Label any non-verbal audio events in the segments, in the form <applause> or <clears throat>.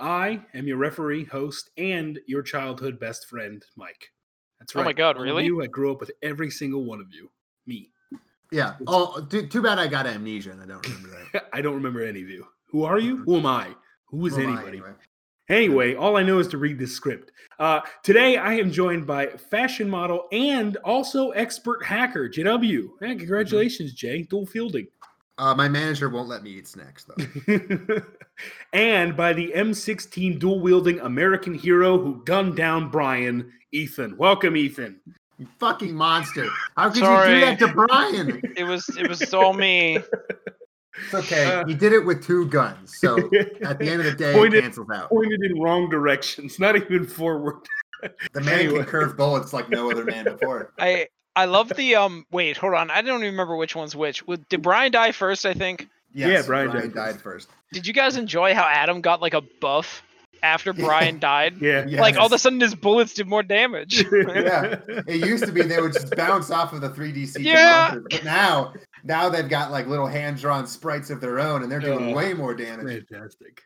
I am your referee, host, and your childhood best friend, Mike. That's right. Oh my God, really? You, I grew up with every single one of you. Me. Yeah. Oh, too, too bad I got amnesia and I don't remember that. <laughs> I don't remember any of you. Who are you? Who am I? Who is Who am I, anybody? anyway? Anyway, all I know is to read this script. Uh, today, I am joined by fashion model and also expert hacker, JW. Hey, congratulations, Jay. Dual fielding. Uh, my manager won't let me eat snacks though. <laughs> and by the M16 dual wielding American hero who gunned down Brian, Ethan. Welcome, Ethan. You fucking monster! How could you do that to Brian? It was it was all me. It's okay. Uh, he did it with two guns, so at the end of the day, it <laughs> Pointed- cancels out. Pointed in wrong directions, not even forward. The man anyway. can curve bullets like no other man before. I I love the um. Wait, hold on. I don't even remember which one's which. Would- Did Brian die first? I think. Yes, Brian Brian, died died first. Did you guys enjoy how Adam got like a buff after Brian died? <laughs> Yeah. Like all of a sudden his bullets did more damage. <laughs> Yeah. It used to be they would just bounce off of the 3D Yeah. monsters, but now, now they've got like little hand-drawn sprites of their own, and they're doing Uh, way more damage. Fantastic.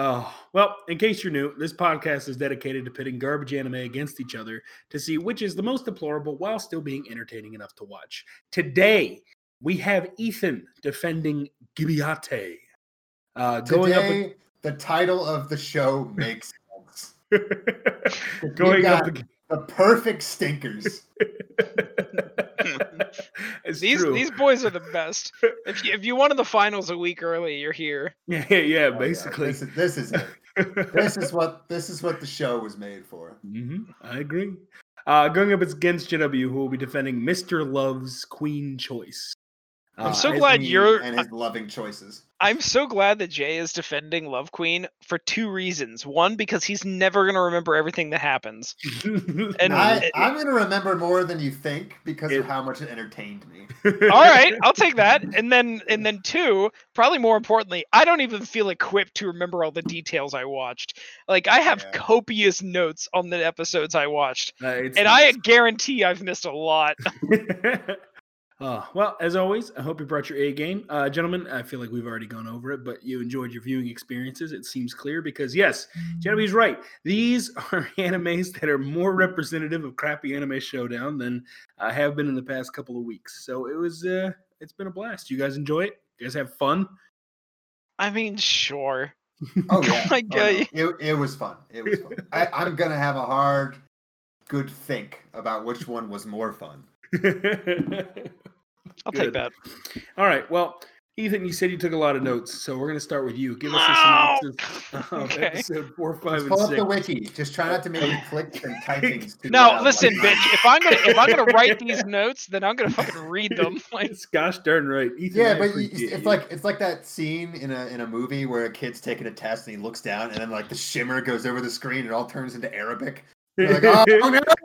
Oh, well, in case you're new, this podcast is dedicated to pitting garbage anime against each other to see which is the most deplorable while still being entertaining enough to watch. Today, we have Ethan defending Gibiate. Uh, going Today, the title of the show makes <laughs> sense. going up, The perfect stinkers. <laughs> <laughs> it's these true. these boys are the best. <laughs> If you if you wanted the finals a week early, you're here. yeah, yeah, yeah, Oh, yeah, basically. this is this <laughs> is. This is what this is what the show was made for. hmm I agree. Uh, going up against JW, who will be defending Mr. Love's Queen Choice. I'm Uh, so His glad you're- and his loving choices. I'm so glad that Jay is defending Love Queen for two reasons. One, because he's never gonna remember everything that happens. <laughs> And I, it- I'm gonna remember more than you think because It- of how much it entertained me. <laughs> <laughs> All right, I'll take that. And then and then two, probably more importantly, I don't even feel equipped to remember all the details I watched. Like I have Yeah. copious notes on the episodes I watched. Uh, it's And I guarantee I've missed a lot. Uh, well, as always, I hope you brought your A game. Uh, gentlemen, I feel like we've already gone over it, but you enjoyed your viewing experiences. It seems clear because, yes, Genevieve's right. These <laughs> are animes that are more representative of crappy anime showdown than I have been in the past couple of weeks. So it was, uh, it's been a blast. You guys enjoy it? You guys have fun? I mean, sure. <laughs> Oh yeah, <laughs> my Oh, God. no. it, it was fun. It was fun. I, I'm gonna have a hard, good think about which one was more fun. I'll Good. take that. All right. Well, Ethan, you said you took a lot of notes, so we're going to start with you. Give us a No! synopsis <laughs> of Okay. episode four, five, Just and pull up six. the wiki. Just try not to make me <laughs> click and type things. too No, loud listen, like bitch. If I'm gonna if I'm gonna <laughs> write these notes, then I'm gonna fucking read them. Like, It's gosh darn right. Ethan, Yeah, I but you, it's you. like it's like that scene in a in a movie where a kid's taking a test and he looks down and then like the shimmer goes over the screen and it all turns into Arabic. You're like,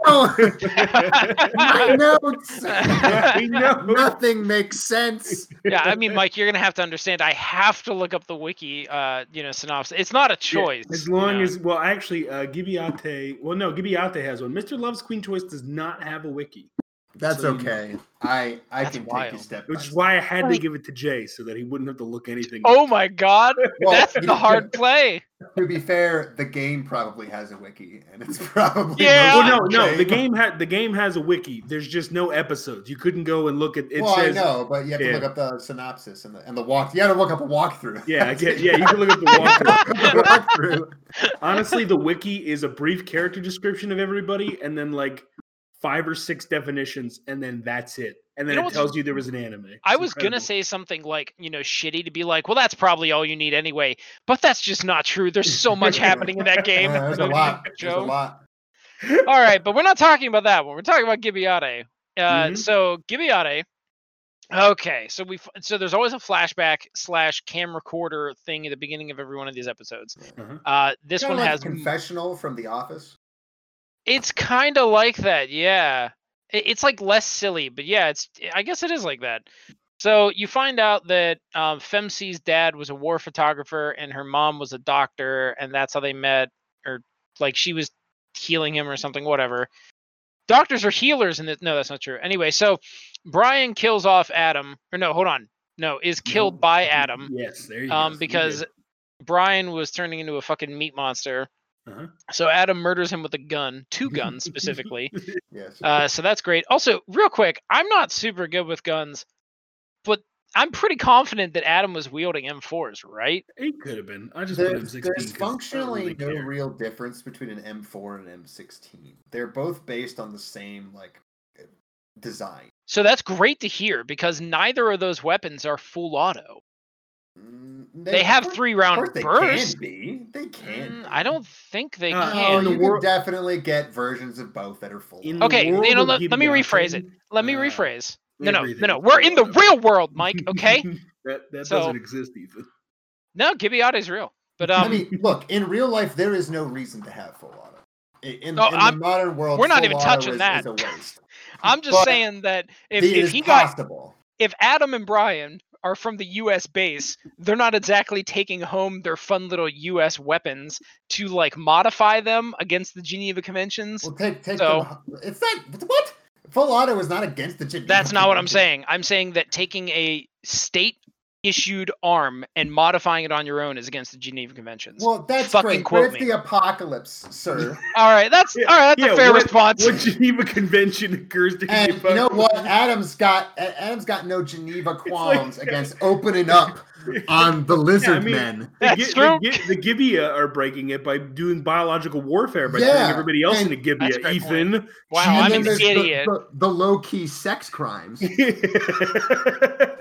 oh <laughs> no, my notes. I know. Nothing makes sense. yeah, I mean, Mike, you're gonna have to understand. I have to look up the wiki, uh, you know, synopsis. It's not a Yeah, choice. as you long know. as well, actually, uh, Gibiate. Well, no, Gibiate has one. Mr. Love's Queen Choice does not have a wiki, That's So you know. okay. I I That's can wild. take a step. which is step. why I had to give it to Jay so that he wouldn't have to look anything. Oh my god, Well, <laughs> that's the know, hard play. To be fair, the game probably has a wiki, and it's <laughs> probably Yeah. Well, mostly no, no. The game had the game has a wiki. There's just no episodes. You couldn't go and look at it. well, says I know, but you have to look up the synopsis and the and the walk. You got to look up a walkthrough. Yeah, I get. Yeah, you <laughs> can look at the walkthrough. walkthrough. Honestly, the wiki is a brief character description of everybody, and then like five or six definitions, and then that's it. And then You know it tells you there was an anime. I It's was gonna say something like, you know, shitty to be like, well, that's probably all you need anyway. But that's just not true. There's so much happening in that <laughs> game. Yeah, there's a Don't lot. need to There's a show. lot. All right, but we're not talking about that one. We're talking about Gibiate. Uh, Mhm. So Gibiate. Okay, so we so there's always a flashback slash cam recorder thing at the beginning of every one of these episodes. Uh-huh. Uh, this Kinda one like has a confessional from The Office. It's kind of like that, yeah. It's like less silly, but yeah, it's. I guess it is like that. So you find out that um, Femc's dad was a war photographer and her mom was a doctor, and that's how they met, or like she was healing him or something, whatever. Doctors are healers, and no, that's not true. Anyway, so Brian kills off Adam, or no, hold on, no, is killed by Adam, Yes, there you go. um, You because. Brian was turning into a fucking meat monster. Uh-huh. So Adam murders him with a gun, two <laughs> guns specifically. Yes. Uh, so that's great. Also, real quick, I'm not super good with guns, but I'm pretty confident that Adam was wielding M4s, right? it could have been. I just put him There's, 16. there's 'cause I don't functionally really no care. real difference between an M4 and an M16. They're both based on the same like uh, design. So that's great to hear because neither of those weapons are full auto. Mm, They have course- three round course they bursts. can be. They can. Mm. I don't think they Uh, can. in the you world- can definitely get versions of both that are full. In on. the Okay, you know, let- let me rephrase it. Let me uh, rephrase. No, no, no, no. We're in the <laughs> real world, Mike. Okay. <laughs> that that So- doesn't exist, Ethan. no, Gibeon is real, but I um, mean, look, in real life, there is no reason to have full auto. In, No, in the modern world, we're not full even auto touching is, that. Is a waste. I'm just but saying that if if is he got if Adam and Brian are from the U.S. base, they're not exactly taking home their fun little U.S. weapons to like modify them against the Geneva Conventions. Well, take take. So- them- it's not what full auto is not against the. Geneva That's not what I'm saying. I'm saying that taking a state issued arm and modifying it on your own is against the Geneva Conventions. Well, that's Fucking great, quote but it's me. the apocalypse, sir. all right, that's all right. That's Yeah, a fair what- response. What Geneva Convention occurs to and you you know what? <laughs> Adam's got A- Adam's got no Geneva qualms against opening up <laughs> on the lizard mean, men. The, That's Gi- true. the, the Gibeah are breaking it by doing biological warfare by Yeah, turning everybody else and- into Gibeah. That's a great point. Ethan. Wow, I'm an there's the- idiot. The, the, low key sex crimes. <laughs> we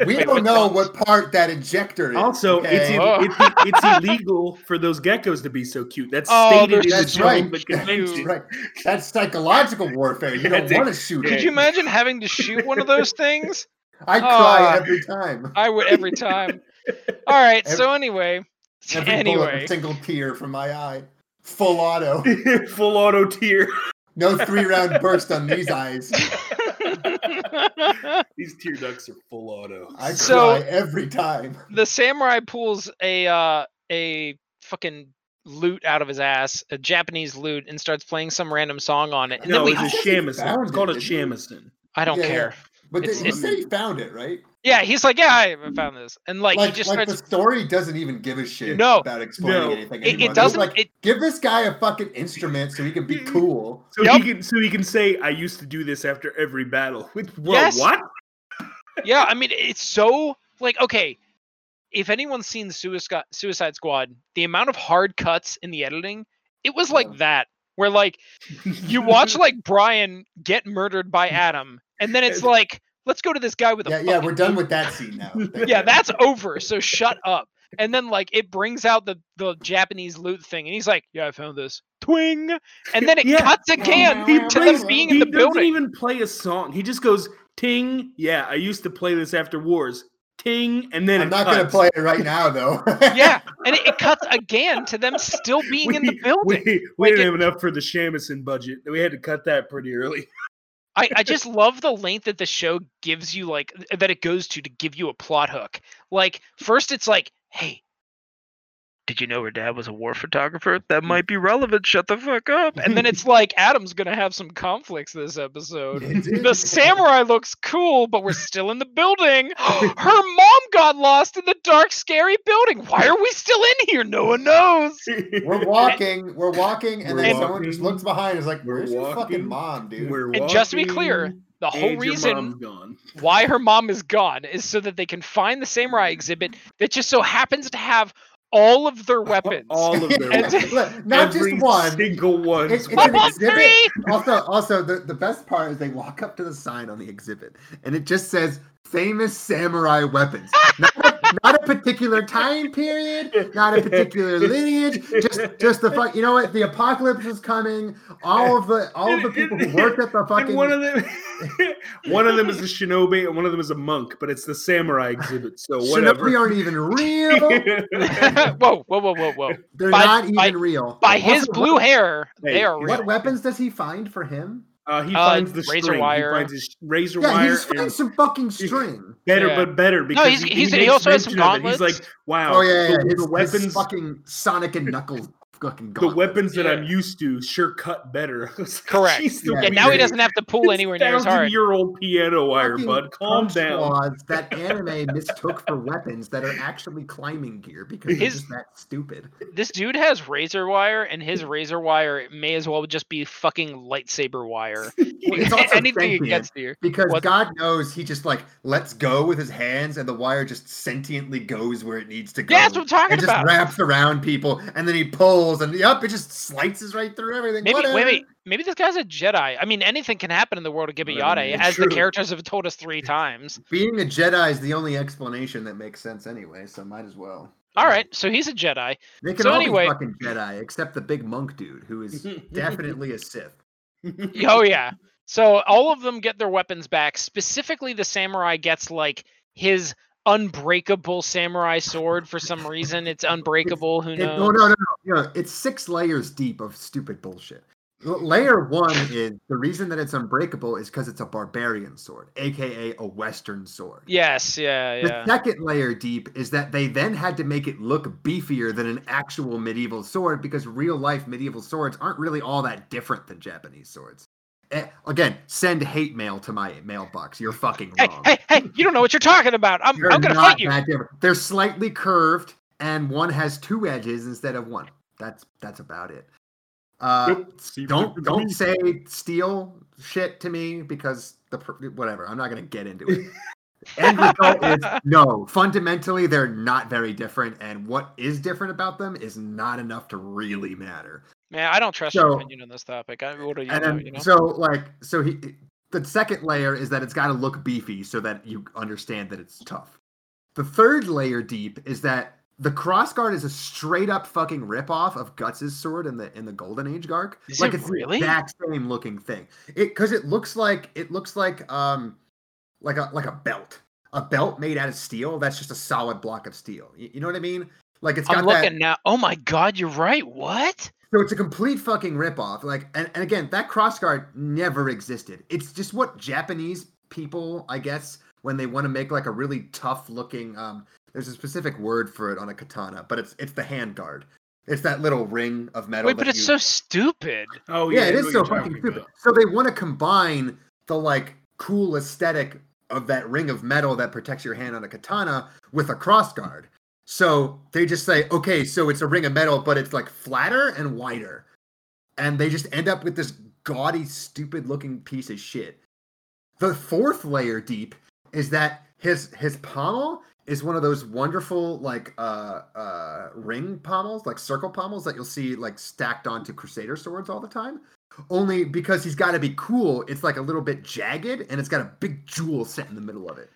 We don't know what part that injector is. Also, it's, okay? in, Oh. it's it's illegal for those geckos to be so cute. That's Oh, stated they're in the That's right. Geneva Cute. Convention. right. That's psychological warfare. You don't want to ex- shoot Could it. you imagine having to shoot one of those <laughs> things? I cry Ah. every time. I would every time. <laughs> All right. So anyway, Every anyway, single tear from my eye. Full auto. <laughs> Full auto tear. No three round burst on these eyes. <laughs> These tear ducts are full auto. I So- cry every time. the samurai pulls a uh, a fucking lute out of his ass, a Japanese lute, and starts playing some random song on it. And no, then we, it's a I thought he shamisen. found It's called a shamisen. I don't Yeah, yeah. care. But It's- he it's- said he found it, right? Yeah, he's like, yeah, I found this, and like, Like, he just like starts. the story doesn't even give a shit No. about exploiting No. anything. It- it doesn't- Like, it- give this guy a fucking instrument so he can be <laughs> cool. So Yep. he can so he can say, "I used to do this after every battle." With Yes. what? yeah, I mean, it's so like okay. If anyone's seen Suicide Suicide Squad, the amount of hard cuts in the editing, it was like Yeah. that. Where like you watch <laughs> like Brian get murdered by Adam, and then it's like, let's go to this guy with a Yeah, yeah, we're done with that scene now. <laughs> Yeah, that's over. So shut up. And then like it brings out the the Japanese lute thing, and he's like, "Yeah, I found this." Twing, and then it Yeah. cuts again He to plays- them being he in the building he doesn't even play a song. He just goes ting. Yeah, I used to play this after wars. Ting, and then I'm it not going to play it right now, though. <laughs> Yeah, and it, it cuts again to them still being <laughs> in the building. We, we Like didn't it- have enough for the shamisen budget. We had to cut that pretty early. I, I just love the length that the show gives you, like that it goes to to give you a plot hook. Like first, it's like, "Hey, did you know her dad was a war photographer? That hmm. might be relevant. Shut the fuck up." And then it's like, Adam's gonna have some conflicts this episode. The samurai looks cool, but we're still in the building. <laughs> Her mom got lost in the dark, scary building. Why are we still in here? No one knows. we're walking, we're walking, and We're then someone just looks behind and is like, We're where's your fucking mom, dude? We're And just to be clear, The whole and reason why her mom is gone is so that they can find the samurai exhibit that just so happens to have all of their <laughs> weapons. All of their weapons. <laughs> Look, Not Every just one. single one. It's, it's an exhibit. three? Also, also the, the best part is they walk up to the sign on the exhibit and it just says famous samurai weapons. <laughs> not, not a particular time period, not a particular lineage. Just, just the fuck. You know what? The apocalypse is coming. All of the, all of the people who worked at the And fucking. one of them, <laughs> one of them is a shinobi, and one of them is a monk. But it's the samurai exhibit, so whatever. Shinobi aren't even real. <laughs> whoa, whoa, whoa, whoa, whoa! They're By- not even by- real. By his blue what, hair, Hey, they are what real. What weapons does he find for him? Uh, he Uh, finds the razor string. wire. He finds his razor Yeah, he wire. just and finds some fucking string. Better, Yeah. but better because he's- he, he's- he makes also has some mention of it. He's like, wow, Oh yeah, yeah. the, His, the his weapons, fucking Sonic and <laughs> Knuckles fucking the weapons that Yeah. I'm used to sure cut better. <laughs> I was like, Correct. "Jeez Yeah, Yeah, now he doesn't have to pull anywhere near as hard. Year old piano wire, Fucking bud. Calm punch down. that <laughs> anime mistook for weapons that are actually climbing gear because His- it's that stupid. This dude has razor wire, and his razor wire may as well just be fucking lightsaber wire. <laughs> Well, it's also Anything it sentient, gets to you. because What? God knows he just like lets go with his hands and the wire just sentiently goes where it needs to go. Yeah, that's what I'm talking about. It just wraps around people and then he pulls and yep, it just slices right through everything. Maybe Whatever. wait, wait, maybe this guy's a Jedi. I mean, anything can happen in the world of I mean, Gibiate, it's as the characters have told us three times. Being a Jedi is the only explanation that makes sense anyway, so might as well. All right, so he's a Jedi. They can So all anyway- be fucking Jedi, except the big monk dude, who is <laughs> definitely a Sith. <laughs> Oh yeah. So all of them get their weapons back. Specifically, the samurai gets like his unbreakable samurai sword for some reason. It's unbreakable. Who It- knows? no, no, no, no, no. It's six layers deep of stupid bullshit. Layer one is the reason that it's unbreakable is because it's a barbarian sword, aka a Western sword. Yes, yeah, yeah. The second layer deep is that they then had to make it look beefier than an actual medieval sword because real life medieval swords aren't really all that different than Japanese swords. Eh, Again, send hate mail to my mailbox. You're fucking Hey, wrong. hey, hey! You don't know what you're talking about. I'm, I'm gonna not fight you. different. They're slightly curved, and one has two edges instead of one. That's that's about it. Uh, Nope, don't don't say steel shit to me because the whatever. I'm not gonna get into it. <laughs> End result is no. Fundamentally, they're not very different, and what is different about them is not enough to really matter. Man, I don't trust your opinion on this topic. I, what do you and know? then, You know? so like so he the second layer is that it's got to look beefy so that you understand that it's tough the third layer deep is that the crossguard is a straight up fucking ripoff of guts's sword in the in the golden age garg Is like it it's really? the exact same looking thing it because it looks like it looks like um like a like a belt a belt made out of steel that's just a solid block of steel you, you know what i mean like it's got I'm that looking now. Oh my god, you're right. What? So it's a complete fucking ripoff. Like, and, and again, that crossguard never existed. It's just what Japanese people, I guess, when they want to make like a really tough looking. Um, there's a specific word for it on a katana, but it's it's the hand guard. It's that little ring of metal. Wait, but it's you- so stupid. Oh yeah, yeah, I it know is what so fucking stupid. about. So they want to combine the like cool aesthetic of that ring of metal that protects your hand on a katana with a crossguard. So they just say, okay, so it's a ring of metal, but it's like flatter and wider. And they just end up with this gaudy, stupid looking piece of shit. The fourth layer deep is that his his pommel is one of those wonderful like uh uh ring pommels, like circle pommels that you'll see like stacked onto crusader swords all the time. Only because he's got to be cool, it's like a little bit jagged and it's got a big jewel set in the middle of it.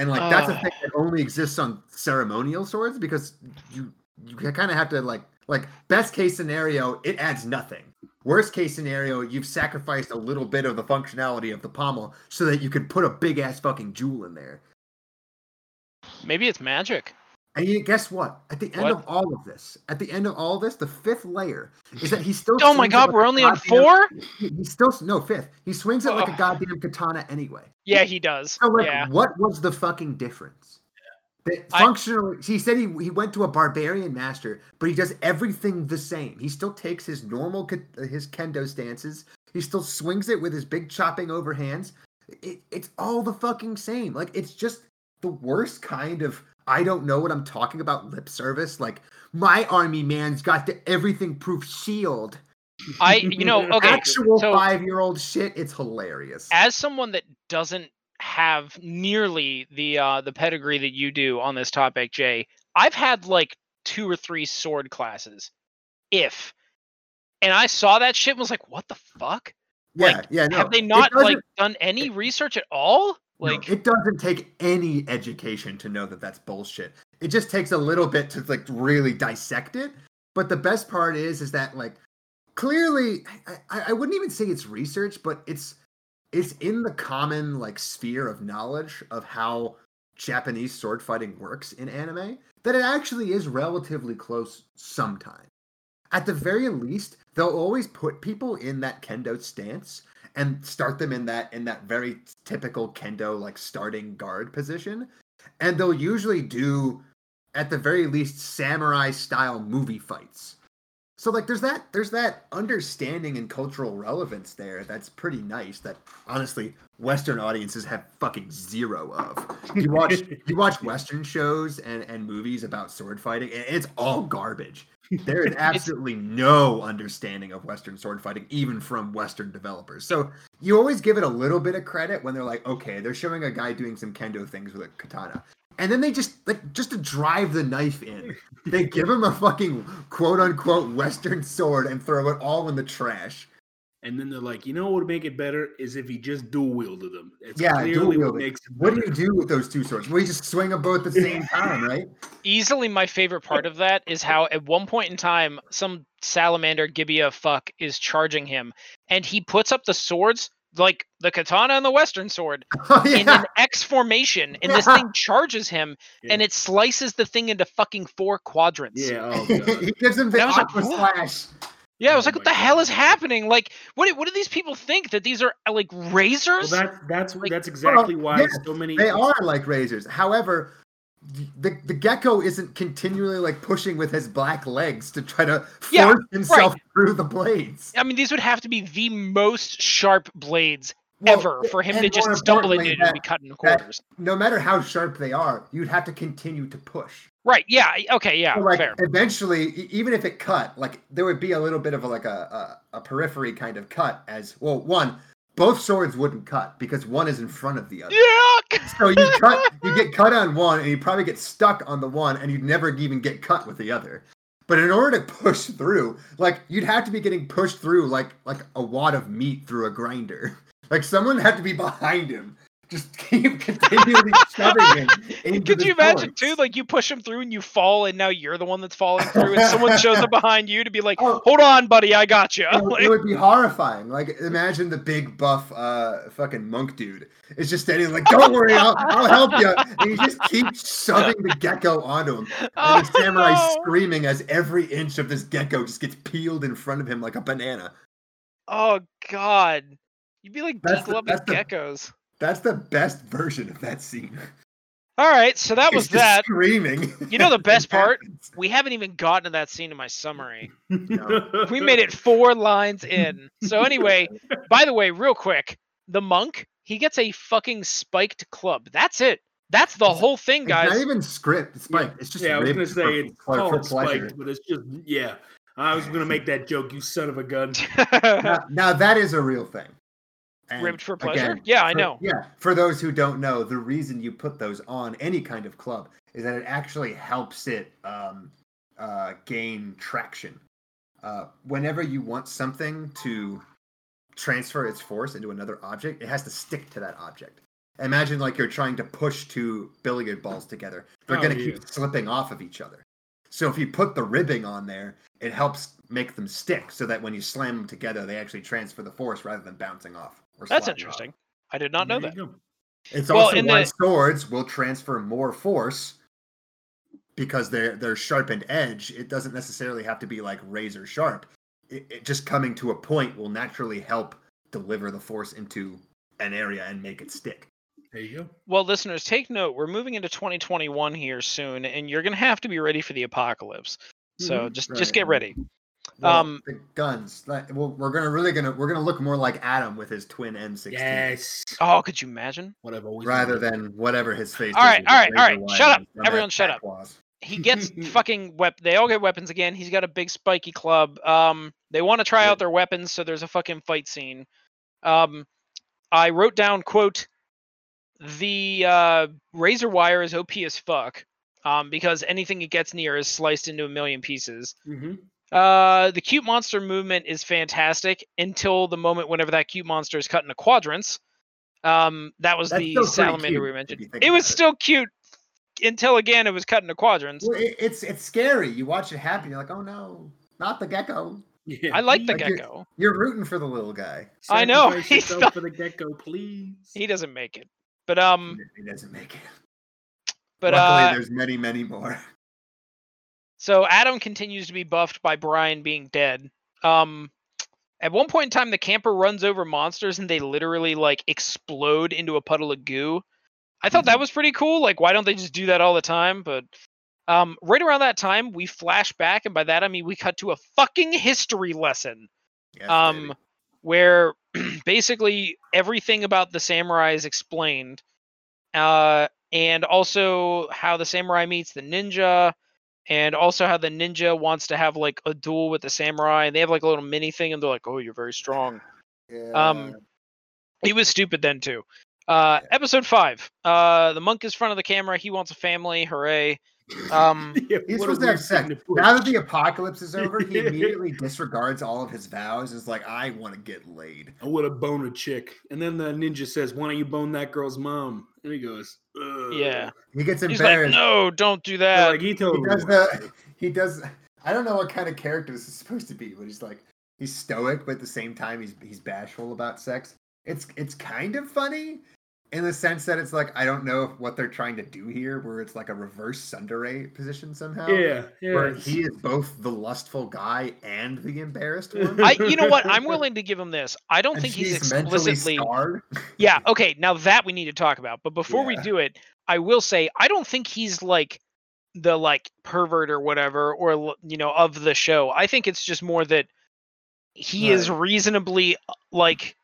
And like that's a thing that only exists on ceremonial swords because you you kind of have to like like best case scenario it adds nothing. Worst case scenario you've sacrificed a little bit of the functionality of the pommel so that you can put a big ass fucking jewel in there. Maybe it's magic. And you, guess what? At the end What? of all of this, at the end of all of this, the fifth layer is that he still. Oh my god, like we're only on four? He, he still no fifth. He swings it like a goddamn katana anyway. Yeah, he does. So like, yeah. what was the fucking difference? The, I- functionally, he said he he went to a barbarian master, but he does everything the same. He still takes his normal uh, his kendo stances. He still swings it with his big chopping over hands. It, it's all the fucking same. Like it's just the worst kind of I don't know what I'm talking about lip service. Like my army man's got the everything proof shield. I, you know, <laughs> okay. Actual so five year old shit. It's hilarious. as someone that doesn't have nearly the uh the pedigree that you do on this topic, Jay, I've had like two or three sword classes. If and I saw that shit and was like, what the fuck? yeah, like, yeah. No, Have they not like done any research at all? No, Like it doesn't take any education to know that that's bullshit. It just takes a little bit to like really dissect it. But the best part is, is that like clearly, I, I I wouldn't even say it's research, but it's it's in the common like sphere of knowledge of how Japanese sword fighting works in anime that it actually is relatively close sometimes. At the very least, they'll always put people in that kendo stance and start them in that in that very typical kendo like starting guard position. And they'll usually do at the very least samurai style movie fights. So like there's that there's that understanding and cultural relevance there that's pretty nice that honestly western audiences have fucking zero of. You watch you watch <laughs> western shows and and movies about sword fighting and it's all garbage there is <laughs> absolutely no understanding of Western sword fighting, even from Western developers. So you always give it a little bit of credit when they're like, okay, they're showing a guy doing some kendo things with a katana. And then they just like just to drive the knife in, they give him a fucking quote unquote Western sword and throw it all in the trash. And then they're like, you know what would make it better is if he just dual wielded them. It's Yeah, clearly dual what makes it What do you do with those two swords? Well, you just swing them both at the <laughs> same time, right? easily my favorite part of that is how at one point in time some salamander Gibeah fuck is charging him and he puts up the swords like the katana and the western sword <laughs> Oh, in an X formation and this thing charges him and it slices the thing into fucking four quadrants. Yeah, oh <laughs> god. he gives him the That was like, aqua slash. Yeah, I was Oh like, what my the hell is happening? Like, what do, what do these people think that these are uh, like Well, razors? that's that's Like- that's exactly why yeah, so many They are like razors. However, the the gecko isn't continually like pushing with his black legs to try to force Yeah, himself through the blades. I mean, these would have to be the most sharp blades Well, ever for him to just more stumble into it and be cut in that- quarters. No matter how sharp they are, you'd have to continue to push. Right? Yeah. Okay. Yeah. So, like fair. eventually, even if it cut, like there would be a little bit of a, like a, a a periphery kind of cut. As well, one, both swords wouldn't cut because one is in front of the other. Yeah. So you <laughs> cut, you get cut on one, and you probably get stuck on the one, and you'd never even get cut with the other. But in order to push through, like you'd have to be getting pushed through like like a wad of meat through a grinder. <laughs> Like someone had to be behind him, just <laughs> keep continually shoving him. <laughs> Could you imagine too? Like you push him through and you fall, and now you're the one that's falling through, and someone shows up behind you to be like, Oh. "Hold on, buddy, I got you." it, would- it <laughs> would be horrifying. Like imagine the big buff uh fucking monk dude is just standing like, "Don't worry, I'll, I'll help you," and he just keeps shoving the gecko onto him. And the samurai Oh, no. screaming as every inch of this gecko just gets peeled in front of him like a banana. Oh God, you'd be like That's the- that's the- geckos. That's the best version of that scene. All right, so that was just that. Screaming. You know the <laughs> best part? We haven't even gotten to that scene in my summary. No. We made it four lines in. So <laughs> anyway, by the way, real quick, the monk he gets a fucking spiked club. That's it. That's the whole thing, It's guys. not even script. It's like it's just yeah, I was gonna say for- it's for, for called spiked, but it's just yeah. I was gonna <laughs> make that joke, you son of a gun. Now, now that is a real thing. And Ribbed for pleasure? Yeah, I for- know. Yeah, for those who don't know, the reason you put those on any kind of club is that it actually helps it um, uh, gain traction. Uh, whenever you want something to transfer its force into another object, it has to stick to that object. Imagine like you're trying to push two billiard balls together. They're Oh, going to yeah. keep slipping off of each other. So if you put the ribbing on there, it helps make them stick so that when you slam them together, they actually transfer the force rather than bouncing off. Or That's sliding off. interesting. I did not know that. go. It's Well, also in why the- swords will transfer more force because they're they're sharpened edge. It doesn't necessarily have to be like razor sharp. It, it just coming to a point will naturally help deliver the force into an area and make it stick. There you go. Well, listeners, take note. We're moving into 2021 here soon, and you're gonna have to be ready for the apocalypse. So Mhm. just Right. just get ready. Well, Um, the guns. Like, well, we're gonna really gonna we're gonna look more like Adam with his twin M16 Yes. Oh, could you imagine? Whatever. I've rather than whatever his face. All is right, with all his right, all razor right. wire Shut up. Everyone shut up. claws. He gets <laughs> fucking wep. They all get weapons again. He's got a big spiky club. Um, they want to try Yeah. out their weapons, so there's a fucking fight scene. Um, I wrote down quote the uh, razor wire is OP as fuck. Um, because anything it gets near is sliced into a million pieces. Mhm. Uh, the cute monster movement is fantastic until the moment whenever that cute monster is cut into quadrants. Um, that was That's the salamander cute, we mentioned. It was it. still cute until again it was cut into quadrants. Well, it, it's it's scary. You watch it happen. You're like, oh no, not the gecko. Yeah. I like the Like you're- gecko. You're rooting for the little guy. I know, <laughs> he's yourself not- for the gecko, please. He doesn't make it, but um, He doesn't make it. but Luckily, uh, there's many, many more. So Adam continues to be buffed by Brian being dead. Um, at one point in time, the camper runs over monsters and they literally like explode into a puddle of goo. I thought that was pretty cool. Like, why don't they just do that all the time? But um, right around that time, we flash back, and by that I mean we cut to a fucking history lesson. Yes, um, baby. where <clears throat> basically everything about the samurai is explained, uh, and also how the samurai meets the ninja, and also how the ninja wants to have like a duel with the samurai, and they have like a little mini thing, and they're like, "Oh, you're very strong." um, He was stupid then too. Uh, episode five. Uh, the monk is front of the camera. He wants a family. Hooray! Um, <laughs> Yeah, He's what supposed to have sex. to. Now that the apocalypse is over, he <laughs> immediately disregards all of his vows. Is like, I want to get laid. I want to bone a chick. And then the ninja says, Why don't you bone that girl's mom? And he goes, Ugh. yeah. He gets He's like, embarrassed. "No, don't do Yeah, that." like he he does wants the. He does. I don't know what kind of character this is supposed to be, but he's like he's stoic, but at the same time he's he's bashful about sex. It's it's kind of funny in the sense that it's like I don't know what they're trying to do here, where it's like a reverse Tsundere position somehow. Yeah, yeah. Where it's- he is both the lustful guy and the embarrassed one. I, you know what? <laughs> I'm willing to give him this. I don't And think he's explicitly. scarred. Yeah, okay, now that we need to talk about. But before we do it, I will say I don't think he's like the like pervert or whatever or you know of the show. I think it's just more that he is reasonably uh, like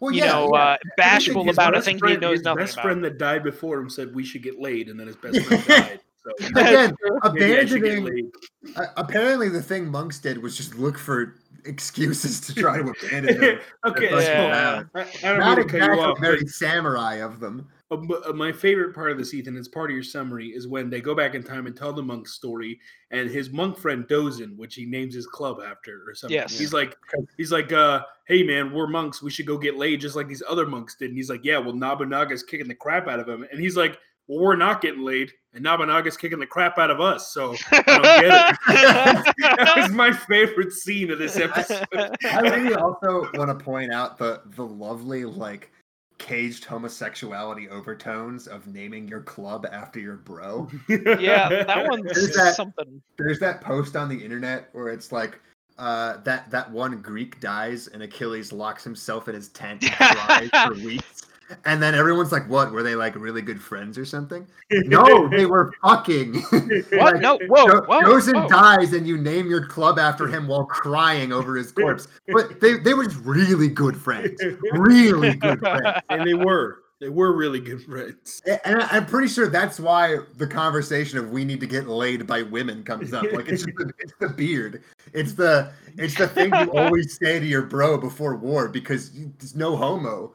Well, you yeah, know yeah. uh, bashful his about a best thing he friend- knows his nothing best about. friend that died before him said we should get laid, and then his best friend <laughs> died. So Again, <laughs> maybe I should get abandoning. Uh, apparently, the thing monks did was just look for excuses to try to abandon him. <laughs> okay, Yeah. I, I don't Not mean to cut you exactly off, very but samurai of them. Uh, but, uh, my favorite part of this, Ethan, is part of your summary, is when they go back in time and tell the monk's story, and his monk friend Dozen, which he names his club after or something. Yes. He's like, he's like, uh, hey man, we're monks. We should go get laid just like these other monks did. And he's like, yeah, well, Nobunaga's kicking the crap out of him, and he's like, well, we're not getting laid, and Nobunaga's kicking the crap out of us. So I don't get it. <laughs> <laughs> that was my favorite scene of this <laughs> episode. I really also want to point out the the lovely like caged homosexuality overtones of naming your club after your bro. <laughs> yeah, that <laughs> one's There's that- something. There's that post on the internet where it's like uh, that that one Greek dies and Achilles locks himself in his tent and <laughs> cries for weeks. And then everyone's like, "What? Were they like really good friends or something?" <laughs> No, they were fucking. <laughs> What? Like, No, whoa, Jo- whoa, Gozen whoa. dies and you name your club after him while crying over his corpse. But they, they were just really good friends. Really good friends. <laughs> and they were. They were really good friends. And I- I'm pretty sure that's why the conversation of we need to get laid by women comes up. Like it's just the, it's the beard. It's the it's the thing you always say to your bro before war because you, there's no homo.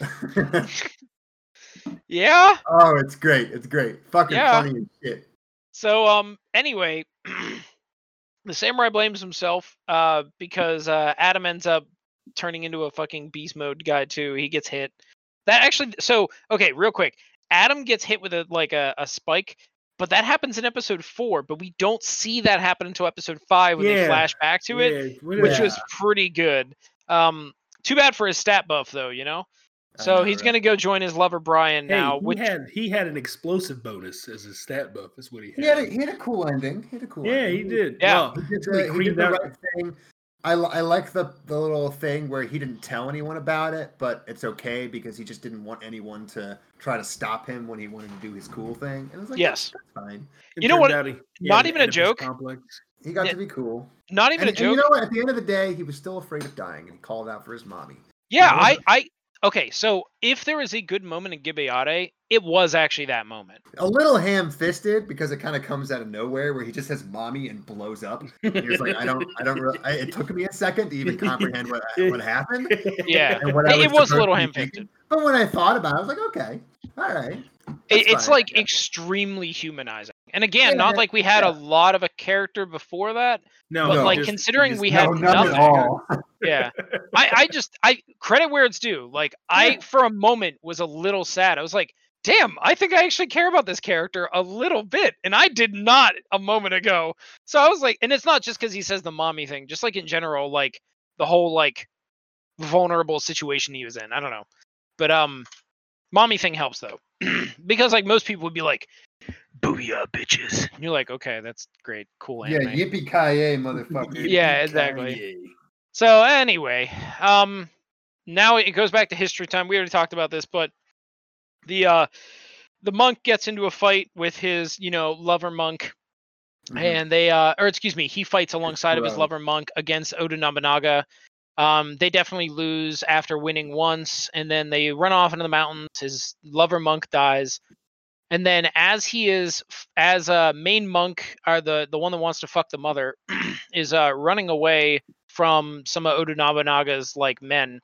<laughs> Yeah. oh, it's great. It's great. Fucking Yeah. funny as shit. So um anyway, <clears throat> the samurai blames himself uh because uh Adam ends up turning into a fucking beast mode guy too. He gets hit. That actually so okay, real quick. Adam gets hit with a like a, a spike, but that happens in episode 4, but we don't see that happen until episode 5 when they Yeah. flash back to it, Yeah, which was pretty good. Um too bad for his stat buff though, you know. I So know, he's right? going to go join his lover Brian Hey, now, he which had he had an explosive bonus as his stat buff. Is what he had. He had, a, he had a cool ending. He had a cool yeah, ending. he did. Yeah. Well, He did he the, he did the right thing. I, I like the, the little thing where he didn't tell anyone about it, but it's okay because he just didn't want anyone to try to stop him when he wanted to do his cool thing. And it was like, Yes. that's fine. it You know what? out he- he Not even a joke. Complex. He got Yeah. to be cool. not even And, a and joke. you know what? At the end of the day, he was still afraid of dying, and he called out for his mommy. Yeah. I, I, okay. So if there is a good moment in Gibiate, it was actually that moment. A little ham-fisted because it kind of comes out of nowhere, where he just has mommy and blows up. He was like, I don't, I don't. Really, I, it took me a second to even comprehend what what happened. <laughs> Yeah, and what it, it was a little ham-fisted. But when I thought about it, I was like, okay, all right. It, it's fine. like extremely humanizing. And again, Yeah, not like we had yeah. a lot of a character before that. No, But, No. like just- considering just- we No, had none nothing. at all. <laughs> Yeah. <laughs> I, I just I credit where it's due. Like I for a moment was a little sad. I was like, damn, I think I actually care about this character a little bit. And I did not a moment ago. So I was like, and it's not just because he says the mommy thing, just like in general, like the whole like vulnerable situation he was in. I don't know. But um mommy thing helps though. <clears throat> because like most people would be like, Booyah bitches. And you're like, okay, that's great, cool Anime. Yeah, anime. yippee ki yay, motherfucker. <laughs> Yeah, exactly. So anyway, um, now it goes back to history time. We already talked about this, but the uh, the monk gets into a fight with his, you know, lover monk, Mhm. and they, uh, or excuse me, he fights alongside of his lover monk against Oda Nobunaga. Um, they definitely lose after winning once, and then they run off into the mountains. His lover monk dies, and then as he is, as a main monk, or the the one that wants to fuck the mother, <clears throat> is uh running away from some of Oda Nobunaga's like men.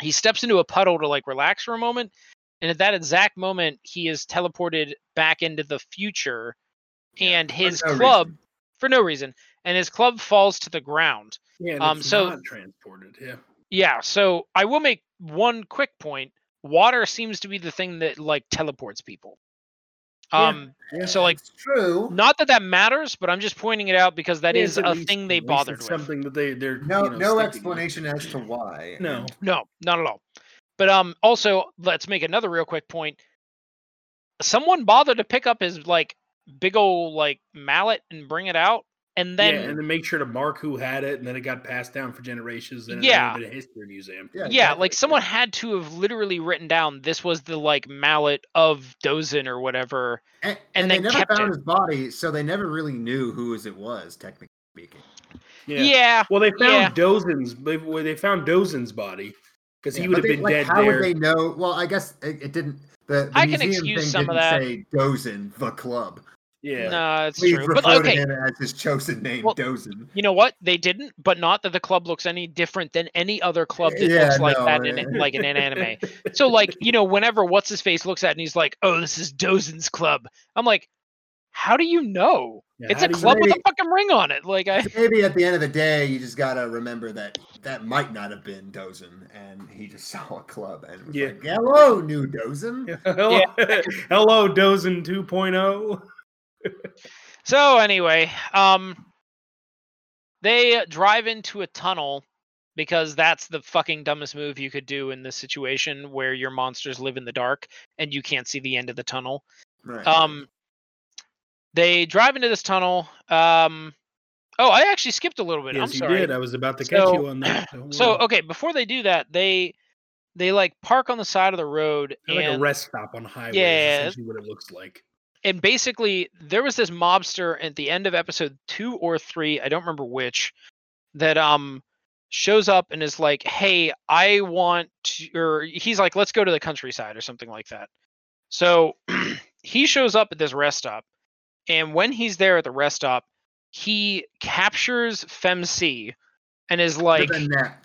He steps into a puddle to like relax for a moment, and at that exact moment, he is teleported back into the future, and his no club reason. for no reason, and his club falls to the ground. Yeah, and Um, so- not transported. Yeah. Yeah, so I will make one quick point. Water seems to be the thing that like teleports people. Yeah. Um, Yeah, so, like, true. not that that matters, but I'm just pointing it out because that Yeah, is a least- thing they at bothered it's with. Something that they they're No, you know, no sticking with. explanation as to why. No. No, not at all. But um, also let's make another real quick point. Someone bothered to pick up his like big old like mallet and bring it out, and then yeah, and then make sure to mark who had it, and then it got passed down for generations. And Yeah. a history museum. Yeah, yeah, exactly. like someone had to have literally written down this was the like mallet of Dozen or whatever. And, and and they they never kept found it. his body, so they never really knew whose it was, technically speaking. Yeah, Well, they found Yeah. Dozen's. They, well, they found Dozen's body because he Yeah, would have they- been like, dead How there. would they know? Well, I guess it, it didn't. The, the I can excuse thing some of didn't that. say Dozin, the club. Yeah. no, it's Please true. But okay, to him as his chosen name, Well, Dozin. you know what? They didn't, but not that the club looks any different than any other club that Yeah, looks like no, that in eh. like in an anime. <laughs> So like, you know, whenever what's his face looks at it and he's like, "Oh, this is Dozen's club," I'm like, "How do you know? Yeah, it's a do you- club with a fucking ring on it." Like, I Maybe at the end of the day, you just gotta remember that that might not have been Dozen and he just <laughs> saw a club and was Yeah. like, "Hello, new Dozin." <laughs> Hello, Hello Dozen 2.0. so anyway, um, they drive into a tunnel because that's the fucking dumbest move you could do in this situation where your monsters live in the dark and you can't see the end of the tunnel. Right. Um, they drive into this tunnel. Um, oh, I actually skipped a little bit. Yes, I'm you did. I was about to catch So- you on that. <clears throat> So okay, before they do that, they they like park on the side of the road Kinda like a and rest stop on highway. Yeah. is essentially what it looks like. And basically there was this mobster at the end of episode two or three, I don't remember which, that um shows up and is like, "Hey, I want," to, or he's like, "Let's go to the countryside" or something like that. So <clears throat> he shows up at this rest stop, and when he's there at the rest stop, he captures Femc and is like With a net.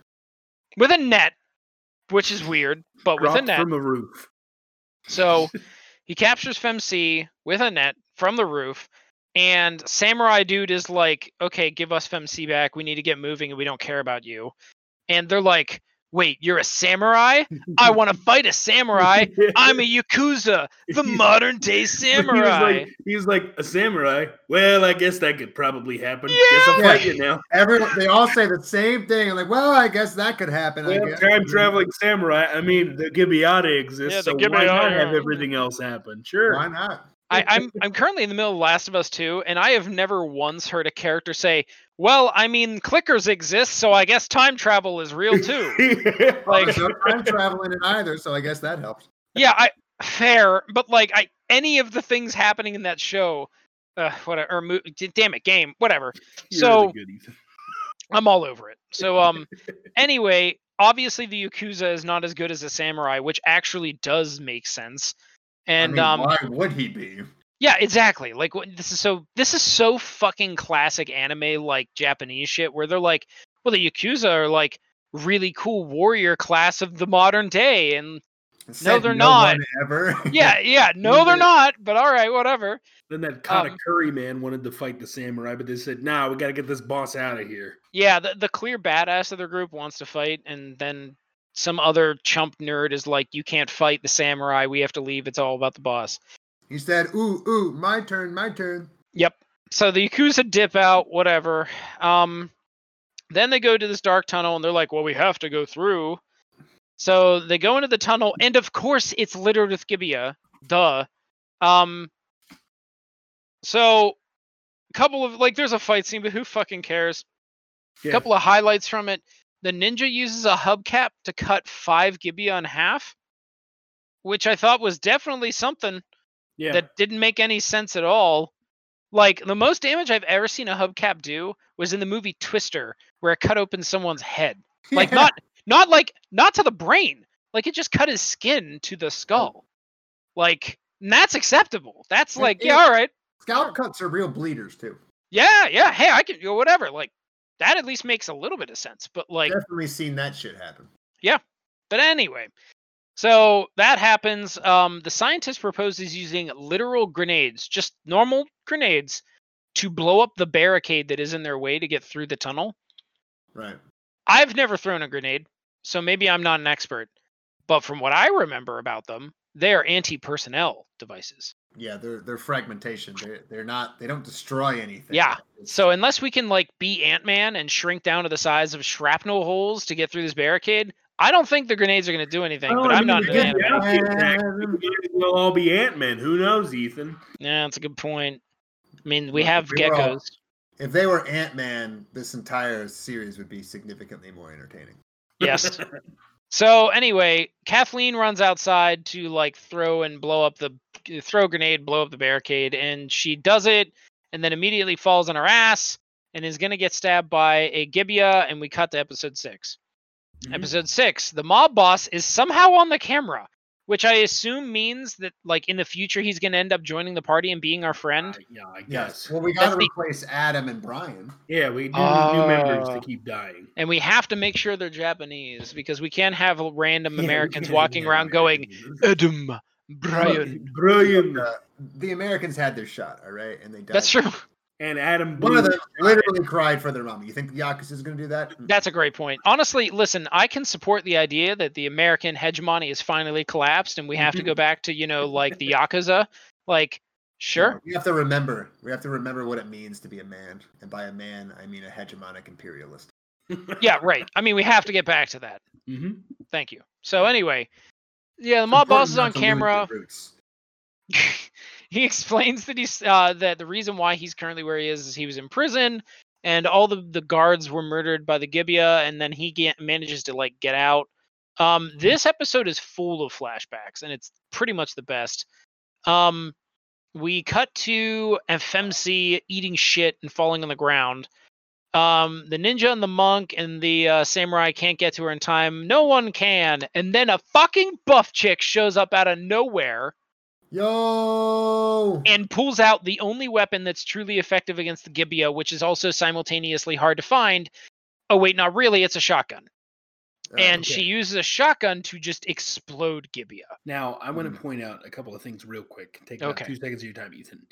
with a net, which is weird, but with a net. from a roof. So <laughs> he captures Femc with a net from the roof, and Samurai Dude is like, "Okay, give us Femc back. We need to get moving, and we don't care about you." And they're like, "Wait, you're a samurai? I want to <laughs> fight a samurai. I'm a yakuza, the <laughs> modern day He was samurai." like, he was like a samurai. Well, I guess that could probably happen. Guess I'll fight you now. Everyone, they all say the same thing. Like, well, I guess that could happen. I Well, guess. time traveling samurai. I mean, the Gibiate exists, Yeah, the so why not have everything else happen? Sure. Why not? I, <laughs> I'm I'm currently in the middle of Last of Us 2, and I have never once heard a character say, "Well, I mean, clickers exist, so I guess time travel is real too." <laughs> Well, like, there's no time traveling in either, so I guess that helps. <laughs> yeah, I fair, but like, I any of the things happening in that show, uh, whatever, or mo- damn it, game, whatever. You're so really. I'm all over it. So um, anyway, obviously the Yakuza is not as good as a samurai, which actually does make sense. And I mean, um, why would he be? Yeah, exactly. Like this is so this is so fucking classic anime like Japanese shit where they're like, well the Yakuza are like really cool warrior class of the modern day and Said they're no not. one Ever. <laughs> Yeah, <laughs> yeah. No, they're not. But all right, whatever. Then that Um, Katakuri man wanted to fight the samurai, but they said, "Nah, we got to get this boss out of here." Yeah, the, the clear badass of the group wants to fight, and then some other chump nerd is like, "You can't fight the samurai. We have to leave. It's all about the boss." He said, "Ooh, ooh, my turn, my turn." Yep. So the Yakuza dip out, whatever. Um, then they go to this dark tunnel, and they're like, "Well, we have to go through." So they go into the tunnel, and of course, it's littered with Gibeah. Duh. Um. So, a couple of like, there's a fight scene, but who fucking cares? A Yeah. couple of highlights from it. The ninja uses a hubcap to cut five Gibby in half, which I thought was definitely something yeah. that didn't make any sense at all. Like the most damage I've ever seen a hubcap do was in the movie Twister, where it cut open someone's head. Like <laughs> not not like not to the brain. Like it just cut his skin to the skull. Like and that's acceptable. That's like, it- yeah, all right. Scalp cuts are real bleeders too. Yeah, yeah. Hey, I can go whatever. Like that at least makes a little bit of sense. But like Definitely seen that shit happen. Yeah. But anyway, so that happens. Um, the scientist proposes using literal grenades, just normal grenades, to blow up the barricade that is in their way to get through the tunnel. Right. I've never thrown a grenade, so maybe I'm not an expert. But from what I remember about them, they are anti-personnel devices. Yeah, they're they're fragmentation. They're they're not. They don't destroy anything. Yeah, So unless we can like be Ant-Man and shrink down to the size of shrapnel holes to get through this barricade, I don't think the grenades are going to do anything. But I I'm not we an get Ant-Man. the outfit pack. Man. We'll all be Ant Man. Who knows, Ethan? Yeah, that's a good point. I mean, we have we were all- geckos. if they were Ant Man, this entire series would be significantly more entertaining. Yes. <laughs> So anyway, Kathleen runs outside to like throw and blow up the throw grenade, blow up the barricade, and she does it, and then immediately falls on her ass and is gonna get stabbed by a Gibeah, and we cut to episode 6 Mhm. Episode six, the mob boss is somehow on the camera, which I assume means that like in the future he's gonna end up joining the party and being our friend. Uh, yeah, I Yes. guess. Well, we got to the- replace Adam and Brian. Yeah, we do need new members to keep dying. And we have to make sure they're Japanese because we can't have random Yeah, Americans walking have around going, Adam, Brian. Brian, Uh, the Americans had their shot, all right, and they died. That's true. And Adam One of them literally cried for their mom. You think Yakuza is going to do that? That's a great point. Honestly, listen, I can support the idea that the American hegemony has finally collapsed and we have to go back to, you know, like the Yakuza. Like, sure. No, we have to remember. We have to remember what it means to be a man, and by a man, I mean a hegemonic imperialist. <laughs> Yeah, right. I mean, we have to get back to that. Mhm. Thank you. So, anyway, yeah, the mob boss is on Important not to lose <laughs> camera. He <laughs> explains that he's uh, that the reason why he's currently where he is is he was in prison and all the the guards were murdered by the Gibeah and then he get, manages to like get out. Um, this episode is full of flashbacks and it's pretty much the best. Um, we cut to FMC eating shit and falling on the ground. Um, the ninja and the monk and the uh, samurai can't get to her in time. No one can. And then a fucking buff chick shows up out of nowhere Yo. and pulls out the only weapon that's truly effective against the Gibeah, which is also simultaneously hard to find. Oh wait, not really. It's a shotgun, Uh, and okay. she uses a shotgun to just explode Gibeah. Now, I want to point out a couple of things real quick. Take about Okay. two seconds of your time, Ethan.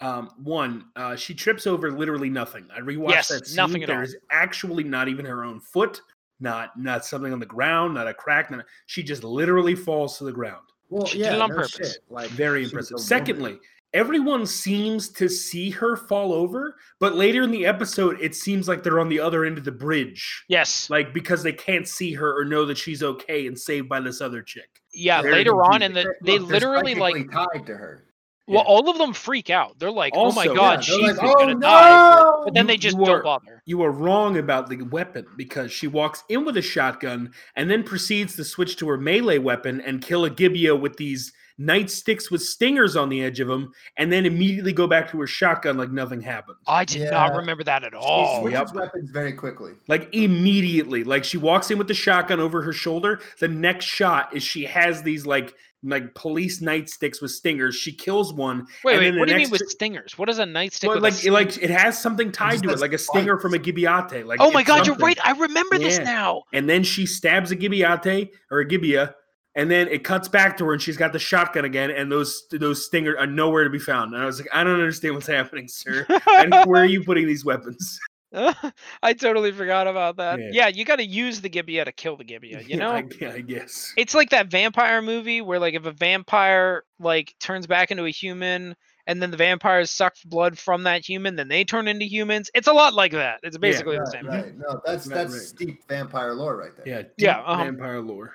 Um, one, uh, she trips over literally nothing. I rewatched Yes, that scene. nothing at all. There's actually not even her own foot, not not something on the ground, not a crack. Not she just literally falls to the ground. Well, she did yeah, it on no purpose. shit, Like Very she's a impressive. woman. Secondly, everyone seems to see her fall over, but later in the episode, it seems like they're on the other end of the bridge. Yes, Like because they can't see her or know that she's okay and saved by this other chick. yeah. very Later on, and the they Look, literally like tied to her. Well, Yeah. all of them freak out. They're like, "Oh my god, Yeah, she's they're like, gonna oh die," but then You- they just you don't are- bother. You are wrong about the weapon because she walks in with a shotgun and then proceeds to switch to her melee weapon and kill a Gibeah with these nightsticks with stingers on the edge of them, and then immediately go back to her shotgun like nothing happened. I did not remember that at She all. switches yep. weapons very quickly. Like immediately, like she walks in with the shotgun over her shoulder. The next shot is she has these like like police nightsticks with stingers. She kills one. Wait, and wait. the What do you mean with stingers? What is a nightstick? Well, with a like sting- like it has something tied to it, like a stinger from a spikes. gibiate. Like oh my it's god, you're right. I remember this now. and then she stabs a gibiate or a gibeah and then it cuts back to her, and she's got the shotgun again, and those those stingers are uh, nowhere to be found. And I was like, I don't understand what's happening, sir. <laughs> and where are you putting these weapons? <laughs> I totally forgot about that. Yeah. Yeah, you got to use the Gibeah to kill the Gibeah. You know, I, yeah, I guess. it's like that vampire movie where like if a vampire like turns back into a human and then the vampires suck blood from that human, then they turn into humans. It's a lot like that. It's basically the Right, same. right. No, that's Right, that's right. steep vampire lore right there. Yeah, deep Yeah, uh-huh. vampire lore.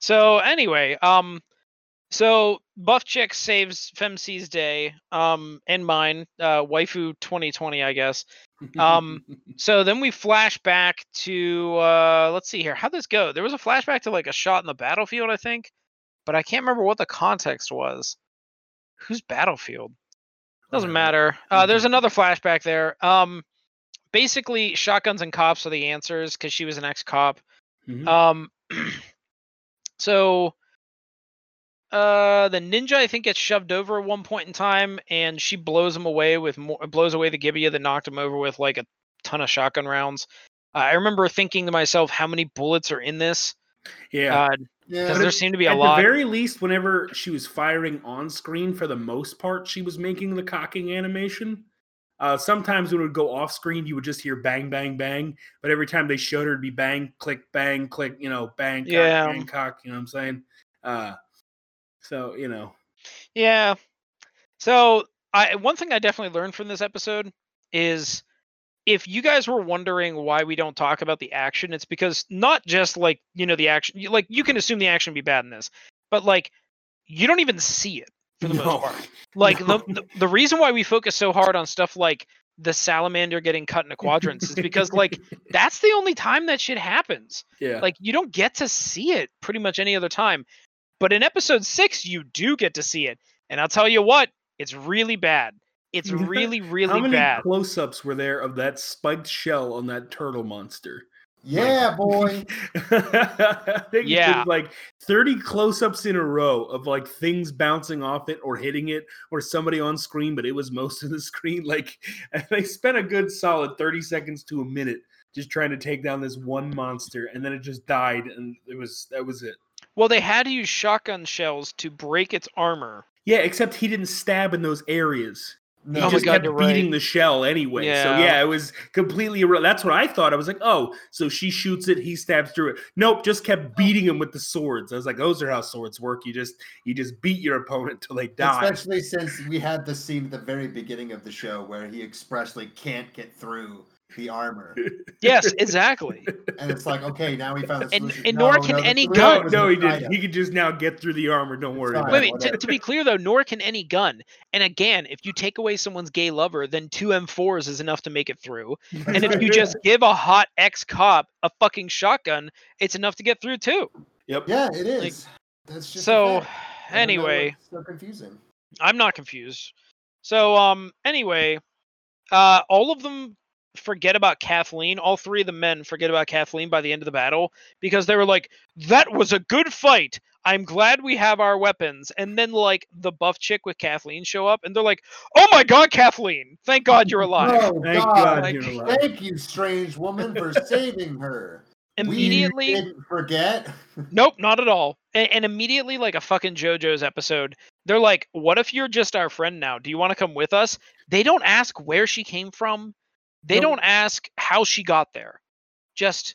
So anyway, um, so Buff Chick saves Femc's day, um, and mine, uh, waifu 2020, I guess. Um, <laughs> So then we flash back to uh, let's see here, how'd this go? There was a flashback to like a shot in the battlefield, I think, but I can't remember what the context was. Whose battlefield? Doesn't matter. Uh, there's another flashback there. Um, basically, shotguns and cops are the answers because she was an ex-cop. Mhm. Um, <clears throat> so uh, the ninja I think gets shoved over at one point in time, and she blows him away with more, blows away the Gibeah that knocked him over with like a ton of shotgun rounds. Uh, I remember thinking to myself, how many bullets are in this? yeah. Uh, Yeah, because there seemed to be a At lot. the very least, whenever she was firing on screen, for the most part, she was making the cocking animation. Uh, sometimes when it would go off screen, you would just hear bang, bang, bang. But every time they showed her, it'd be bang, click, bang, click. You know, bang, cock, Yeah. bang, cock. You know what I'm saying? Uh, so you know, Yeah. So I one thing I definitely learned from this episode is if you guys were wondering why we don't talk about the action, it's because not just like, you know, the action like you can assume the action would be bad in this, but like you don't even see it for the No. most part. <laughs> Like No. the, the the reason why we focus so hard on stuff like the salamander getting cut into quadrants is because like <laughs> that's the only time that shit happens yeah, like you don't get to see it pretty much any other time but in episode six you do get to see it and i'll tell you what it's really bad it's really <laughs> really how really many bad close-ups were there of that spiked shell on that turtle monster? yeah, boy. <laughs> I think Yeah. there's like 30 close-ups in a row of like things bouncing off it or hitting it or somebody on screen, but it was most of the screen. <laughs> Like they spent a good solid 30 seconds to a minute just trying to take down this one monster, and then it just died, and it was that was it. Well they had to use shotgun shells to break its armor Yeah, except he didn't stab in those areas. He Oh just God, kept beating right. the shell anyway. Yeah. So Yeah. yeah, it was completely. irre- That's what I thought. I was like, oh, so she shoots it, he stabs through it. Nope, just kept oh. beating him with the swords. I was like, those are how swords work. You just you just beat your opponent till they die. Especially since we had the scene at the very beginning of the show where he expressly can't get through the armor, <laughs> yes exactly and it's like, okay, now we found the And- solution. and nor No, can no, any gun- no, he inside did. him. He could just now get through the armor. Don't worry fine. about wait wait to, to be clear though nor can any gun and again if you take away someone's gay lover then two m4s is enough to make it through <laughs> and if you just give a hot ex-cop a fucking shotgun it's enough to get through too Yep. Yeah, it is. That's just so fact. I don't know anyway what's so confusing. I'm not confused. So um anyway, uh all of them forget about Kathleen. All three of the men forget about Kathleen by the end of the battle because they were like, that was a good fight. I'm glad we have our weapons. And then like the buff chick with Kathleen show up and they're like, "Oh my god, Kathleen. Thank God you're <laughs> alive." Oh Thank God! God like, you're alive. Thank you, strange woman, for <laughs> saving her. Immediately we didn't forget. <laughs> Nope, not at all. And, and immediately, like a fucking JoJo's episode, they're like, "What if you're just our friend now? Do you want to come with us?" They don't ask where she came from. They don't ask how she got there. Just,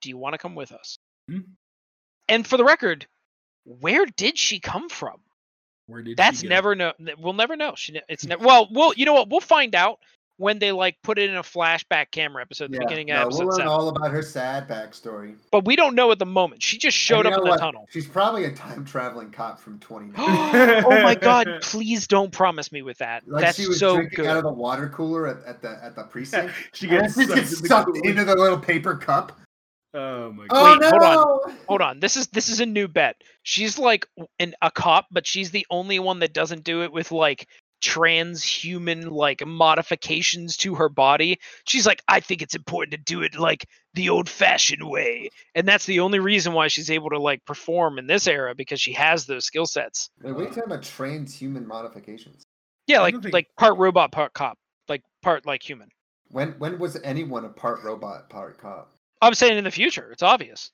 do you want to come with us? Hmm. And for the record, where did she come from? Where did she That's never know. We'll never know. She. It's never. Well, we'll. You know what? We'll find out when they like put it in a flashback camera episode at the beginning of no, episode we'll learn seven. all about her sad backstory. But we don't know at the moment. She just showed up in know the what? tunnel. She's probably a time traveling cop from 29. <gasps> oh my god, <laughs> please don't promise me with that. Like That's she was so drinking out of the water cooler at, at the at the precinct. <laughs> she and gets she sucked, gets in sucked cooler. into the little paper cup. Oh my god. Oh no! hold on. Hold on. This is this is a new bet. She's like w- an a cop, but she's the only one that doesn't do it with like transhuman like modifications to her body. She's like, I think it's important to do it like the old fashioned way. And that's the only reason why she's able to like perform in this era because she has those skill sets. Wait, what are you talking about transhuman modifications? Yeah, like think- like part robot, part cop. Like part like human. When when was anyone a part robot, part cop? I'm saying in the future, it's obvious.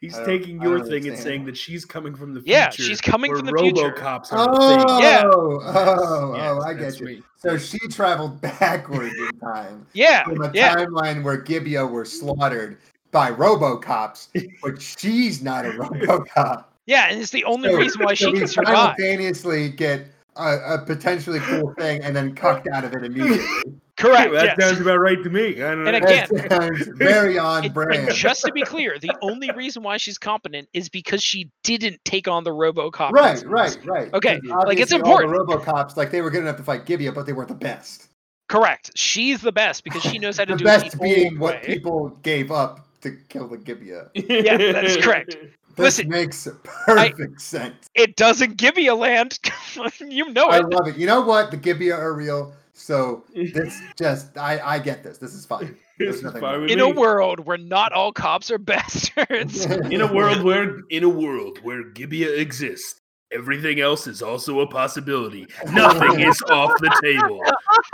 He's I taking your thing and saying that she's coming from the future. Yeah, she's coming from the future. RoboCops are a Oh, thing. Yeah. oh, oh, Yes, oh, I get you. me. So she traveled <laughs> backwards in time Yeah, from a yeah. timeline where Gibeah were slaughtered by RoboCops, but she's not a <laughs> RoboCop. Yeah, and it's the only So- reason why so she we can survive. simultaneously get a, a potentially cool thing and then cucked out of it immediately. <laughs> Correct. that yes. sounds about right to me. I don't And know. again- That very <laughs> on And- brand. And just to be clear, the only reason why she's competent is because she didn't take on the RoboCop. right, instance. right, right. Okay, like, it's obviously all the important. RoboCops, like they were good enough to fight Gibeah, but they weren't the best. Correct. She's the best because she knows how to the do best it the best being what way. people gave up to kill the Gibeah. Yeah, that is correct. <laughs> This Listen, makes <laughs> perfect sense. It doesn't give you a land. <laughs> you know I it. love it. You know what? The Gibeah are real. So <laughs> this just I I get this. This is fine. There's This is nothing fine wrong. with In a world where not all cops are bastards. in a world where in a world where Gibeah exists, everything else is also a possibility. Nothing is off the table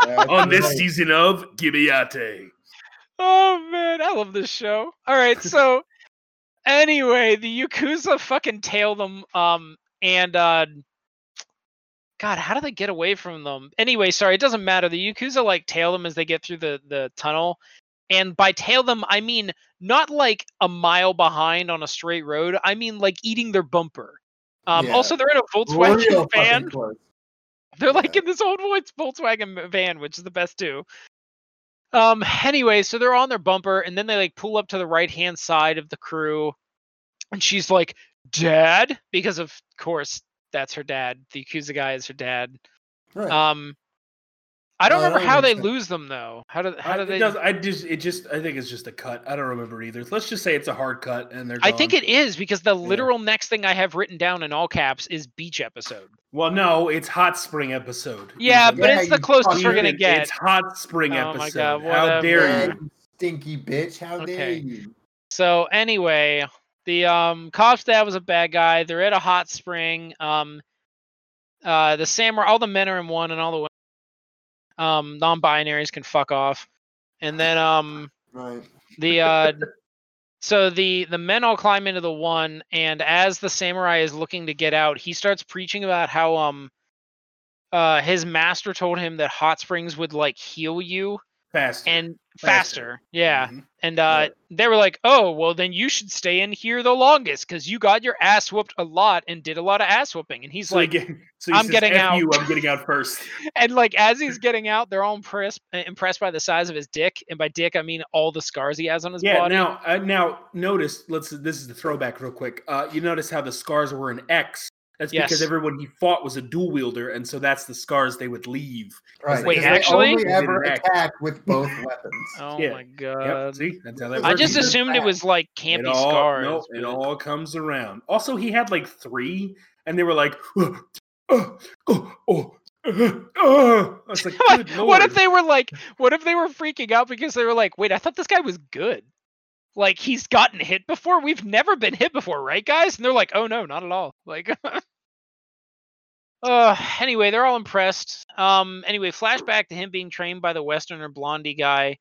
That's on this right. season of Gibiate. Oh man, I love this show. All right, so anyway, the Yakuza fucking tail them um and uh God, how do they get away from them? Anyway, sorry, it doesn't matter. The Yakuza like tail them as they get through the the tunnel. And by tail them, I mean not like a mile behind on a straight road. I mean like eating their bumper. Um, Yeah. Also, they're in a Volkswagen van. They're like Yeah. in this old Volkswagen van, which is the best too. Um. Anyway, so they're on their bumper, and then they like pull up to the right hand side of the crew, and she's like, "Dad," because of course that's her dad. The Yakuza guy is her dad. Right. Um. I don't No, remember how they sense. lose them though. How do how I, do it they? does, I just it just I think it's just a cut. I don't remember either. Let's just say it's a hard cut and they're I think it is because the literal next thing I have written down in all caps is beach episode. Well, no, it's hot spring episode. Yeah, Even- but Yeah, it's the closest we're gonna get. It's hot spring Oh my episode. God, How dare Yeah, you? you stinky bitch. How dare you? So anyway, the um cop's dad was a bad guy. They're at a hot spring. Um uh the samurai all the men are in one and all the women um non-binaries can fuck off. And then um Right. the uh so the the men all climb into the one and as the samurai is looking to get out, he starts preaching about how um uh his master told him that hot springs would like heal you Faster. and Faster. faster. Yeah. Mhm. And uh, Right. they were like, "Oh, well, then you should stay in here the longest because you got your ass whooped a lot and did a lot of ass whooping." And he's So like, again, so he "I'm says, getting "F out." You, I'm getting out first. <laughs> and like as he's getting out, they're all impressed uh, impressed by the size of his dick, and by dick I mean all the scars he has on his Yeah. body. Now, uh, now notice. Let's. This is the throwback, real quick. Uh, you notice how the scars were an X. That's because everyone he fought was a dual wielder, and so that's the scars they would leave. Right. Wait, 'cause they actually? only ever Did attack with both <laughs> weapons. oh yeah. my Yep. god! See, that's how that I just It's assumed it was like it campy all, scars. no, it all comes around. Also, he had like three, and they were like, uh, uh, uh, oh, oh, oh, oh. I was like, <laughs> What- good what if they were like what if they were freaking out because they were like wait i thought this guy was good like he's gotten hit before we've never been hit before right guys and they're like oh no not at all like <laughs> uh anyway they're all impressed um anyway flashback to him being trained by the westerner blondie guy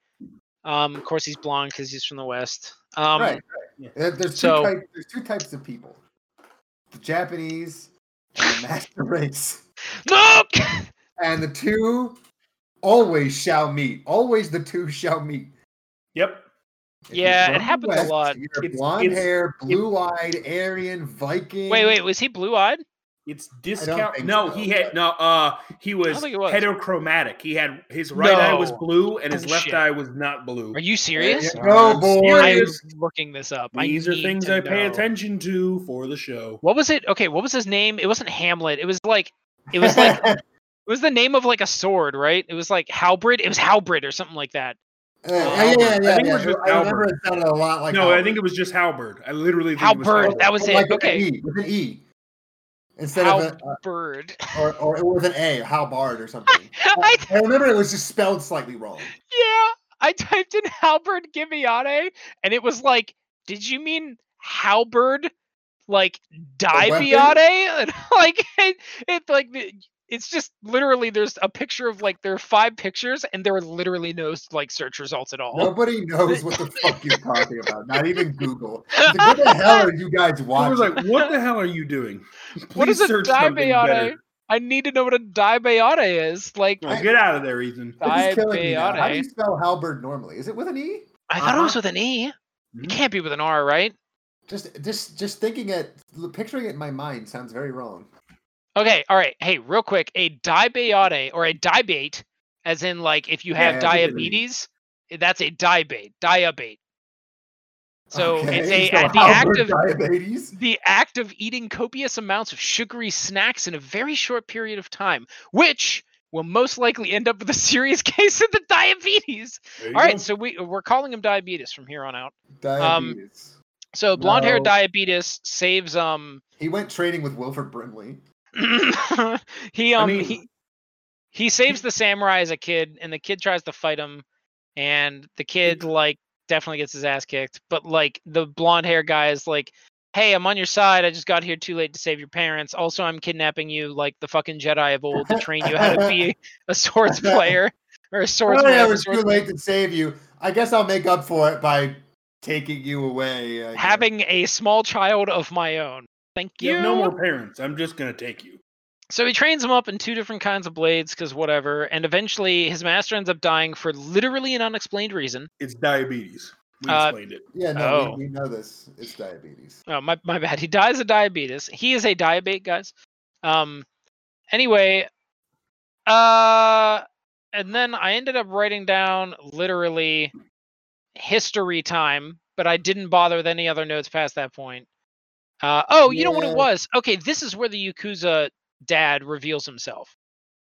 um of course he's blonde because he's from the west um right. Yeah. There's two, So- type, there's two types of people: the Japanese and the master <laughs> race, no and the two always shall meet. Always the two shall meet. Yep. If Yeah, it from the happens a lot. You're It's- blonde it's- hair, blue-eyed, Aryan, Viking. wait wait was he blue-eyed It's discount. No, so, he had no. Uh, he was, was. heterochromatic. He had his right eye was blue and his left Bullshit. eye was not blue. are you serious you go, boy. i'm serious. looking this up I These are things to I pay know. attention to for the show. What was it? Okay, what was his name? It wasn't Hamlet. It was like it was like <laughs> it was the name of like a sword, right? It was like Halberd. It was Halberd or something like that. Uh, yeah, yeah, yeah, I yeah. think it was just I remember it sounded a lot like. no, I think it was just Halberd. I literally think Halberd, It was Halberd. that was it. like with an Okay. E, with an E instead of a, uh, Halberd. or or it was an A, Halbard or something. <laughs> I, I remember it was just spelled slightly wrong. yeah, I typed in Halberd Gibiate, and it was like, did you mean Halberd? Like weapon? Dibiate? <laughs> And like <laughs> it, it like the- it's just literally there's a picture of like there are five pictures and there are literally no like search results at all. Nobody knows what the fuck you're talking about. Not even Google. Like, what the <laughs> hell are you guys watching? I was like, "What the hell are you doing?" <laughs> What Please is a search something diabiote? I need to know what a diabiote is. Like Oh, get out of there, Ethan. This is killing me now. How do diabiote. you spell halberd normally? Is it with an e? I thought it was Uh-huh. with an E. It Mhm. can't be with an R, right? Just, just, just thinking it, picturing it in my mind sounds very wrong. Okay, all right. Hey, real quick, a diabiote or a diabate, as in like if you have Yeah, I think it is. diabetes, that's a diabate, diabate. So it's <laughs> a so the act of diabetes. the act of eating copious amounts of sugary snacks in a very short period of time, which will most likely end up with a <laughs> serious case of the diabetes. All right, go. so we we're calling him diabetes from here on out. Diabetes. So blonde hair diabetes saves um he went training with Wilford Brimley. <coughs> he I um mean- he he saves the samurai as a kid and the kid tries to fight him and the kid like definitely gets his ass kicked but like the blonde hair guy is like hey i'm on your side i just got here too late to save your parents also i'm kidnapping you like the fucking jedi of old to train you how to be <laughs> a swords player or a <laughs> swords Sorry, I was too late to save you. I guess I'll make up for it by taking you away. Having a small child of my own thank You you no more parents. I'm just gonna take you. So he trains him up in two different kinds of blades because whatever, and eventually his master ends up dying for literally an unexplained reason. It's diabetes. We Uh, explained it. Yeah, no, Oh. we, we know this. It's diabetes. Oh my my bad. He dies of diabetes. He is a diabete, guys. Um. Anyway, uh, and then I ended up writing down literally history time, but I didn't bother with any other notes past that point. Uh, oh, you know what it was? Okay, this is where the Yakuza dad reveals himself.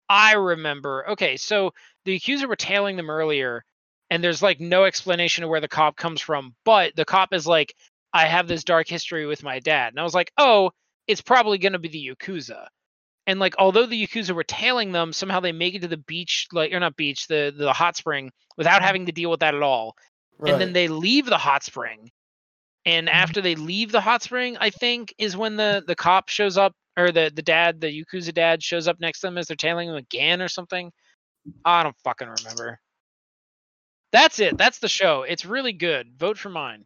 I remember. Okay, so the Yakuza were tailing them earlier, and there's like no explanation of where the cop comes from, but the cop is like, I have this dark history with my dad. And I was like, oh, it's probably going to be the Yakuza. And like, although the Yakuza were tailing them, somehow they make it to the beach, like, or not beach, the, the hot spring without having to deal with that at all. Right. And then they leave the hot spring. And mm-hmm. after they leave the hot spring, I think is when the, the cop shows up, or the, the dad, the Yakuza dad shows up next to them as they're tailing them again or something. I don't fucking remember. That's it. That's the show. It's really good. Vote for mine.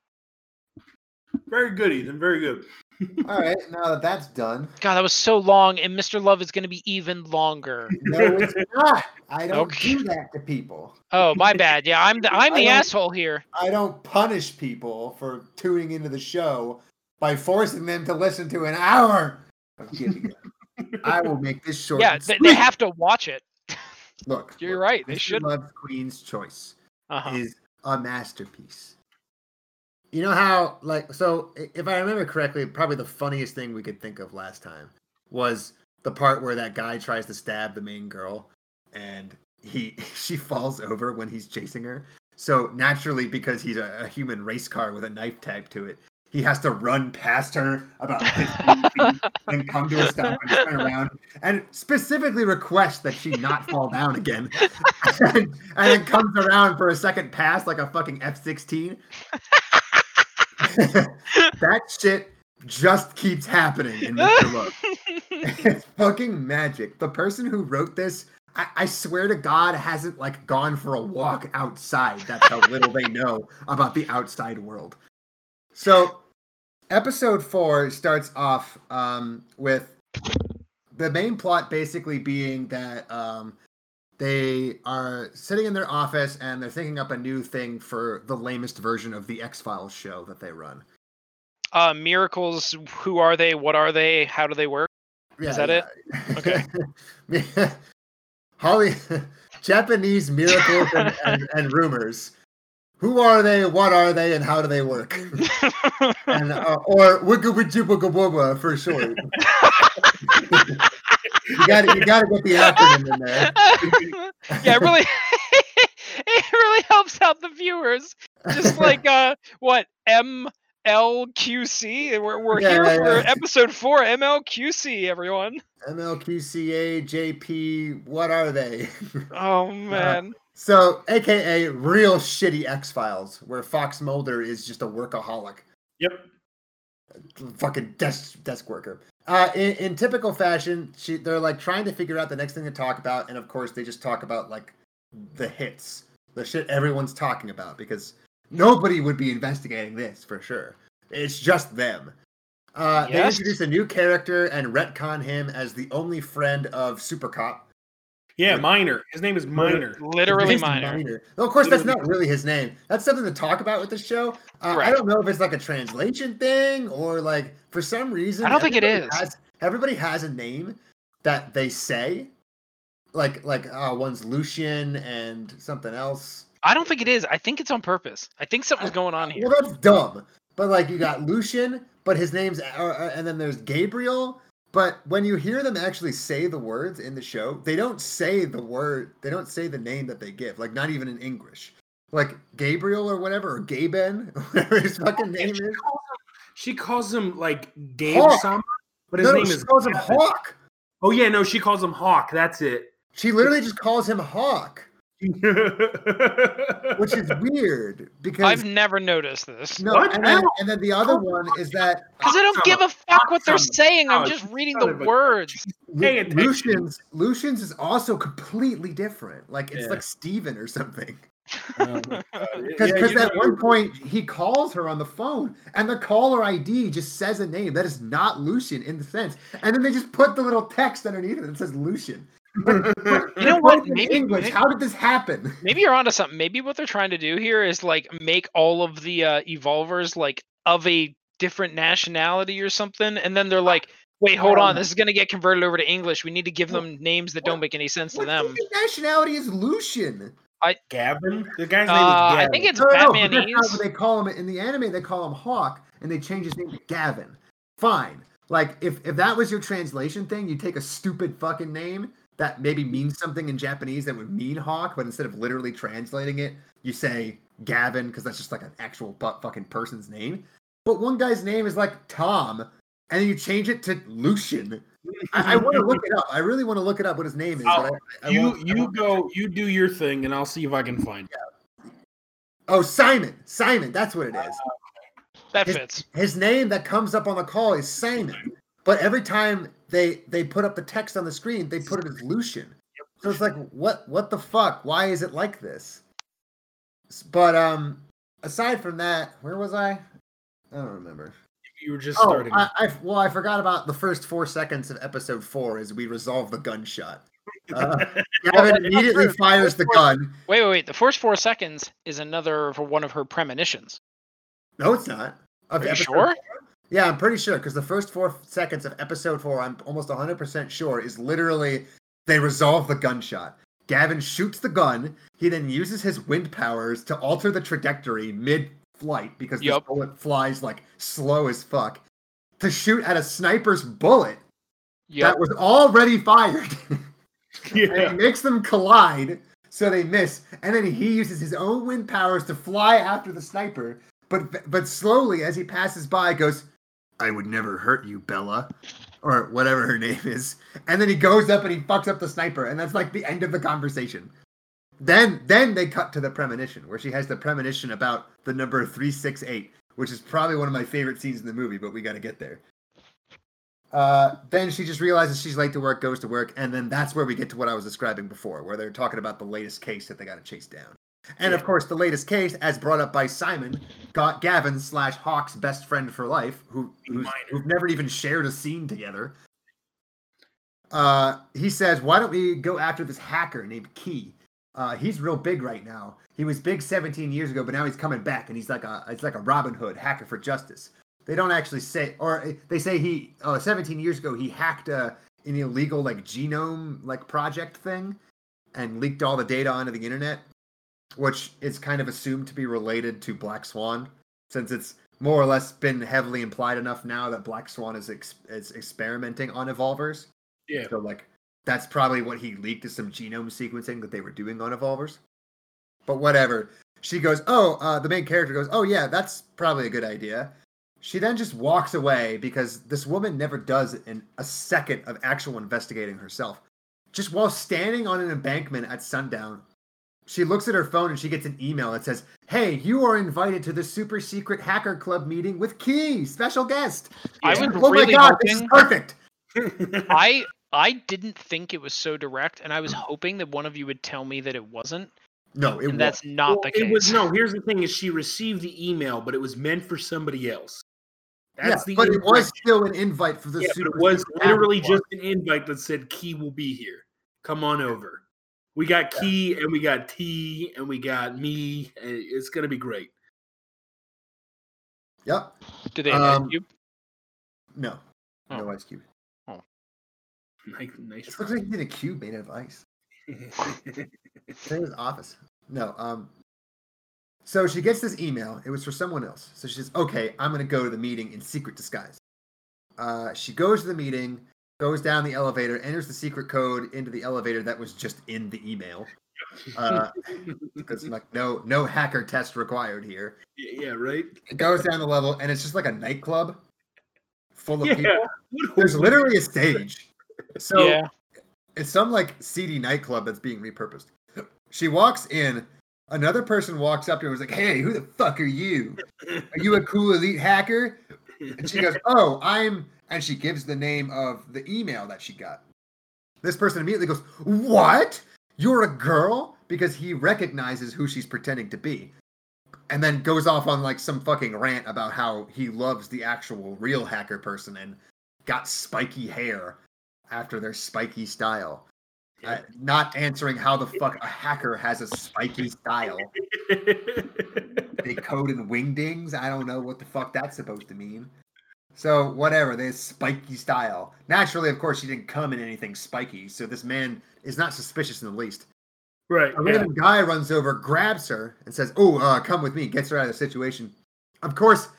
Very good, Ethan. Very good. <laughs> All right, now that that's done. God, that was so long, and Mr. Love is going to be even longer. No, it's not. I don't Okay. do that to people. Oh, my bad. Yeah, I'm the I'm <laughs> the asshole here. I don't punish people for tuning into the show by forcing them to listen to an hour of giving it. <laughs> I will make this short. Yeah, they, they have to watch it. Look, You're look, right, they Mr. should. Love's Queen's Choice Uh-huh. is a masterpiece. You know how, like, so if I remember correctly, probably the funniest thing we could think of last time was the part where that guy tries to stab the main girl, and he <laughs> she falls over when he's chasing her. So naturally, because he's a, a human race car with a knife tagged to it, he has to run past her about <laughs> 15 feet and come to a stop and turn around and specifically request that she not fall down again. <laughs> and, and then comes around for a second pass like a fucking F 16. <laughs> that shit just keeps happening in Mr. Love. <laughs> It's fucking magic. The person who wrote this, I, I swear to God, hasn't like gone for a walk outside. That's how little they know about the outside world. So, episode four starts off um, with the main plot basically being that um, they are sitting in their office and they're thinking up a new thing for the lamest version of the X Files show that they run. uh, miracles. Who are they? What are they? How do they work? Is that it? Okay. <laughs> Holly, <laughs> Japanese miracles and, and, and rumors. Who are they? What are they? And how do they work? <laughs> and uh, or wigga wigga for short. You got to you got to get the acronym in there. <laughs> yeah, it really, <laughs> it really helps out the viewers. Just <laughs> like uh, what MLQC? We're we're Yeah, here yeah, for yeah. episode four. MLQC, everyone. MLQCA, JP, what are they? Oh man. so, AKA real shitty X Files, where Fox Mulder is just a workaholic. Yep. fucking desk desk worker. Uh, in, in typical fashion, she they're like trying to figure out the next thing to talk about, and of course they just talk about like the hits, the shit everyone's talking about, because nobody would be investigating this for sure. It's just them. Uh, They introduce a new character and retcon him as the only friend of Super Cop. Yeah, Minor. His name is Minor. Literally His name's minor. Well, of course, that's not really his name. That's something to talk about with the show. Uh, I don't know if it's like a translation thing or like for some reason. I don't think it is. everybody. Has, everybody has a name that they say, like like uh, one's Lucien and something else. I don't think it is. I think it's on purpose. I think something's going on here. Well, that's dumb. But like you got Lucien, but his name's uh, uh, and then there's Gabriel. But when you hear them actually say the words in the show, they don't say the word. They don't say the name that they give. Like not even in English. Like Gabriel or whatever, or Gaben, <laughs> whatever his fucking name is. She calls him like Gabe. Summer, but his No, name she is calls him Hawk. Oh yeah, no, she calls him Hawk. That's it. She literally just calls him Hawk, <laughs> which is weird because I've never noticed this. no, and then, and then the other one is that Because I don't give a fuck what they're saying. I'm Oh, just reading the words. Pay. Lucien's Lucien's is also completely different. Like it's Yeah. like Steven or something. <laughs> Because Because at one point he calls her on the phone and the caller ID just says a name that is not Lucien in the sense. And then they just put the little text underneath it that says Lucien. You know what? Maybe- English, maybe- how did this happen? Maybe you're onto something. Maybe what they're trying to do here is like make all of the uh, evolvers like of a different nationality or something, and then they're like, "Wait, hold on, this is gonna get converted over to English. We need to give them names that don't make any sense to them." nationality is Lucien? I, Gavin. The guy's name is Uh, Gavin. I think it's No, no, no, that's what they call him in the anime. They call him Hawk, and they change his name to Gavin. Fine. Like if if that was your translation thing, you take a stupid fucking name that maybe mm-hmm. means something in Japanese that would mean Hawk, but instead of literally translating it, you say Gavin because that's just like an actual butt fucking person's name. But one guy's name is like Tom, and then you change it to Lucien. I, I want to look it up. I really want to look it up what his name is. But I, I you you go you do your thing and I'll see if I can find it. Oh, Simon. Simon. That's what it is. That His- fits. his name that comes up on the call is Simon, but every time they they put up the text on the screen, they put it as Lucien. So it's like, what what the fuck? Why is it like this? But um, aside from that, where was I? I don't remember. You were just Oh, starting. I, I well, I forgot about the first four seconds of episode four as we resolve the gunshot. <laughs> Uh, Gavin immediately fires the gun. Wait, wait, wait. The first four seconds is another for one of her premonitions. No, it's not. Of Are you episode sure? Yeah, I'm pretty sure because the first four seconds of episode four, I'm almost 100% sure, is literally they resolve the gunshot. Gavin shoots the gun. He then uses his wind powers to alter the trajectory mid flight because this Yup. bullet flies like slow as fuck to shoot at a sniper's bullet Yep. that was already fired. <laughs> and yeah. he makes them collide so they miss and then he uses his own wind powers to fly after the sniper but but slowly as he passes by goes i would never hurt you bella or whatever her name is. And then he goes up and he fucks up the sniper and that's like the end of the conversation. Then then they cut to the premonition where she has the premonition about the number 368 which is probably one of my favorite scenes in the movie but we got to get there. Uh, then she just realizes she's late to work, goes to work, and then that's where we get to what I was describing before, where they're talking about the latest case that they got to chase down. And of course, the latest case, as brought up by Simon, got Gavin slash Hawk's best friend for life, who who've never even shared a scene together. Uh, he says, "Why don't we go after this hacker named Key? Uh, he's real big right now. He was big 17 years ago, but now he's coming back, and he's like a it's like a Robin Hood hacker for justice." They don't actually say, or they say he uh, 17 years ago he hacked a, an illegal like genome like project thing and leaked all the data onto the internet, which is kind of assumed to be related to Black Swan, since it's more or less been heavily implied enough now that Black Swan is ex- is experimenting on evolvers. Yeah. So like that's probably what he leaked is some genome sequencing that they were doing on evolvers. But whatever. She goes, "Oh, uh, the main character goes, "Oh yeah, that's probably a good idea." She then just walks away because this woman never does in a second of actual investigating herself. Just while standing on an embankment at sundown, she looks at her phone and she gets an email that says, "Hey, you are invited to the super secret hacker club meeting with Key, special guest." I was oh really my god, this is hoping- perfect. <laughs> I I didn't think it was so direct, and I was hoping that one of you would tell me that it wasn't, No, it and was. that's not Well, the case. it was no. Here's the thing: is she received the email, but it was meant for somebody else. Yeah, That's the but it was still an invite for the Yeah, but it was literally just an invite that said Key will be here. Come on over. We got Key and we got T and we got me. and It's gonna be great. Yep. Did they have um, you? No. Oh. No ice cube. Oh. Nice, nice It looks like he's in a cube made out of ice. try. It's in his office. No. Um. So she gets this email. It was for someone else. So she says, "Okay, I'm gonna go to the meeting in secret disguise." Uh, she goes to the meeting, goes down the elevator, enters the secret code into the elevator that was just in the email. <laughs> Uh, because like no no hacker test required here. yeah, right. It goes down the level, and it's just like a nightclub full of Yeah. people. There's literally a stage. So yeah. it's some like seedy nightclub that's being repurposed. She walks in. Another person walks up to her and was like, "Hey, who the fuck are you? Are you a cool elite hacker?" And she goes, "Oh, I'm." And she gives the name of the email that she got. This person immediately goes, "What? You're a girl?" Because he recognizes who she's pretending to be, and then goes off on like some fucking rant about how he loves the actual real hacker person and got spiky hair after their spiky style. Uh, not answering how the fuck a hacker has a spiky style. <laughs> They code in wingdings. I don't know what the fuck that's supposed to mean. So whatever, this spiky style. Naturally, of course, she didn't come in anything spiky, so this man is not suspicious in the least. right. A Yeah. random guy runs over, grabs her, and says, "Oh, uh, come with me." Gets her out of the situation. Of course,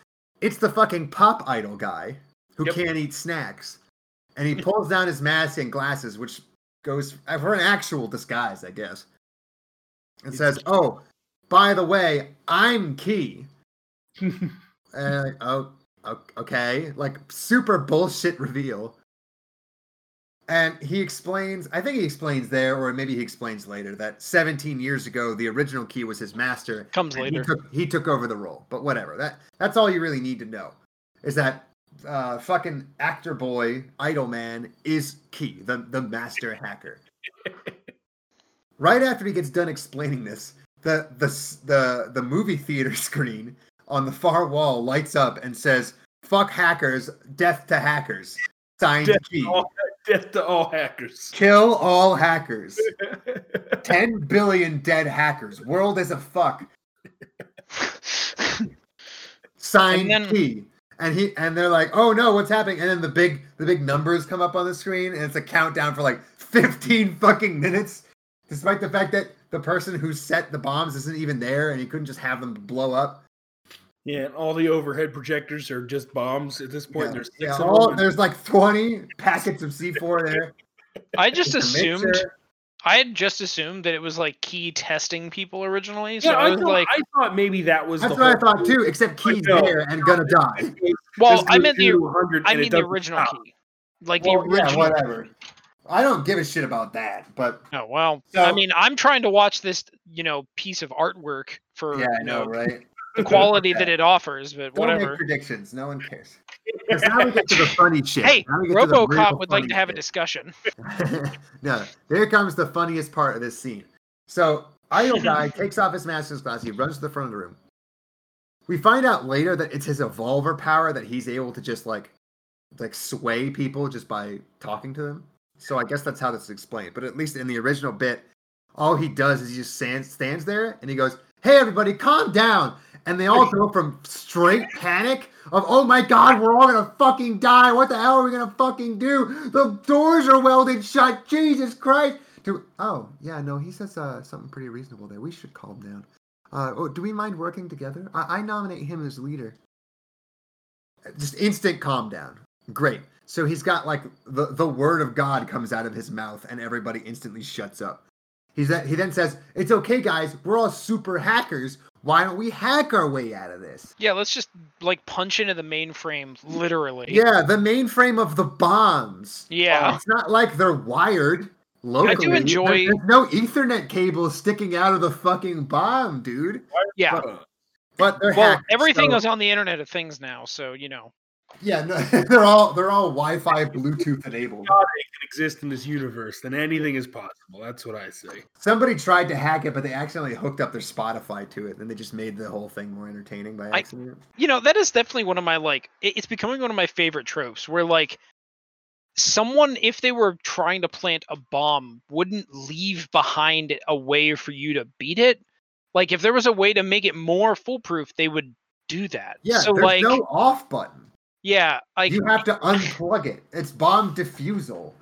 it's the fucking pop idol guy who Yep. can't eat snacks, and he <laughs> pulls down his mask and glasses, which goes for an actual disguise, I guess, and It's- says, "Oh, by the way, I'm Key." <laughs> Like, oh, okay, like super bullshit reveal. And he explains, I think he explains there, or maybe he explains later, that 17 years ago, the original key was his master. Comes later. He took, he took over the role. But whatever. That That's all you really need to know. Is that uh, fucking actor boy, idol man, is Key, the, the master hacker. <laughs> right after he gets done explaining this, the, the, the, the movie theater <laughs> screen on the far wall lights up and says, fuck hackers, death to hackers. Signed Death Key. to all, <laughs> death to all hackers. Kill all hackers. <laughs> 10 billion dead hackers. World is a fuck. Signed And then- Key. And he and they're like, oh no, what's happening? And then the big the big numbers come up on the screen and it's a countdown for like 15 fucking minutes. Despite the fact that the person who set the bombs isn't even there and he couldn't just have them blow up. Yeah, and all the overhead projectors are just bombs at this point. Yeah, There's six yeah, all- there's like 20 packets of C4 there. I just assumed. I had just assumed that it was like key testing people originally. So yeah, I I was thought, like, I thought maybe that was That's the what I thought too, except Key's no. there and gonna <laughs> die. well, I go meant the I mean the original stop. key, like Well, the original. Yeah, whatever. I don't give a shit about that, but Oh well, I mean, I'm trying to watch this, you know, piece of artwork for yeah, I you know, know, right? The quality that it offers, but Don't whatever. make predictions. No one cares. <laughs> 'Cause now we get to the funny shit. Hey, Now we get to the RoboCop would like to have a discussion. <laughs> no, there comes the funniest part of this scene. So, idol guy <laughs> takes off his master's glass. He runs to the front of the room. We find out later that it's his evolver power that he's able to just like, like sway people just by talking to them. So I guess that's how this is explained. But at least in the original bit, all he does is he just stands stands there and he goes, "Hey everybody, calm down." And they all go from straight panic of "Oh my god, we're all gonna fucking die! What the hell are we gonna fucking do? The doors are welded shut! Jesus Christ!" To oh yeah, no, he says uh, something pretty reasonable there. We should calm down. Uh, oh, do we mind working together? I, I nominate him as leader. Just instant calm down. Great. So he's got like the, the word of God comes out of his mouth and everybody instantly shuts up. He's that he then says, It's okay, guys, we're all super hackers. Why don't we hack our way out of this? Yeah, let's just like punch into the mainframe, literally. Yeah, the mainframe of the bombs. Yeah. Oh, it's not like they're wired. locally. there- enjoy- There's no Ethernet cable sticking out of the fucking bomb, dude. Yeah. But, but they're Well, hacked, everything so- is on the Internet of Things now, so you know. Yeah, no, <laughs> they're all they're all Wi-Fi, Bluetooth enabled. God can exist in this universe, then anything is possible. That's what I say. Somebody tried to hack it, but they accidentally hooked up their Spotify to it, and they just made the whole thing more entertaining by I- accident. You know, that is definitely one of my like. It's becoming one of my favorite tropes, where like someone, if they were trying to plant a bomb, wouldn't leave behind a way for you to beat it. Like if there was a way to make it more foolproof, they would do that. Yeah, So there's like, no off button. Yeah, like you have to unplug it. It's bomb defusal.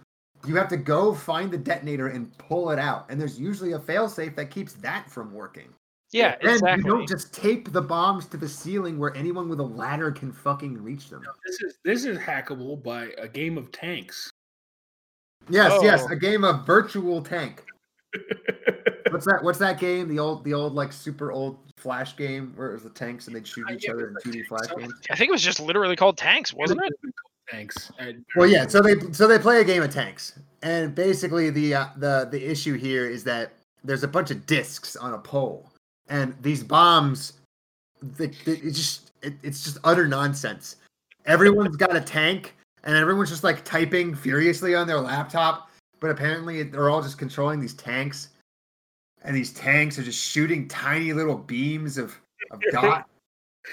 You have to go find the detonator and pull it out, and there's usually a failsafe that keeps that from working. yeah, And exactly. you don't just tape the bombs to the ceiling where anyone with a ladder can fucking reach them. This is this is hackable by a game of tanks. Yes, yes, Oh. a game of virtual tank. <laughs> What's that? What's that game? The old, the old like super old flash game where it was the tanks and they'd shoot each other in two D flash games. I think it was just literally called tanks, wasn't it? Tanks. Well, yeah. So they so they play a game of tanks, and basically the uh, the the issue here is that there's a bunch of discs on a pole, and these bombs, they, they, it just it, it's just utter nonsense. Everyone's got a tank, and everyone's just like typing furiously on their laptop, but apparently they're all just controlling these tanks, and these tanks are just shooting tiny little beams of of <laughs> dot.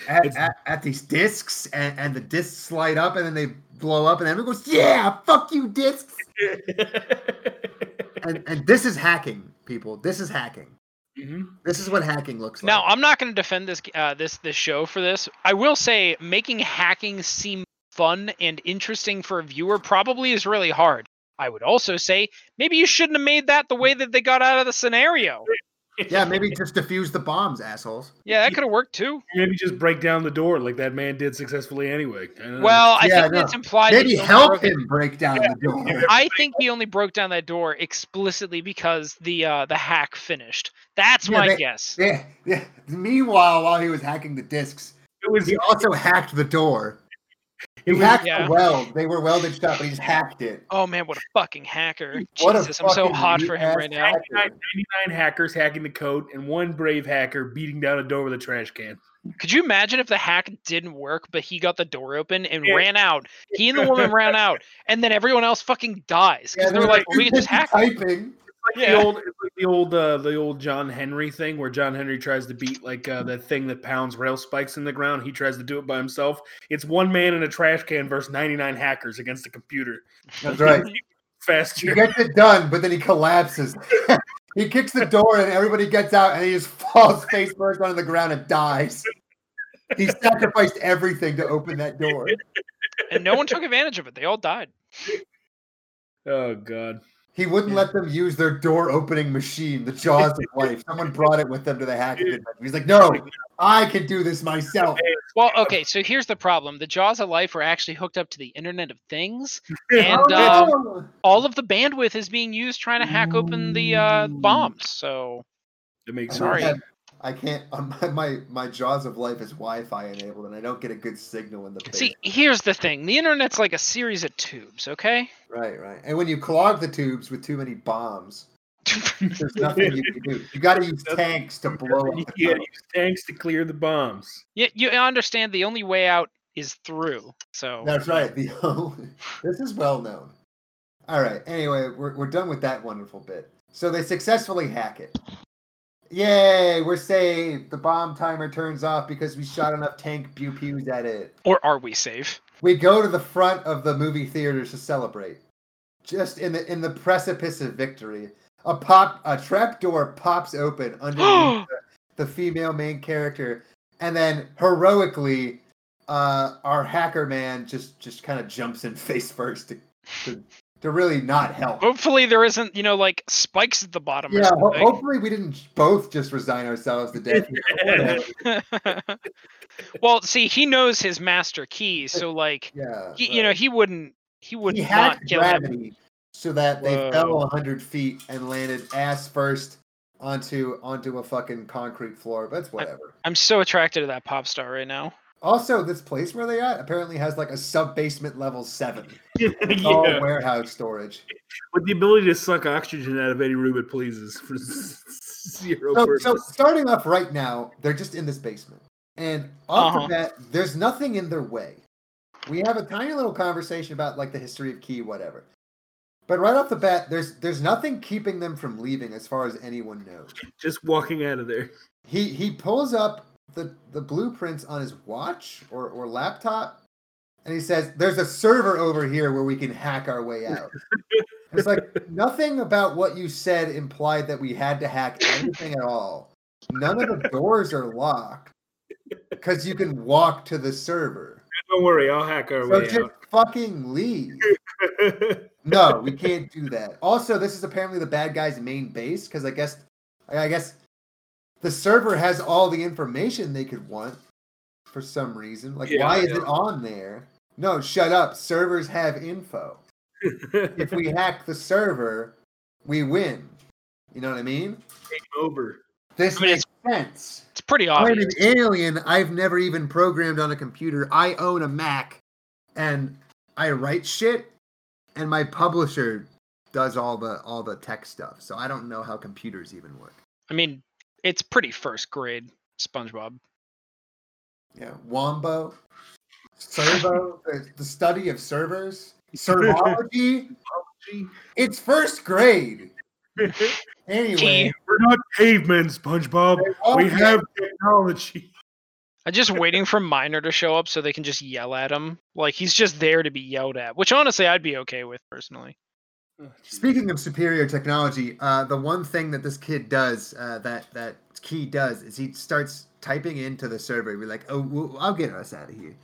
At, at, at these discs and, and the discs light up and then they blow up and everyone goes yeah fuck you discs <laughs> and and this is hacking people this is hacking Mhm. this is what hacking looks like Now, I'm not going to defend this uh, this this show for this. I will say making hacking seem fun and interesting for a viewer probably is really hard. I would also say maybe you shouldn't have made that the way that they got out of the scenario. <laughs> yeah maybe just defuse the bombs assholes Yeah, that could have worked too. Maybe just break down the door like that man did successfully anyway. I. Well, I Yeah, think no. it's implied. maybe he only help broke it- him break down the door <laughs> I think he only broke down that door explicitly because the uh, the hack finished. That's Yeah, my they- guess. yeah, yeah. meanwhile while he was hacking the discs it was he also hacked the door he It was- hacked yeah. the weld they were welded shut but he just hacked it Oh man, what a fucking hacker! What a Jesus, I'm so hot for him right now. 99, 99 hackers hacking the code and one brave hacker beating down a door with a trash can. Could you imagine if the hack didn't work, but he got the door open and Yeah. ran out? He and the woman ran out, and then everyone else fucking dies because they're like, well, "We can just hack." typing Like the old, it's like the old, uh, the old John Henry thing, where John Henry tries to beat like uh, that thing that pounds rail spikes in the ground. He tries to do it by himself. It's one man in a trash can versus ninety nine hackers against the computer. that's right <laughs> He gets it done, but then he collapses. <laughs> he kicks the door and everybody gets out and he just falls face first onto the ground and dies. He sacrificed everything to open that door. and no one took advantage of it. They all died. Oh god. He wouldn't let them use their door opening machine, the jaws of <laughs> life. Someone brought it with them to the hack. He's like, no, I can do this myself. Well, okay, so here's the problem: the jaws of life were actually hooked up to the Internet of Things, <laughs> Oh, and um, all of the bandwidth is being used trying to hack open the uh, bombs. So It makes I sorry. Don't sense. have- I can't. <laughs> Um, my my jaws of life is Wi-Fi enabled, and I don't get a good signal in the base. see, here's the thing: the internet's like a series of tubes. Okay. Right, right. And when you clog the tubes with too many bombs, <laughs> there's nothing you can do. You got to use tanks to blow up. You the gotta use tanks to clear the bombs. you, you understand the only way out is through. So That's right. The <laughs> this is well known. All right. Anyway, we're we're done with that wonderful bit. So they successfully hack it. Yay! We're saved. The bomb timer turns off because we shot enough tank pew pews at it. or are we safe? We go to the front of the movie theaters to celebrate. Just in the in the precipice of victory, a pop a trap door pops open <gasps> underneath the, the female main character, and then heroically, uh, our hacker man just just kind of jumps in <laughs> face first to, to to really not help. Hopefully there isn't, you know, like spikes at the bottom or Yeah, ho- hopefully we didn't both just resign ourselves to death. <laughs> well, see, he knows his master key, so like, yeah, he, you know, he wouldn't, he would he not kill him. gravity so that they Whoa. fell hundred feet and landed ass first onto onto a fucking concrete floor. But it's whatever. I'm so attracted to that pop star right now. Also, this place where they at apparently has like a sub basement level seven. <laughs> It's all warehouse storage. with the ability to suck oxygen out of any room it pleases for <laughs> zero So, purpose. so starting off right now, they're just in this basement, and off Uh-huh. the bat, there's nothing in their way. We have a tiny little conversation about like the history of Key, whatever. But right off the bat, there's there's nothing keeping them from leaving, as far as anyone knows. Just walking out of there. He he pulls up the the blueprints on his watch or or laptop, and he says, "There's a server over here where we can hack our way out." <laughs> it's like nothing about what you said implied that we had to hack anything at all. None of the doors are locked because you can walk to the server. Don't worry, I'll hack our So way just fucking leave. <laughs> No, we can't do that. Also, this is apparently the bad guy's main base because I guess, I guess, the server has all the information they could want for some reason. Like, Yeah, why is yeah. it on there? No, shut up. Servers have info. <laughs> If we hack the server, we win. You know what I mean? Game over. This I mean, makes sense. It's pretty I'm an alien. I've never even programmed on a computer. I own a Mac, and I write shit, and my publisher does all the all the tech stuff. So I don't know how computers even work. I mean, it's pretty first grade SpongeBob. Yeah, Wombo, Servo, the, the study of servers, servology. <laughs> it's first grade. Anyway, Key. We're not cavemen, SpongeBob. We have technology. I'm just waiting for Miner to show up so they can just yell at him. Like he's just there to be yelled at, which honestly I'd be okay with personally. Speaking of superior technology, uh, the one thing that this kid does, uh, that that key does, is he starts typing into the server. We're like, "Oh, well, I'll get us out of here."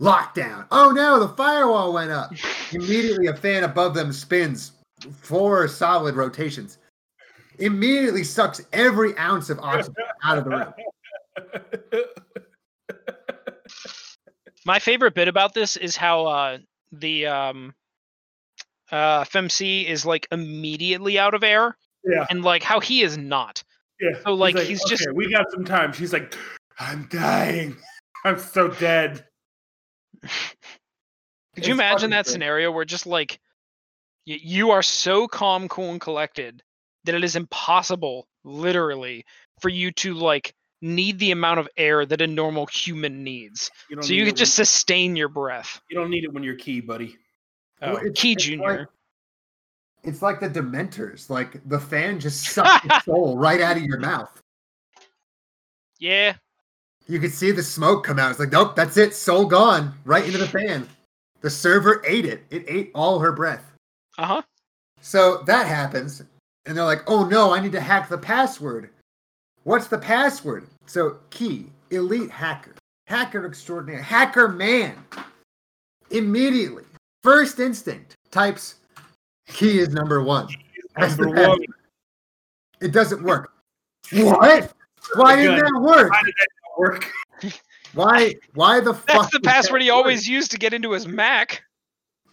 Lockdown. Oh no, the firewall went up. <laughs> Immediately, a fan above them spins four solid rotations. Immediately sucks every ounce of oxygen <laughs> out of the room. <laughs> My favorite bit about this is how uh, the um, uh, FMC is like immediately out of air, Yeah. and like how he is not. Yeah. So, like, he's just- "Okay, we got some time. She's like, I'm dying. I'm so dead. <laughs> Could you imagine that great. scenario where just like y- you are so calm, cool, and collected that it is impossible, literally, for you to like need the amount of air that a normal human needs. You So you could just sustain your breath. you don't need it when you're key, buddy. Oh, it's- Key it's Junior. like- it's like the Dementors. Like the fan just <laughs> sucked the soul right out of your mouth. yeah, You could see the smoke come out. It's like, nope, that's it. Soul gone. Right into the <laughs> fan. The server ate it. It ate all her breath. uh huh. So that happens. And they're like, oh no, I need to hack the password. What's the password? So, key, elite hacker, hacker extraordinaire, hacker man. Immediately, first instinct, types key is number one. As the Number one. It doesn't work. What? Why didn't that work? Why did that not work? Why? Why the fuck? That's the did that password he always used to get into his Mac.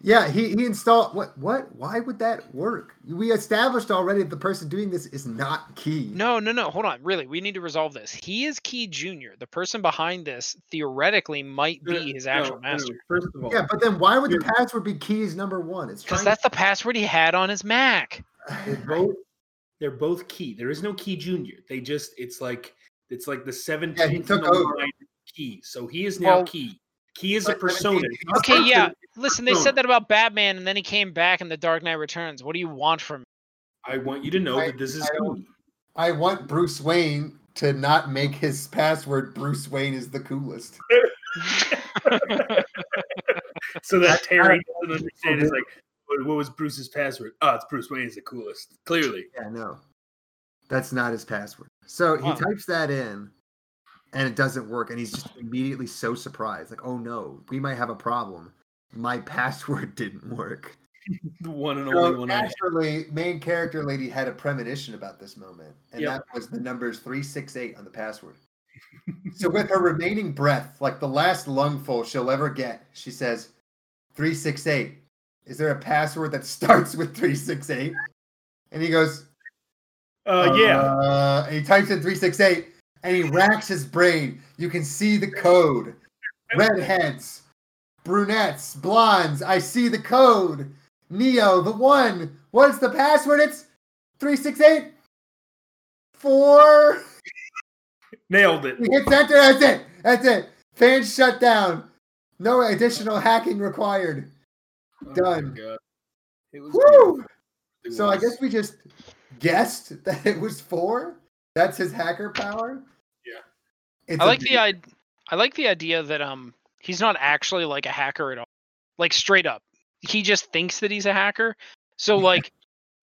Yeah, he, he installed what what? Why would that work? We established already that the person doing this is not key. No, no, no. Hold on. Really, we need to resolve this. He is Key Junior. The person behind this theoretically might be his actual no, no, master. First of all, Yeah, but then why would the password be keys number one? It's Because trying. that's the password he had on his Mac. they're both they're both key. There is no key junior. They just it's like it's like the seventeenth took over. key. So he is now Well- key. Key is a persona. 17. He's Okay, yeah. Listen, they said that about Batman, and then he came back in The Dark Knight Returns. What do you want from me? I want you to know I- that this is I. I want Bruce Wayne to not make his password Bruce Wayne is the coolest. <laughs> So that Terry doesn't understand. It's like, what, what was Bruce's password? Oh, it's Bruce Wayne is the coolest. Clearly. Yeah, no. That's not his password. So he Wow. types that in and it doesn't work. And he's just immediately so surprised. Like, oh no, we might have a problem. My <laughs> password didn't work. <laughs> The one and So only one I naturally, main character lady had a premonition about this moment, and Yep. that was the numbers three six eight on the password. so with her remaining breath, like the last lungful she'll ever get, she says, three six eight. Is there a password that <laughs> starts with three six eight? And he goes, Uh, yeah. Uh, and he types in three six eight, and he racks his brain. You can see the code. redheads, brunettes, blondes. I see the code. Neo, the one. What's the password? It's three six eight four. Nailed it. He hits enter. That's it. That's it. Fans shut down. No additional hacking required. Oh Done. It was Woo! beautiful. It So I guess we just guessed <laughs> that it was four. That's his hacker power. Yeah. It's I like amazing. the I, I like the idea that um he's not actually like a hacker at all. Like straight up. He just thinks that he's a hacker. So like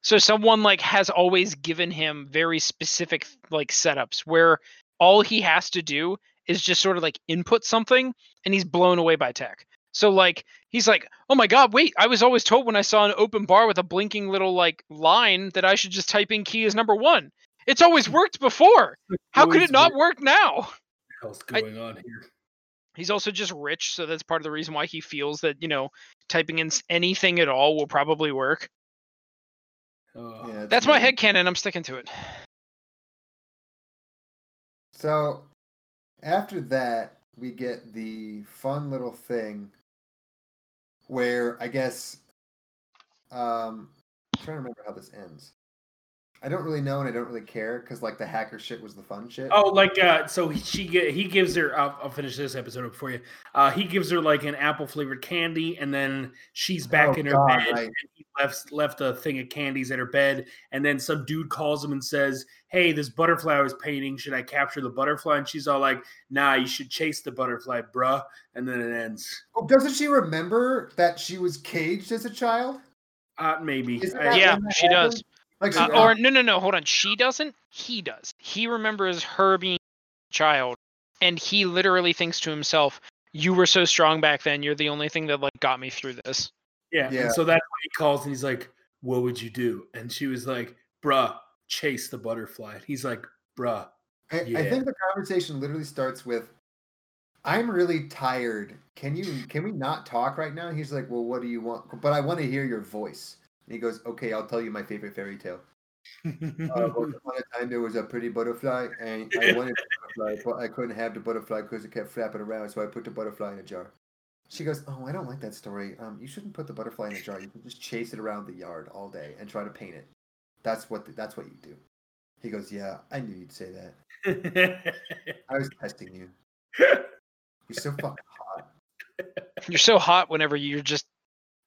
so someone like has always given him very specific like setups where all he has to do is just sort of like input something and he's blown away by tech. So like he's like, "Oh my god, wait, I was always told when I saw an open bar with a blinking little like line that I should just type in key as number 1. It's always worked before. How could it not what work now?" the hell's I- going on here? He's also just rich, so that's part of the reason why he feels that, you know, typing in anything at all will probably work. Oh, Yeah, it's That's my amazing. headcanon. I'm sticking to it. So after that, we get the fun little thing where I guess um I'm trying to remember how this ends. I don't really know and I don't really care because like the hacker shit was the fun shit. Oh, like uh, so he- she get he gives her. I'll, I'll finish this episode up for you. Uh, he gives her like an apple flavored candy, and then she's back Oh, in her God, bed. right. And he left left a thing of candies at her bed, and then some dude calls him and says, "Hey, this butterfly I was painting. Should I capture the butterfly?" And she's all like, "Nah, you should chase the butterfly, bruh." And then it ends. Oh, doesn't she remember that she was caged as a child? Uh, maybe. Isn't I- that Yeah, when that she does. Happened? Like, Uh, or no, no, no. Hold on. She doesn't. He does. He remembers her being a child, and he literally thinks to himself, "You were so strong back then. You're the only thing that like got me through this." Yeah. Yeah. And so that's why he calls and he's like, What would you do? And she was like, Bruh, chase the butterfly. And he's like, Bruh. I, I think the conversation literally starts with, "I'm really tired. Can you can we not talk right now?" He's like, "Well, what do you want?" But I want to hear your voice. And he goes, "Okay, I'll tell you my favorite fairy tale. <laughs> Uh, once upon a time, there was a pretty butterfly, and I <laughs> wanted a butterfly, but I couldn't have the butterfly because it kept flapping around. So I put the butterfly in a jar." She goes, "Oh, I don't like that story. Um, you shouldn't put the butterfly in a jar. You can just chase it around the yard all day and try to paint it. That's what the, that's what you do." He goes, "Yeah, I knew you'd say that. <laughs> I was testing you. You're so fucking hot. You're so hot whenever you're just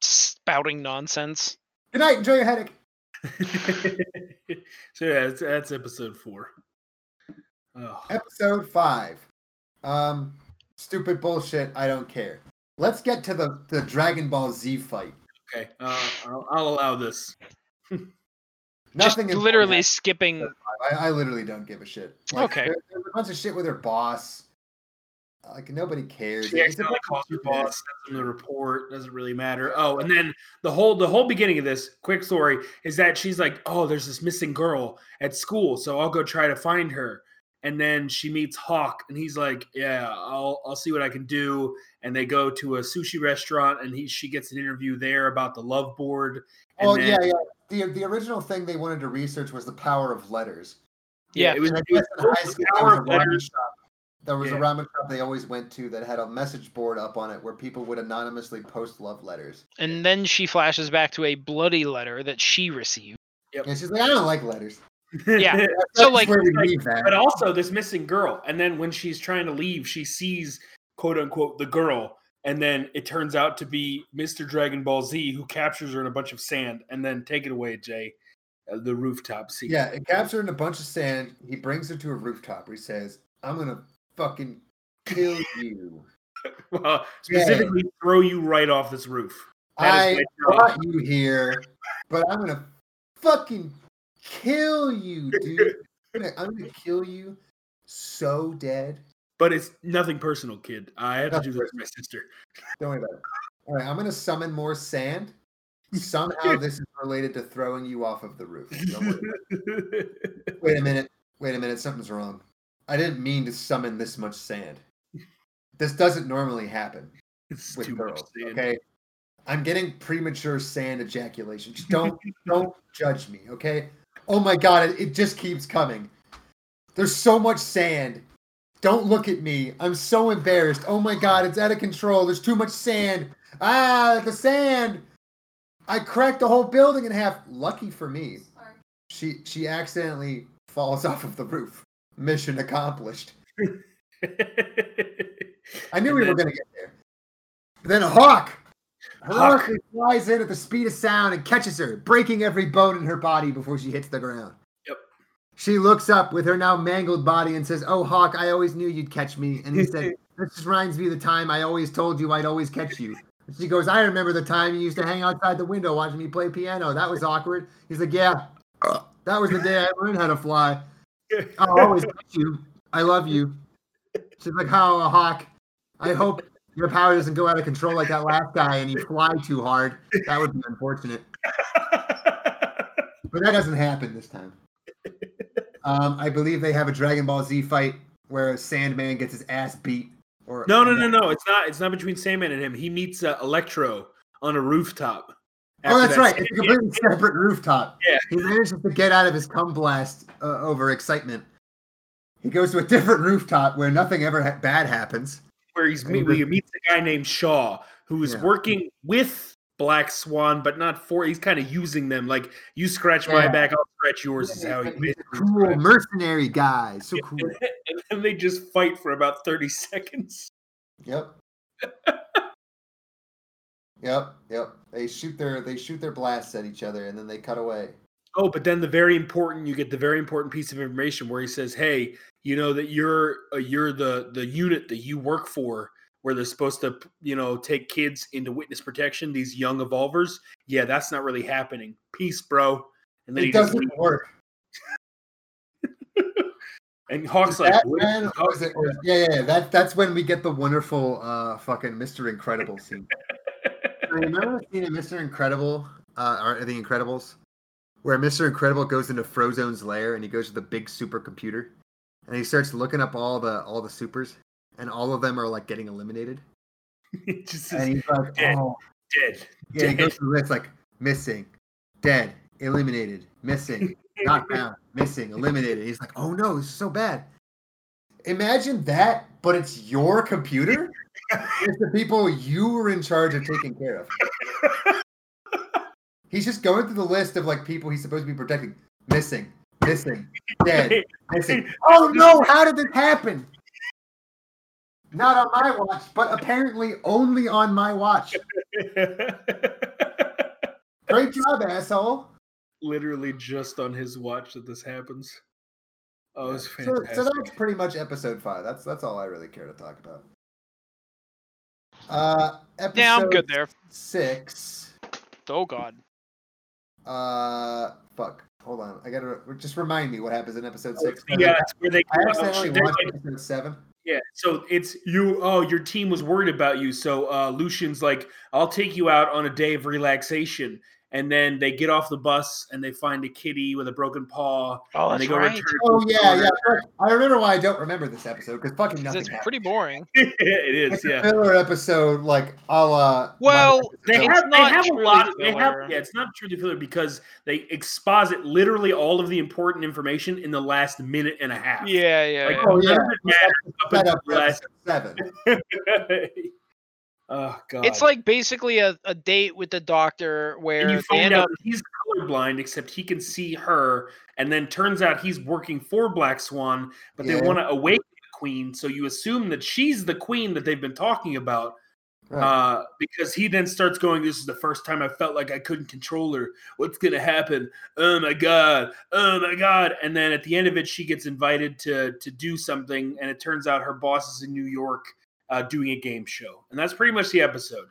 spouting nonsense. Good night. Enjoy your headache." <laughs> so yeah, that's, that's episode four. Oh, Episode five. Um, stupid bullshit. I don't care. Let's get to the the Dragon Ball Z fight. okay. Uh, I'll, I'll allow this. <laughs> Nothing. just literally skipping. I, I literally don't give a shit. Like, Okay. there- there's a bunch of shit with her boss. Like nobody cares. She It's a accidentally calls her boss, sends him the report. Doesn't really matter. Oh, and then the whole the whole beginning of this quick story is that she's like, oh, there's this missing girl at school, so I'll go try to find her. And then she meets Hawk, and he's like, yeah, I'll I'll see what I can do. And they go to a sushi restaurant, and he she gets an interview there about the love board. And Oh then, yeah, yeah. The the original thing they wanted to research was the power of letters. Yeah. it was, And I it was guess in the power of letters. shop. There was a Yeah. ramen shop they always went to that had a message board up on it where people would anonymously post love letters. And then she flashes back to a bloody letter that she received. And she's like, I don't like letters. <laughs> Yeah. <laughs> So, like- like- but also this missing girl and then when she's trying to leave she sees quote unquote the girl and then it turns out to be mr dragon ball z who captures her in a bunch of sand and then take it away jay uh, the rooftop scene Yeah, it captures her in a bunch of sand. He brings her to a rooftop where he says, I'm gonna fucking kill you. <laughs> well, specifically throw you right off this roof That I is my job. brought you here, but I'm gonna fucking kill you, <laughs> dude. I'm gonna, I'm gonna kill you so dead. but it's nothing personal kid i have to do this with my sister Don't worry about it. All right, I'm gonna summon more sand. Somehow <laughs> this is related to throwing you off of the roof. Don't worry about it. Wait a minute. Wait a minute. Something's wrong. I didn't mean to summon this much sand. This doesn't normally happen it's with too much girls. sand. Okay. I'm getting premature sand ejaculation. Just don't <laughs> don't judge me, okay? Oh my god, it, it just keeps coming. There's so much sand. Don't look at me. I'm so embarrassed. Oh my god, it's out of control. There's too much sand. Ah, the sand. I cracked the whole building in half. Lucky for me, she she accidentally falls <laughs> off of the roof. Mission accomplished. <laughs> I knew And we were going to get there. But then a hawk. Hawk. Hawk flies in at the speed of sound and catches her, breaking every bone in her body before she hits the ground. Yep. She looks up with her now mangled body and says, Oh, Hawk, I always knew you'd catch me. And he said, <laughs> This just reminds me of the time I always told you I'd always catch you. And she goes, I remember the time you used to hang outside the window watching me play piano. That was awkward. He's like, Yeah, that was the day I learned how to fly. <laughs> I'll always catch you. I love you. She's like, How, a Hawk? I hope your power doesn't go out of control like that last guy and you fly too hard. That would be unfortunate. But that doesn't happen this time. Um, I believe they have a Dragon Ball Z fight where Sandman gets his ass beat. Or no, no, no, no. It's not. It's not between Sandman and him. He meets uh, Electro on a rooftop. Oh, that's that right. It's a completely separate rooftop. Yeah. He manages to get out of his cum blast uh, over excitement. He goes to a different rooftop where nothing ever ha- bad happens. where he's meet, where he meets a guy named Shaw who is Yeah. working with Black Swan, but not for. He's kind of using them. Like you scratch my back, I'll scratch yours. Is how he He's cool mercenary guy. So cool. <laughs> and then they just fight for about thirty seconds. Yep. <laughs> Yep, yep. They shoot their they shoot their blasts at each other and then they cut away. Oh, but then the very important, you get the very important piece of information where he says, "Hey, you know that you're uh, you're the the unit that you work for, where they're supposed to, you know, take kids into witness protection. These young evolvers. Yeah, that's not really happening. Peace, bro." And then It doesn't work. <laughs> and Hawk's like, That or Hawk's is it- yeah, yeah, yeah. That that's when we get the wonderful uh fucking Mr. Incredible scene. Remember the scene in Mr. Incredible, uh, or The Incredibles, where Mr. Incredible goes into Frozone's lair and he goes to the big supercomputer, and he starts looking up all the all the supers, and all of them are like getting eliminated, <laughs> just and he's like, Dead. oh, dead. yeah, he goes through the list like missing, dead, eliminated, missing, knocked <laughs> down, missing, eliminated. He's like, oh no, this is so bad. Imagine that, but it's your computer. It's the people you were in charge of taking care of. <laughs> He's just going through the list of like people he's supposed to be protecting. Missing, missing, dead, missing. Oh no, how did this happen? Not on my watch, but apparently only on my watch. <laughs> Great job, asshole. Literally just on his watch that this happens. Oh, it's So, so that's pretty much episode five. That's that's all I really care to talk about. Uh, episode Yeah, I'm good there. Six. Oh God. Uh, fuck. Hold on. I gotta just remind me what happens in episode six. yeah, it's where they I go out, accidentally they're watched episode seven. Yeah, so it's you. Oh, your team was worried about you. So uh, Lucien's like, "I'll take you out on a day of relaxation." And then they get off the bus and they find a kitty with a broken paw. Oh, and they go right. return. Oh yeah, the yeah. I remember why I don't remember this episode because fucking 'Cause nothing. It's happened. pretty boring. <laughs> it is, It's a yeah. filler episode, like a la. Well, They It's have, they not have a truly lot. Of, they have, yeah, it's not truly filler because they exposit literally all of the important information in the last minute and a half. Yeah, yeah. Like, yeah. Oh, yeah. none of matters up set up last- seven. <laughs> oh god! It's like basically a, a date with the doctor where and you find end out up. he's colorblind, except he can see her, and then turns out he's working for Black Swan, but they want to awaken the queen, so you assume that she's the queen that they've been talking about. Right. Uh, because he then starts going, This is the first time I felt like I couldn't control her. What's gonna happen? Oh my god, oh my god. And then at the end of it, she gets invited to to do something, and it turns out her boss is in New York uh, doing a game show. And that's pretty much the episode.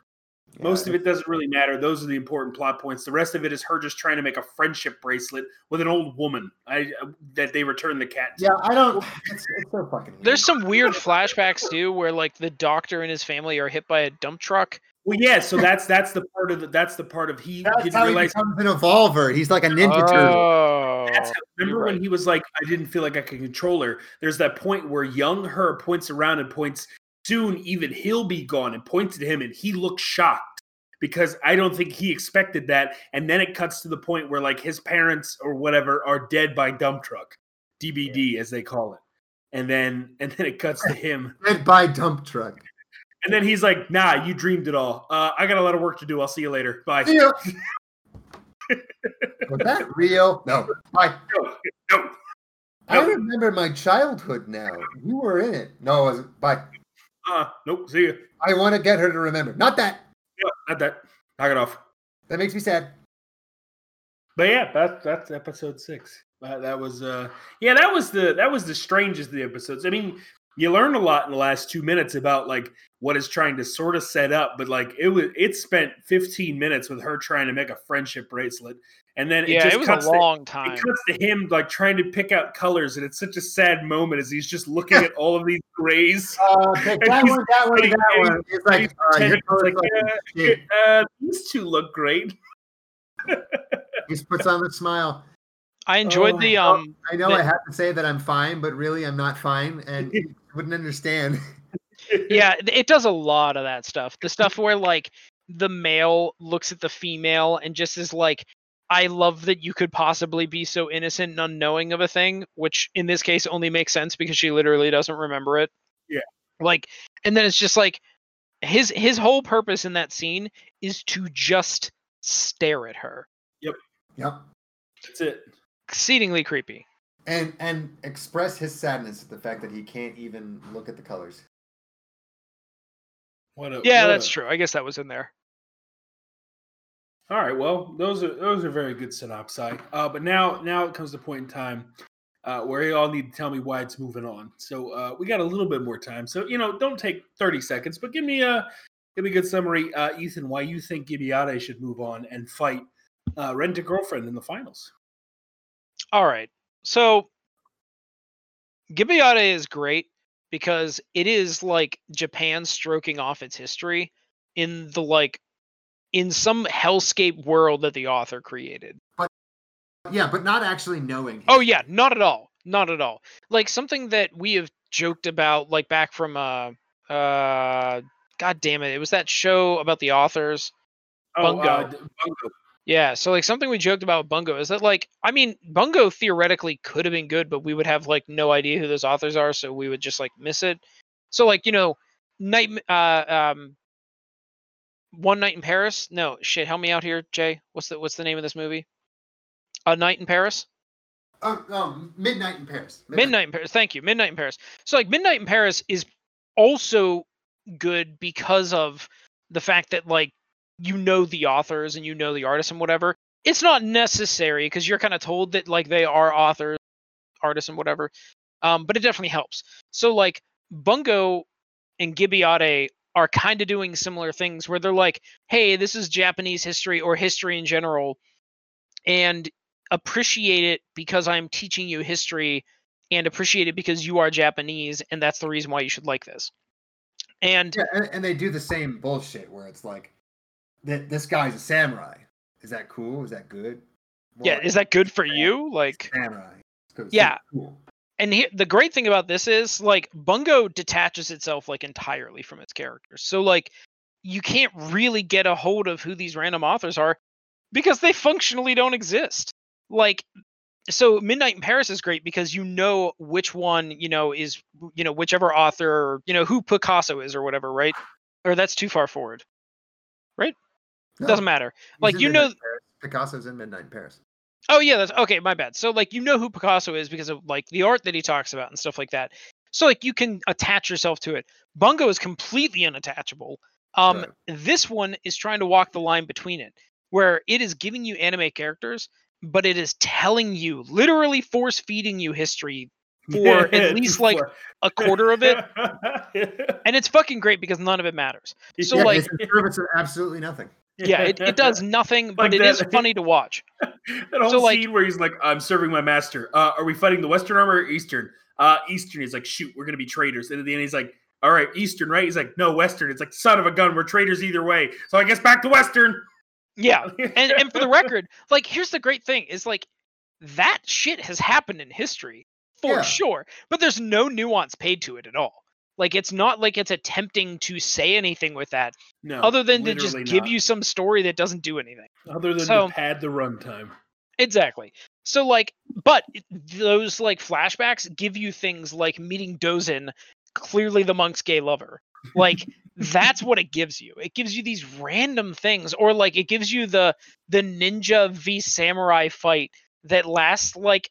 Most of it doesn't really matter. Those are the important plot points. The rest of it is her just trying to make a friendship bracelet with an old woman. I uh, that they return the cat. to. Yeah, I don't. It's, it's so fucking. weird. There's some weird flashbacks too, where like the doctor and his family are hit by a dump truck. Well, yeah. So that's that's the part of the, that's the part of he That's didn't how he becomes an evolver. He's like a ninja turtle. Oh, That's how, remember you're when he was like, I didn't feel like I could control her. There's that point where young her points around and points. Soon, even he'll be gone, and points to him, and he looks shocked because I don't think he expected that. And then it cuts to the point where like his parents or whatever are dead by dump truck, DBD as they call it. and then <laughs> and then it cuts to him, <laughs> Dead by dump truck. and then he's like, "Nah, you dreamed it all. Uh, I got a lot of work to do. I'll see you later. Bye." Real. <laughs> Was that real? No. Bye. No. I remember my childhood now. You were in it. No, it wasn't. Bye. Uh, nope. See you. I want to get her to remember. Not that. No, not that. Knock it off. That makes me sad. But yeah, that's that's episode six. Uh, that was uh yeah, that was the that was the strangest of the episodes. I mean, you learn a lot in the last two minutes about like what is trying to sort of set up, but like it was it spent 15 minutes with her trying to make a friendship bracelet. And then it yeah, just it was cuts a to- long it cuts to him like trying to pick out colors, and it's such a sad moment as he's just looking at all of these grays. Uh, pick <laughs> that one, that one, that one. It's he's like, uh, your pretending, color's like, yeah. Uh, these two look great. He just puts on the smile. I enjoyed Oh, the um. I know the- I have to say that I'm fine, but really I'm not fine, and <laughs> wouldn't understand. <laughs> yeah, it does a lot of that stuff. The stuff where like the male looks at the female and just is like, I love that you could possibly be so innocent and unknowing of a thing, which in this case only makes sense because she literally doesn't remember it. Yeah. Like, and then it's just like his his whole purpose in that scene is to just stare at her. Yep. Yep. That's it. Exceedingly creepy. And and express his sadness at the fact that he can't even look at the colors. What a Yeah, what that's a- true. I guess that was in there. All right. Well, those are those are very good synopsi. Uh, but now now it comes the point in time uh, where you all need to tell me why it's moving on. So uh, we got a little bit more time. So you know, don't take thirty seconds, but give me a give me a good summary, uh, Ethan, why you think Gibiate should move on and fight uh, Rent a Girlfriend in the finals. All right. So Gibiate is great because it is like Japan stroking off its history in the like in some hellscape world that the author created. But Yeah, but not actually knowing. Oh yeah, not at all. Not at all. Like something that we have joked about like back from uh uh god damn it. It was that show about the authors. Bungo. uh, Bungo. Yeah, so like something we joked about with Bungo is that like I mean Bungo theoretically could have been good, but we would have like no idea who those authors are, so we would just like miss it. So like you know, night uh um, one night in Paris. No shit, help me out here, Jay. What's the what's the name of this movie? A night in Paris. Oh, oh, midnight in Paris. Midnight in Paris. Thank you. Midnight in Paris. So like Midnight in Paris is also good because of the fact that like you know the authors and you know the artists and whatever. It's not necessary because you're kind of told that like they are authors, artists and whatever. Um, but it definitely helps. So like Bungo and Gibiate are kind of doing similar things where they're like, hey, this is Japanese history or history in general, and appreciate it because I'm teaching you history and appreciate it because you are Japanese and that's the reason why you should like this. And Yeah, and, and they do the same bullshit where it's like, that this guy's a samurai. Is that cool? Is that good? yeah, Well, is that good for you? Like samurai? It's good- it's Yeah. cool. And he, the great thing about this is like Bungo detaches itself like entirely from its characters. So like you can't really get a hold of who these random authors are because they functionally don't exist. Like so Midnight in Paris is great because you know which one, you know, is you know whichever author, or, you know, who Picasso is or whatever, right? Or that's too far forward. No, Doesn't matter. he's Like you know Paris. Picasso's in Midnight in Paris. Oh yeah, that's okay. My bad. So like you know who Picasso is because of like the art that he talks about and stuff like that. So like you can attach yourself to it. Bungo is completely unattachable. Um, Right. this one is trying to walk the line between it, where it is giving you anime characters, but it is telling you, literally force feeding you history <laughs> for at least like a quarter of it, <laughs> and it's fucking great because none of it matters. <laughs> So, yeah, like- it's in service of absolutely nothing. Yeah, it, it does nothing, <laughs> but Like it is that- funny to watch. <laughs> that whole So, like- scene where he's like, "I'm serving my master. Uh, are we fighting the Western army or Eastern?" Uh, Eastern. He's like, "Shoot, we're gonna be traitors." And at the end, he's like, "All right, Eastern, right?" He's like, "No, Western." It's like, "Son of a gun, we're traitors either way." So I guess back to Western. Yeah, <laughs> and and for the record, like here's the great thing is like that shit has happened in history for Yeah. sure, but there's no nuance paid to it at all. Like it's not like it's attempting to say anything with that, no, other than to just give not. you some story that doesn't do anything. other than so- to pad the runtime. Exactly. So like, but those like flashbacks give you things like meeting Dozin, clearly the monk's gay lover. Like <laughs> that's what it gives you. It gives you these random things, or like it gives you the the ninja v samurai fight that lasts like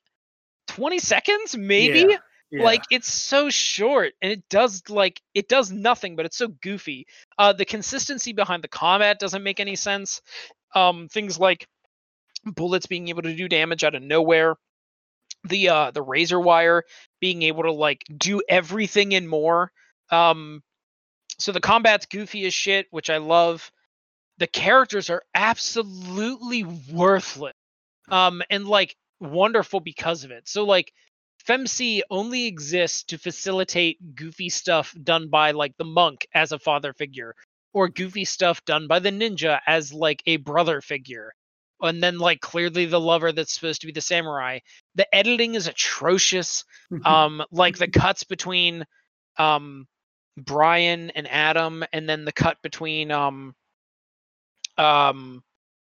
20 seconds, maybe. Yeah, yeah. Like it's so short and it does like it does nothing, but it's so goofy. Uh the consistency behind the combat doesn't make any sense. Um things like bullets being able to do damage out of nowhere. The uh the razor wire being able to like do everything and more. Um so the combat's goofy as shit, which I love. The characters are absolutely worthless. Um and like wonderful because of it. So like FemC only exists to facilitate goofy stuff done by like the monk as a father figure or goofy stuff done by the ninja as like a brother figure. And then like clearly the lover that's supposed to be the samurai. The editing is atrocious. Um like the cuts between um Brian and Adam and then the cut between um um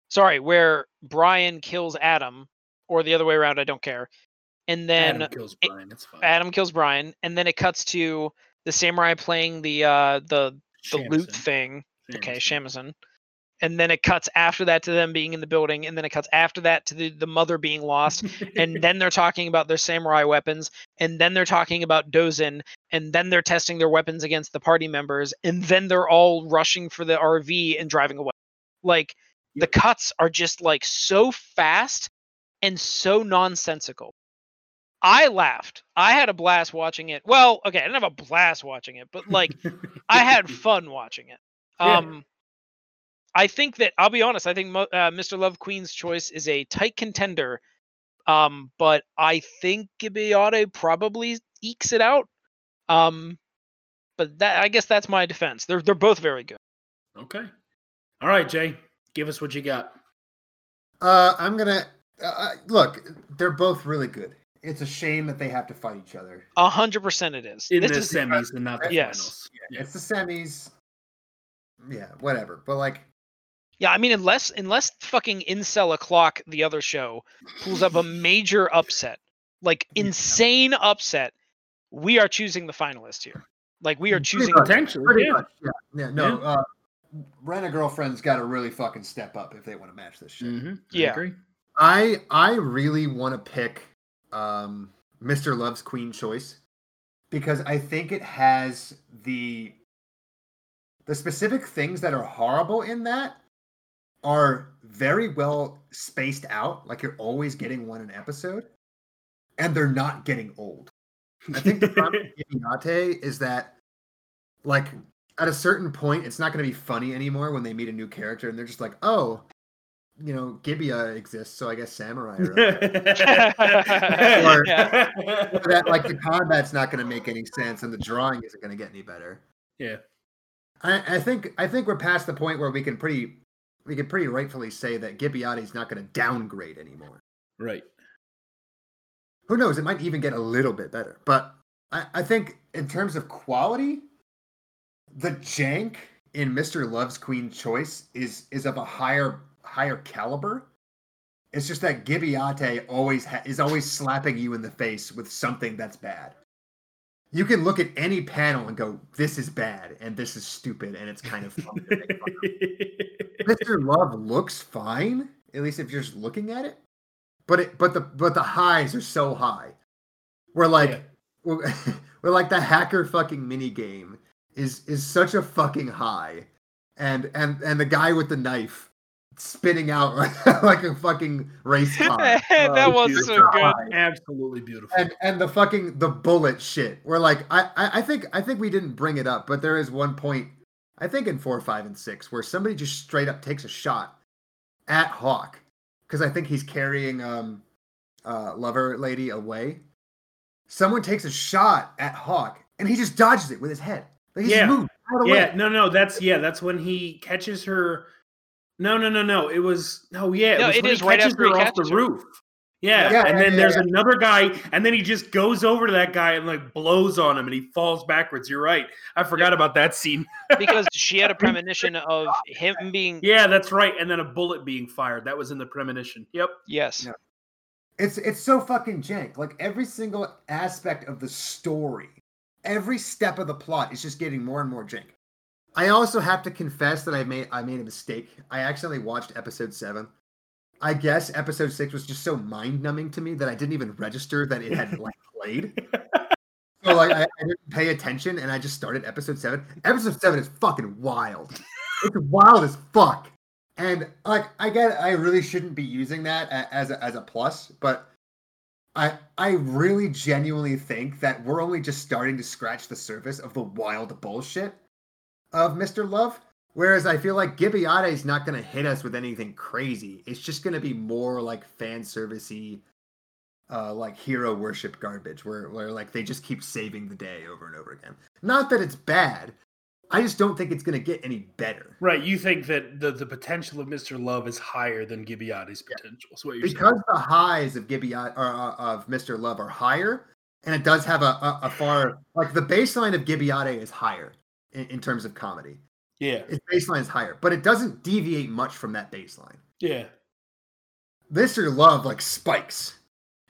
sorry, where Brian kills Adam or the other way around, I don't care. And then Adam kills it- Brian. It's fine. Adam kills Brian, and then it cuts to the samurai playing the uh the the lute Shamisen. thing. Okay, Shamisen. Shamisen. And then it cuts after that to them being in the building, and then it cuts after that to the, the mother being lost, and <laughs> then they're talking about their samurai weapons, and then they're talking about Dozin, and then they're testing their weapons against the party members, and then they're all rushing for the RV and driving away. Like the cuts are just like so fast and so nonsensical. I laughed. I had a blast watching it. Well, okay, I didn't have a blast watching it, but like I had <laughs> fun watching it. Yeah. Um, I think that I'll be honest. I think uh, Mr. Love Queen's choice is a tight contender. Um, but I think Gibiate probably ekes it out. Um, but that I guess that's my defense. They're they're both very good. okay. All right, Jay. Give us what you got. Uh, I'm gonna uh, uh, look. They're both really good. It's a shame that they have to fight each other. A hundred percent, it is. In This the is semis and not the Yes. finals. Yeah, It's the semis. Yeah, whatever. But like, yeah. I mean, unless unless fucking incel o'clock, the other show, pulls up a <laughs> major upset, like insane upset, we are choosing the finalist here. Like we are choosing. much. Potentially, pretty yeah. much. Yeah, yeah. No, uh, Rent a Girlfriend's got to really fucking step up if they want to match this shit. Mm-hmm. Yeah. I agree. I I really want to pick um, Mr. Love's Queen choice because I think it has the the specific things that are horrible in that are very well spaced out. Like you're always getting one an episode, and they're not getting old. I think the problem with <laughs> is that, like, at a certain point, it's not going to be funny anymore when they meet a new character and they're just like, oh, you know, Gibiate exists, so I guess samurai are. <laughs> Or- Yeah. Or that like the combat's not going to make any sense and the drawing isn't going to get any better. yeah. I, I think I think we're past the point where we can pretty we can pretty rightfully say that Gibiate's not going to downgrade anymore. Right. Who knows? It might even get a little bit better. But I, I think in terms of quality, the jank in Mr. Love's Queen Choice is is of a higher higher caliber. It's just that Gibiate always ha- is always slapping you in the face with something that's bad. You can look at any panel and go, "This is bad," and "This is stupid," and it's kind of fun. to make fun of. <laughs> Mr. Love looks fine, at least if you're just looking at it. But it, but the but the highs are so high. We're like, Yeah. we're, <laughs> we're like the hacker fucking mini game is is such a fucking high, and and and the guy with the knife spinning out like, <laughs> like a fucking race <laughs> car. that was so beautiful. good. Absolutely beautiful. And and the fucking the bullet shit. We're like, I, I I think I think we didn't bring it up, but there is one point, I think in four, five, and six, where somebody just straight up takes a shot at Hawk because I think he's carrying um uh lover lady away. Someone takes a shot at Hawk and he just dodges it with his head. Like he Yeah. moved out of the yeah, way. no, no, that's yeah, that's when he catches her. No, no, no, no. It was no, yeah, it No, was it when is he right catches after he her off catches the her. roof. Yeah, Yeah, and then yeah, there's yeah. another guy, and then he just goes over to that guy and like blows on him, and he falls backwards. You're right. I forgot about that scene. because she had a <laughs> premonition of him being Yeah, that's right. And then a bullet being fired. That was in the premonition. Yep. yes. Yeah. It's it's so fucking jank. Like every single aspect of the story, every step of the plot is just getting more and more jank. I also have to confess that I made I made a mistake. I accidentally watched episode seven. I guess episode six was just so mind numbing to me that I didn't even register that it had like played. <laughs> So like I, I didn't pay attention and I just started episode seven. Episode seven is fucking wild. It's wild as fuck. And like I get I really shouldn't be using that as a, as a plus, but I I really genuinely think that we're only just starting to scratch the surface of the wild bullshit of Mr. Love. Whereas I feel like Gibiate is not going to hit us with anything crazy. It's just going to be more like fan servicey, uh, like hero worship garbage, where where like they just keep saving the day over and over again. Not that it's bad. I just don't think it's going to get any better. Right. You think that the, the potential of Mr. Love is higher than Gibiate's potential. Is what you're because saying. the highs of Gibiate or uh, of Mr. Love are higher, and it does have a, a, a far like the baseline of Gibiate is higher in, in terms of comedy. Yeah. Its baseline is higher, but it doesn't deviate much from that baseline. Yeah. This Mr. Love like spikes,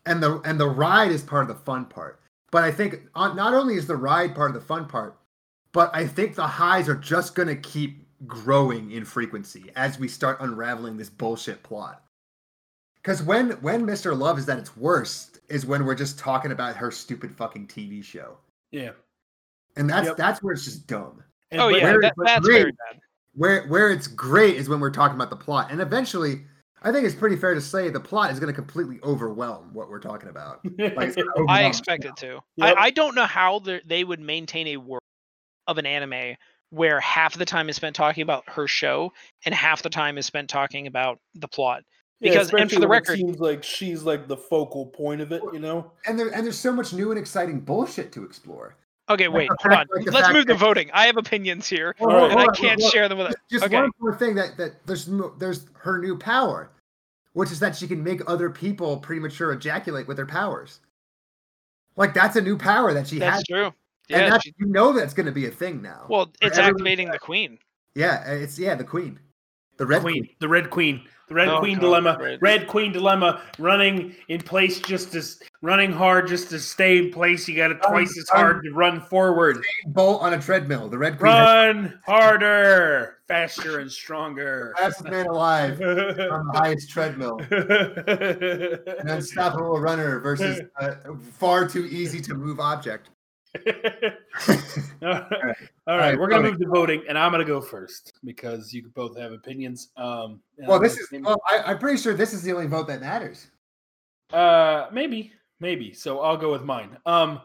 and the and the ride is part of the fun part. But I think not only is the ride part of the fun part, but I think the highs are just gonna keep growing in frequency as we start unraveling this bullshit plot. Because when when Mr. Love is at its worst is when we're just talking about her stupid fucking TV show, Yeah. And that's Yep. that's where it's just dumb. And- oh but- yeah, where- that, that's great. very bad. where where it's great is when we're talking about the plot and eventually i think it's pretty fair to say the plot is going to completely overwhelm what we're talking about <laughs> like, I expect it to. Yep. I, I don't know how they're- they would maintain a world of an anime where half the time is spent talking about her show and half the time is spent talking about the plot. Yeah, Because- and for the when it record- seems like she's like the focal point of it, you know? and there and there's so much new and exciting bullshit to explore Okay, wait, <laughs> hold on. like Let's move to voting. I have opinions here, and I can't share them with. just, just Okay. one more thing that that there's there's her new power which is that she can make other people premature ejaculate with her powers like that's a new power that she That's has true. and Yeah. that's, she- you know that's going to be a thing now well, it's activating the queen. yeah it's yeah the queen the red queen, queen, the red queen, the red Oh, queen God, dilemma, red. red. queen dilemma, running in place just as running hard just to stay in place. You got to twice as um, hard to run forward. bolt on a treadmill the red queen has Run harder, faster and stronger. the fastest man alive <laughs> on the highest treadmill <laughs> an unstoppable runner versus a far too easy to move object. <laughs> All right, right, we're gonna move to voting, and I'm gonna go first because you both have opinions. Um, Well, I'm this is well, I, I'm pretty sure this is the only vote that matters. Uh, maybe, maybe. So I'll go with mine. Um,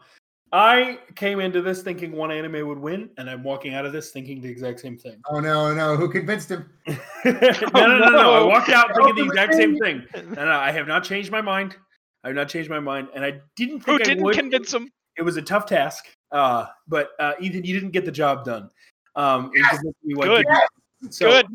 I came into this thinking one anime would win, and I'm walking out of this thinking the exact same thing. Oh no, no! Who convinced him? <laughs> no, no, no, no, I walked out thinking the Oh, exact same thing. No, no, I have not changed my mind. I have not changed my mind, and I didn't Who think I didn't would. convince him? It was a tough task, uh, but uh, Ethan, you didn't get the job done. Um, in convincing me what Good. So, Good.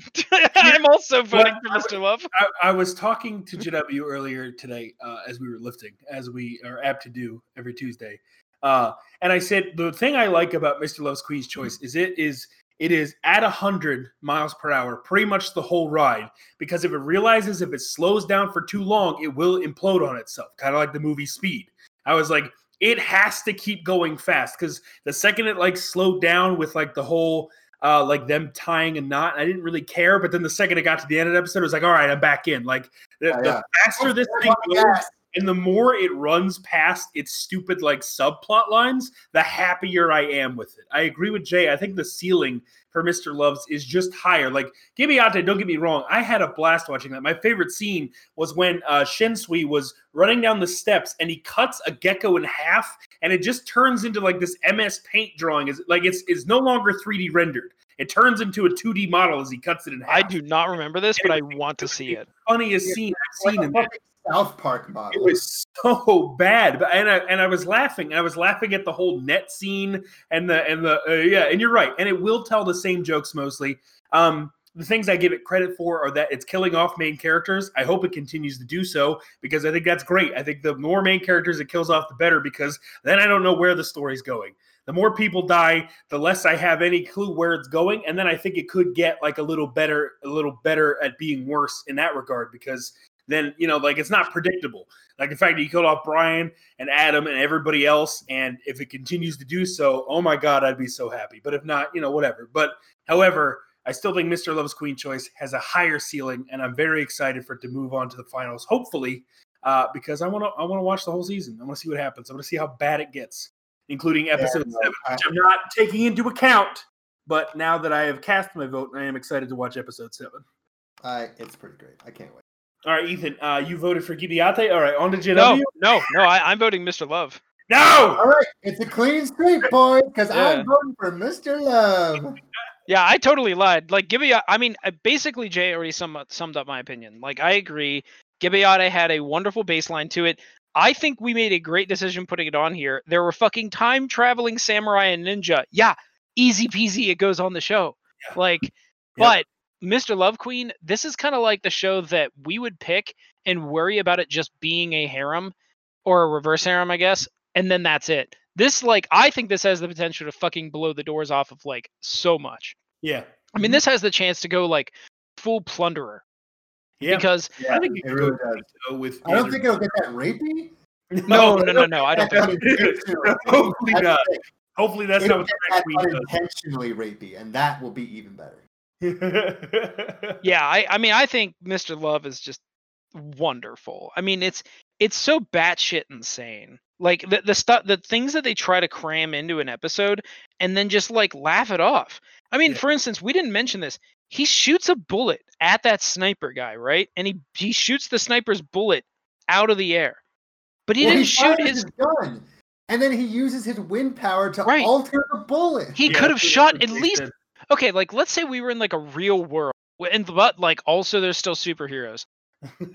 <laughs> I'm also voting What- for Mr. Love. I, I was talking to JW earlier today uh, as we were lifting, as we are apt to do every Tuesday. Uh, and I said the thing I like about Mr. Love's Queen's Choice is it is it is at hundred miles per hour, pretty much the whole ride. Because if it realizes if it slows down for too long, it will implode on itself, kind of like the movie Speed. I was like, it has to keep going fast because the second it like slowed down with like the whole uh, like them tying a knot. I didn't really care, but then the second it got to the end of the episode, it was like, all right, I'm back in. Like the, Yeah, the faster this thing goes, and the more it runs past its stupid like subplot lines, the happier I am with it. I agree with Jay. I think the ceiling for Mr. Loves is just higher. Like Gibiate, don't get me wrong, I had a blast watching that. My favorite scene was when uh, Shinsui was running down the steps and he cuts a gecko in half, and it just turns into like this MS Paint drawing. Is like it's it's no longer 3D rendered. It turns into a 2D model as he cuts it in half. I do not remember this, but I want to see it. funniest scene I've seen in that South Park it was so <laughs> bad but and I, and I was laughing i was laughing at the whole net scene and the and the uh, yeah and you're right and it will tell the same jokes mostly. Um the things i give it credit for are that it's killing off main characters. I hope it continues to do so because i think that's great. I think the more main characters it kills off the better because then i don't know where the story's going. The more people die the less i have any clue where it's going and then i think it could get like a little better a little better at being worse in that regard because then you know, like it's not predictable. Like the fact that you killed off Brian and Adam and everybody else, and if it continues to do so, oh my god, I'd be so happy. But if not, you know, whatever. But however, I still think Mr. Love's Queen Choice has a higher ceiling, and I'm very excited for it to move on to the finals. Hopefully, uh, because I want to I want to watch the whole season. I want to see what happens. I want to see how bad it gets, including episode no, seven, I- which I'm not taking into account. But now that I have cast my vote, I am excited to watch episode seven. I it's pretty great. I can't wait. All right, Ethan, uh, you voted for Gibiate. All right, on to JW. No, no, no. I, I'm voting Mr. Love. No! All right, it's a clean sweep, boys, because Yeah. I'm voting for Mr. Love. Yeah, I totally lied. Like Gibeah, I mean, uh, basically Jay already sum, summed up my opinion. Like I agree, Gibiate had a wonderful baseline to it. I think we made a great decision putting it on here. There were fucking time traveling samurai and ninja. Yeah, easy peasy. It goes on the show. Yeah. Like, but Mr. Love Queen, this is kind of like the show that we would pick and worry about it just being a harem or a reverse harem, I guess, and then that's it. This, like, I think this has the potential to fucking blow the doors off of like so much. Yeah. I mean, mm-hmm. this has the chance to go like full plunderer Yeah. because I think it it really does. go with. I don't either- think it'll get that rapey. <laughs> no, no, no, no, I don't think. <laughs> Unintentionally. Hopefully That's not. the. Hopefully that's not what get the that Queen does. unintentionally rapey, and that will be even better. <laughs> Yeah, I, I mean, I think Mr. Love is just wonderful. I mean, it's it's so batshit insane. Like the the stuff, the things that they try to cram into an episode, and then just like laugh it off. I mean, Yeah. for instance, we didn't mention this. He shoots a bullet at that sniper guy, right? And he he shoots the sniper's bullet out of the air, but he Well, didn't shoot fires his. gun, and then he uses his wind power to Right. alter the bullet. He Yeah, could have shot at least. Okay, like let's say we were in like a real world, and but like also there's still superheroes.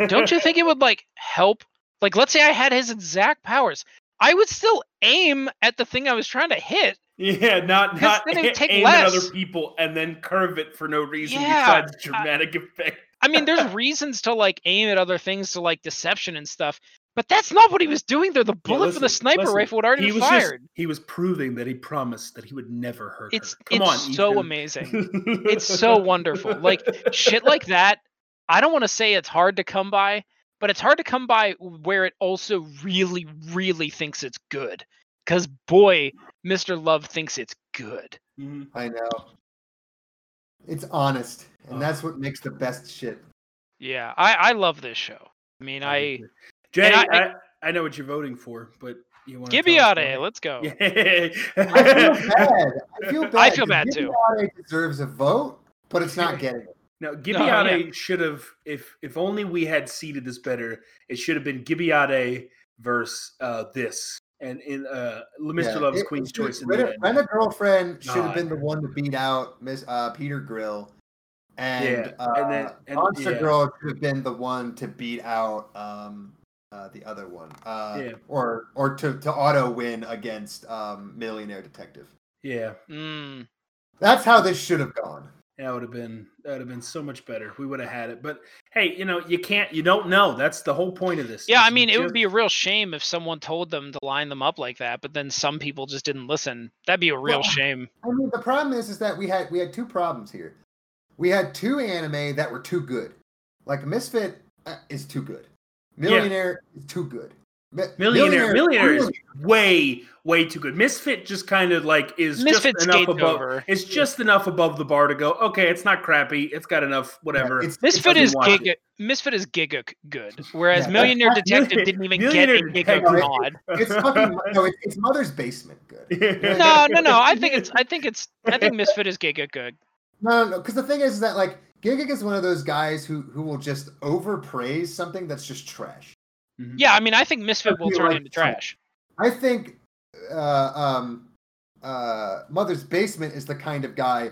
Don't you think it would like help? Like let's say I had his exact powers, I would still aim at the thing I was trying to hit. Yeah, not not then it would <laughs> take aim at other people and then curve it for no reason Yeah, besides <laughs> dramatic effect. I mean, there's <laughs> reasons to like aim at other things to like deception and stuff, but that's not what he was doing there. The Yeah, bullet from the sniper listen, rifle had already he been was just- fired. he was proving that he promised that he would never hurt It's her. Come it's on, so Ethan. amazing. It's so <laughs> wonderful. Like shit like that. I don't want to say it's hard to come by, but it's hard to come by where it also really, really thinks it's good. Because boy, Mr. Love thinks it's good. Mhm. I know. It's honest, and Oh. that's what makes the best shit. Yeah, I I love this show. I mean, I Jay, I, I- I, know what you're voting for, but you want Gibiate, let's go. <laughs> I feel bad. I feel bad. I feel 'cause bad, too. Gibiate deserves a vote, but it's not getting it. No, yeah. Should have if if only we had seeded this better, it should have been Gibiate versus uh this. And in uh Mr. Yeah, Love's it- Queen's it- Choice in Rent the a, end. Rent a girlfriend should have been the one to beat out Miss uh, Peter Grill, and, Yeah, uh, and then- and- Monster yeah. Girl should have been the one to beat out um, uh, the other one, uh, Yeah. or or to, to auto win against um, Millionaire Detective. Yeah. Mm, That's how this should have gone. That would have been that would have been so much better. We would have had it. But hey, you know, you can't you don't know. That's the whole point of this. yeah, I mean, it would be a real shame if someone told them to line them up like that, but then some people just didn't listen. That'd be a real Well, shame. I mean, the problem is, is that we had we had two problems here. We had two anime that were too good. Like Misfit uh, is too good. Millionaire is too good. Mi- Millionaire Millionaire is way, way too good. Misfit just kind of like is Misfit just enough above over. it's just enough above the bar to go, okay, it's not crappy, it's got enough, whatever. it's- Misfit doesn't is watch it. giga. Misfit is giga good, whereas Yeah, Millionaire <laughs> that's- Detective didn't even get a Millionaire giga Detective- nod. It's fucking no, it's, it's Mother's Basement good. <laughs> No, no, no. I think <laughs> it's. I think it's. I think Misfit is giga good. No, no, because the thing is that like Giga is one of those guys who who will just overpraise something that's just trash. Yeah, I mean, I think Misfit will feel turn like into trash. I think uh, um, uh, Mother's Basement is the kind of guy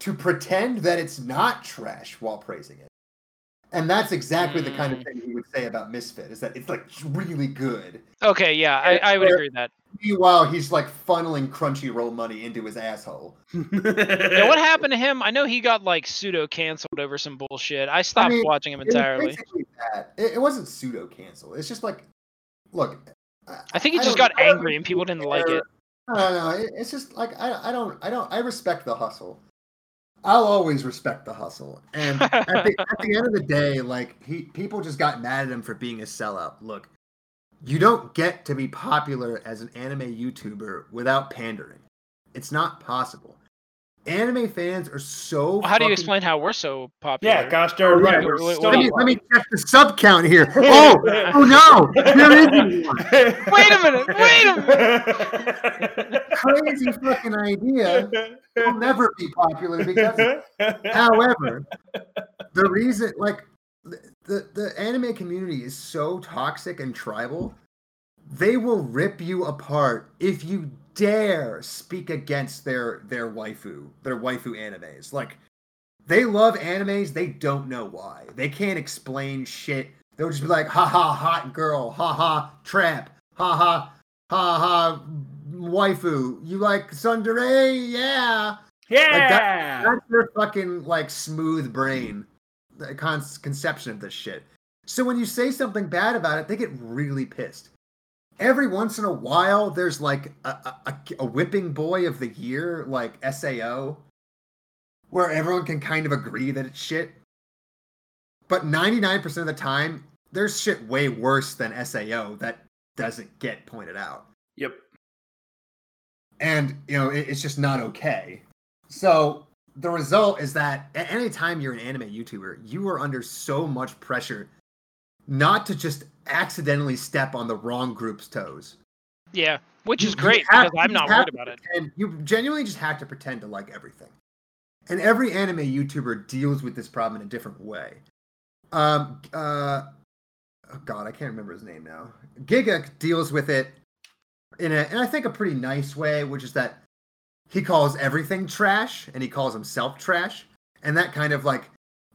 to pretend that it's not trash while praising it. And that's exactly the kind of Mm. thing he would say about Misfit, is that it's like really good. Okay, yeah, I, I would agree with that. Meanwhile, he's like funneling Crunchyroll money into his asshole. <laughs> Yeah, what happened to him? I know he got like pseudo canceled over some bullshit. I stopped mean, watching him It was entirely. that. It, it wasn't pseudo canceled. It's just like, look. I think he just got angry and people didn't like care. it. No, no, no. it- It's just like I, I don't, I don't, I respect the hustle. I'll always respect the hustle. And at the, at <laughs> the end of the day, like he people just got mad at him for being a sellout. Look, you don't get to be popular as an anime YouTuber without pandering. It's not possible. Anime fans are so. Well, how do you explain how we're so popular? Yeah, gosh darn Oh, yeah, right. we're so- Let me, let me check the sub count here. <laughs> Oh, oh no, there isn't one. Wait a minute, wait a minute. <laughs> Crazy fucking idea. We'll never be popular because. However, the reason, like, the, the the anime community is so toxic and tribal, they will rip you apart if you dare speak against their their waifu, their waifu animes. Like, they love animes, they don't know why. They can't explain shit. They'll just be like, ha ha, hot girl, ha ha, trap, ha ha, ha ha, waifu. You like Tsundere? Yeah. yeah. That's their fucking like smooth brain the con- conception of this shit. So when you say something bad about it, they get really pissed. Every once in a while, there's like a, a, a- whipping boy of the year, like SAO, where everyone can kind of agree that it's shit. But 99% of the time, there's shit way worse than SAO that doesn't get pointed out Yep. and you know it, it's just not okay so the result is that a- anytime you're an anime youtuber you are under so much pressure not to just accidentally step on the wrong group's toes. Yeah, which is you great have- because I'm not worried about it. pretend- you genuinely just have to pretend to like everything. And every anime youtuber deals with this problem in a different way. Um uh oh god i can't remember his name now. Giga deals with it in a and i think a pretty nice way which is that he calls everything trash and he calls himself trash. And that kind of like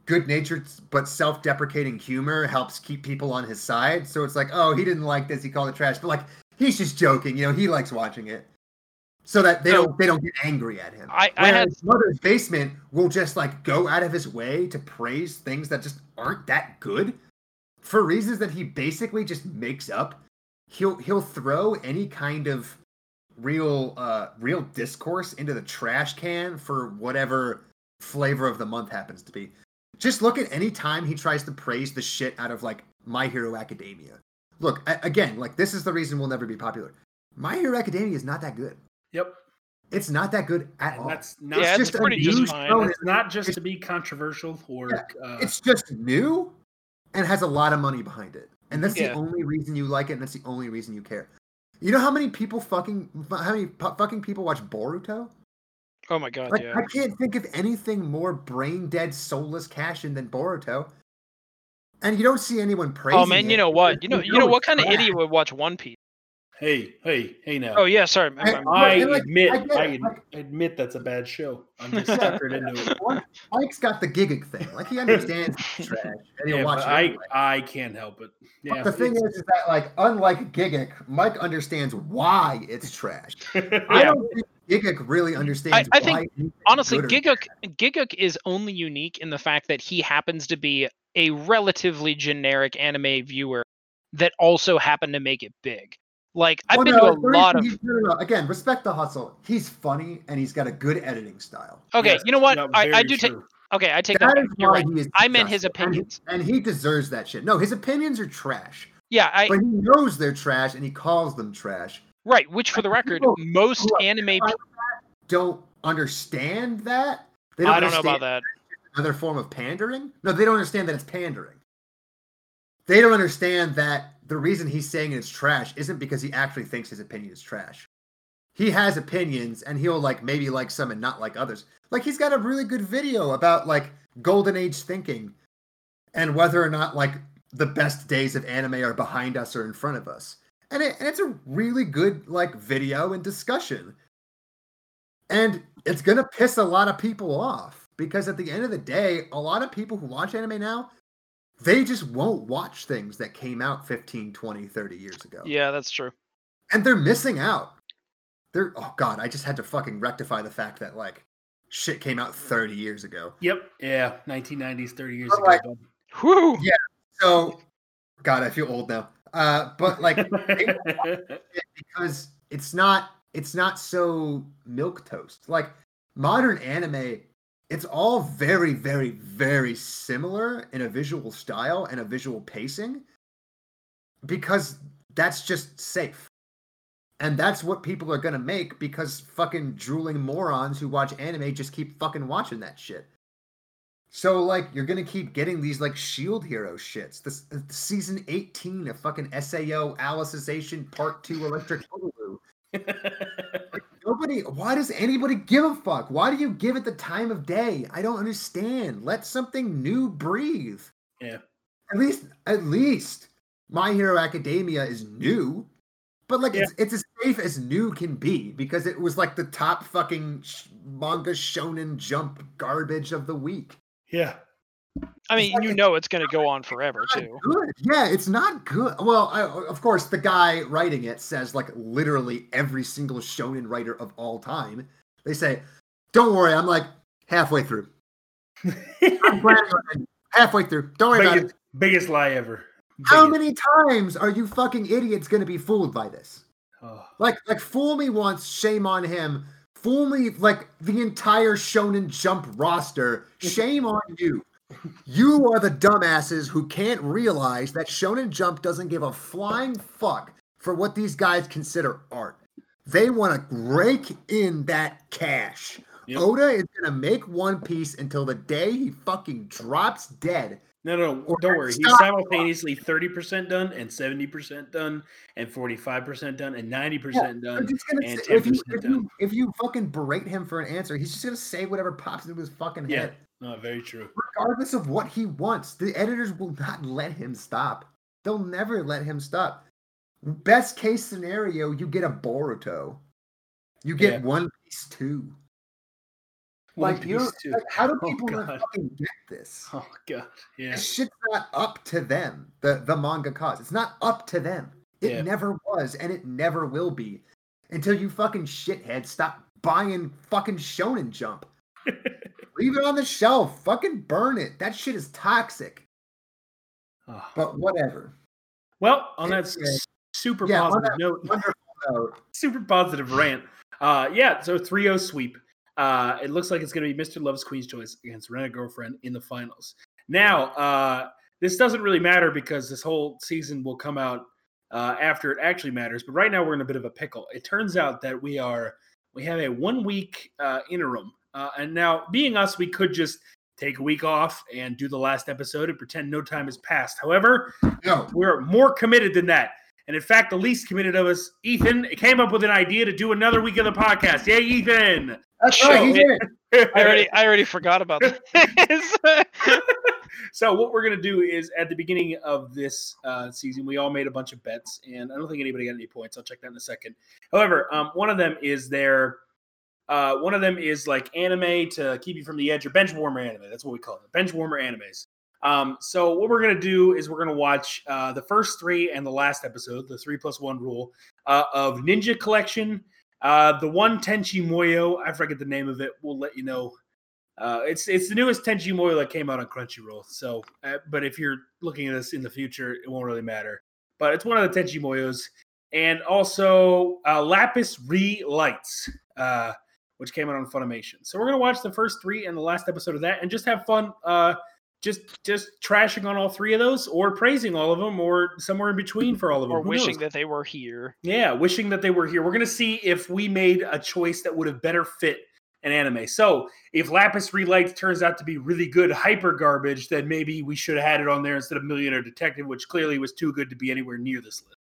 good natured but self-deprecating humor helps keep people on his side. So it's like oh he didn't like this he called it trash. But like he's just joking you know he likes watching it. So that they So- don't they don't get angry at him. I, I had mother's basement will just like go out of his way to praise things that just aren't that good for reasons that he basically just makes up. He'll he'll throw any kind of real uh real discourse into the trash can for whatever flavor of the month happens to be just look at any time he tries to praise the shit out of like my hero academia look a- again like this is the reason we'll never be popular my hero academia is not that good Yep. it's not that good at And all that's not Yeah, it's it's just pretty a just new fine. show. it's not just to be controversial or Yeah, uh, It's just new and has a lot of money behind it. And that's Yeah. the only reason you like it, and that's the only reason you care. You know how many people fucking how many pu- fucking people watch Boruto? Oh my god, Like yeah. I can't think of anything more brain dead, soulless cash in than Boruto. And you don't see anyone oh, praising. Oh man, you it know what? You know, you know what kind of idiot would watch One Piece? Hey, hey, hey now. Oh yeah, sorry. I'm- I- I'm- I and, like, admit, I I, it, ad- like- admit that's a bad show. I'm just Yeah. suckered into it. <laughs> Mike- Mike's got the gigging thing. Like he understands trash, and he'll Yeah, watch but it I, anyway. I can't help it. But Yeah, the thing is, is that like unlike Gigguk, Mike understands why it's trash. <laughs> I don't think Gigguk really understands. I think, why honestly, good or Gigguk Gigguk is only unique in the fact that he happens to be a relatively generic anime viewer that also happened to make it big. Like I've Well, been no, to a lot of no, no, no, Again, respect the hustle. He's funny and he's got a good editing style. Okay, Yes, you know what? I, I do take okay, I take that. That back. You're right. I meant his successful, and he- opinions. and he, deserves that shit. No, his opinions are trash, Yeah, I but he knows they're trash and he calls them trash. right, which for the record, People most who are anime fine Don't understand that. They don't I don't know about understand that. another form of pandering? No, they don't understand that it's pandering. They don't understand that the reason he's saying it's trash isn't because he actually thinks his opinion is trash. He has opinions and he'll like maybe like some and not like others. Like he's got a really good video about like golden age thinking and whether or not like the best days of anime are behind us or in front of us. And, it, and it's a really good like video and discussion. And it's going to piss a lot of people off because at the end of the day, a lot of people who watch anime now, they just won't watch things that came out 15, 20, 30 years ago. Yeah, that's true. And they're missing out. They're oh god, I just had to fucking rectify the fact that like shit came out 30 years ago. Yep. Yeah. 1990s, 30 years But, ago. like, bud. Whew. So god, I feel old now. Uh but like <laughs> because it's not it's not so milk toast. Like modern anime it's all very, very, very similar in a visual style and a visual pacing because that's just safe. And that's what people are gonna make because fucking drooling morons who watch anime just keep fucking watching that shit. So like you're gonna keep getting these like shield hero shits. This uh, season 18 of fucking Sao Alicization Part 2 Electric Boogaloo. <laughs> Nobody why does anybody give a fuck? Why do you give it the time of day? I don't understand. Let something new breathe. Yeah. At least at least My Hero Academia is new. But like it's it's as safe as new can be because it was like the top fucking sh- manga shonen jump garbage of the week. yeah. I mean, you know it's going to go on forever too. good. Yeah, it's not good. Well, I, of course, the guy writing it says like literally every single shonen writer of all time. They say, "Don't worry, I'm like halfway through. <laughs> I'm planning halfway through. Don't worry about it." biggest, biggest lie ever. How many times are you fucking idiots going to be fooled by this? Oh, Like, like fool me once, shame on him. Fool me like the entire Shonen Jump roster. Shame on you. You are the dumbasses who can't realize that Shonen Jump doesn't give a flying fuck for what these guys consider art. They want to rake in that cash. Yep. Oda is gonna make One Piece until the day he fucking drops dead. No, no, no don't worry. He's simultaneously 30% done and 70% done and 45% done and 90% yeah, done. and say, if, you, if, done. You, if you fucking berate him for an answer, he's just going to say whatever pops into his fucking yeah, head. Not very true. Regardless of what he wants, the editors will not let him stop. They'll never let him stop. Best case scenario, you get a Boruto. You get yeah. One Piece 2. Like you, like, how do Oh, people not fucking get this? Oh god. Yeah. This shit's not up to them. The the manga cause. It's not up to them. It Yeah. never was, and it never will be, until you fucking shitheads stop buying fucking Shonen Jump. <laughs> Leave it on the shelf. Fucking burn it. That shit is toxic. Oh. But whatever. Well, on that Anyway. super Yeah, positive note, note. <laughs> super positive rant. Uh, yeah, so 3-0 sweep. Uh, it looks like it's going to be Mr. Love's Queen's Choice against Rent a Girlfriend in the finals. Now, uh, this doesn't really matter because this whole season will come out uh, after it actually matters. But right now, we're in a bit of a pickle. It turns out that we are we have a one week uh, interim, uh, and now being us, we could just take a week off and do the last episode and pretend no time has passed. However, No. we're more committed than that. And in fact, the least committed of us, Ethan, came up with an idea to do another week of the podcast. Yay, Ethan! That's Show right. He did. I already, I already forgot about this. <laughs> so what we're gonna do is at the beginning of this uh, season, we all made a bunch of bets, and I don't think anybody got any points. I'll check that in a second. However, um, one of them is their uh, one of them is like anime to keep you from the edge or bench warmer anime. That's what we call it, bench warmer animes. Um, so what we're gonna do is we're gonna watch uh, the first three and the last episode, the three plus one rule uh, of Ninja Collection. Uh, the one Tenchi Muyo, I forget the name of it. We'll let you know uh, it's it's the newest Tenchi Muyo that came out on Crunchyroll. So, uh, but if you're looking at this in the future, it won't really matter. But it's one of the Tenchi Muyos, and also uh, Lapis Re Lights, uh, which came out on Funimation. So we're gonna watch the first three and the last episode of that, and just have fun. Uh, just just trashing on all three of those, or praising all of them, or somewhere in between for all of them. or Who wishing knows? that they were here. Yeah, wishing that they were here. We're gonna see if we made a choice that would have better fit an anime. So if Lapis Relight turns out to be really good hyper garbage, then maybe we should have had it on there instead of Millionaire Detective, which clearly was too good to be anywhere near this list.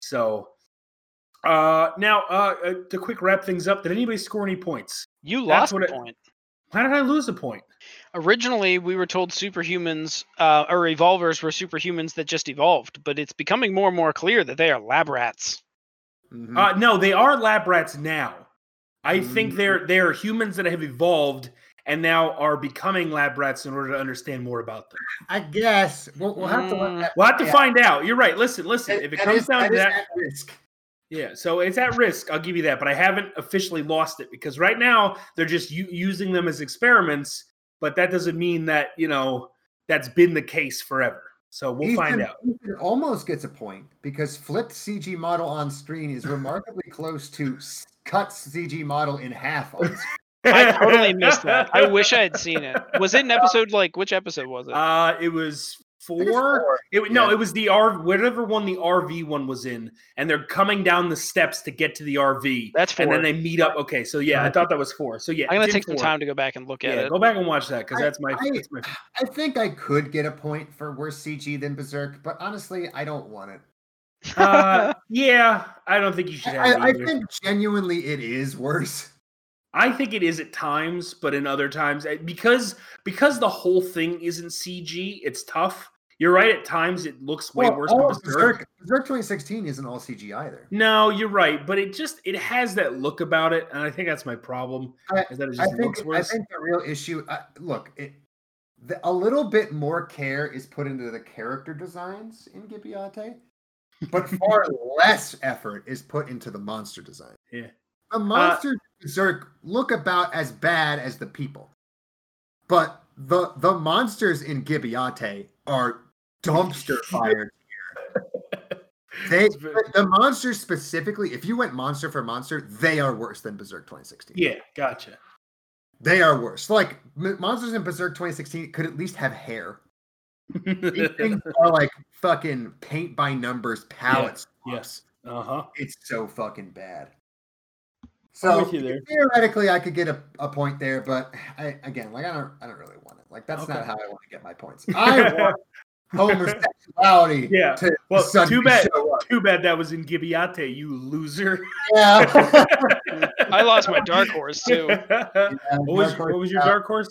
So uh now uh uh, to quick wrap things up, did anybody score any points? You That's lost what a point. How did I lose a point? Originally, we were told superhumans uh, or evolvers were superhumans that just evolved, but it's becoming more and more clear that they are lab rats. Mhm. Uh no, they are lab rats now. I think Mm. they're they're humans that have evolved and now are becoming lab rats in order to understand more about them. I guess we'll, we'll have to. Mm. that, We'll have to yeah. find out. You're right. Listen, listen. That- If it comes is- down to that, at risk. yeah. So it's at risk. I'll give you that, but I haven't officially lost it because right now they're just u- using them as experiments. But that doesn't mean that you know that's been the case forever. So we'll find out. Ethan almost gets a point because flipped CG model on screen is remarkably close to cut CG model in half on screen. <laughs> I totally missed that. I wish I had seen it. Was it an episode like which episode was it? Uh, it was I think it's four. four. It wa- no, Yeah. it was the R whatever one the RV one was in, and they're coming down the steps to get to the RV, That's four. and then they meet up. Okay, so yeah, I thought that was four. So yeah, I'm gonna it's in take some time to go back and look at Yeah, it. go back and watch that because that's my. I- that's my I think I could get a point for worse CG than Berserk, but honestly, I don't want it. uh, <laughs> yeah, I don't think you should have. I, I it either. think genuinely it is worse. I think it is at times, but in other times, eh, because because the whole thing isn't CG, it's tough. You're right. At times, it looks way Well, worse all than Berserk. Berserk, Berserk 2016 isn't all CG either. No, you're right, but it just it has that look about it, and I think that's my problem. I- is that it I just think looks I think the real issue. Uh, look, it, the, a little bit more care is put into the character designs in Gibiate, but <laughs> far less effort is put into the monster design. Yeah. The monsters in Berserk look about as bad as the people, but the the monsters in Gibiate are dumpster <laughs> fire. They the monsters specifically, if you went monster for monster, they are worse than Berserk 2016. yeah, gotcha. They are worse. Like M- monsters in Berserk 2016 could at least have hair. These <laughs> things are like fucking paint by numbers palettes. yes. Uh huh. It's so fucking bad. So with you there. theoretically, I could get a, a point there, but I, again, like I don't, I don't really want it. Like that's not how I want to get my points. <laughs> I want homosexuality. Yeah. To Well, suddenly too bad. Too bad that was in Gibiate, you loser. Yeah. <laughs> I lost my dark horse too. what was Horse what was your out. dark horse?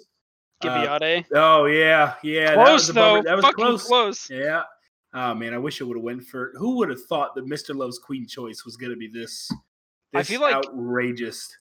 Uh, Gibiate. oh yeah, yeah. that was close a though. That was Fucking close. close. Yeah. Oh man, I wish it would have went for. Who would have thought that Mr. Love's Queen Choice was going to be this? I this feel like- outrageous.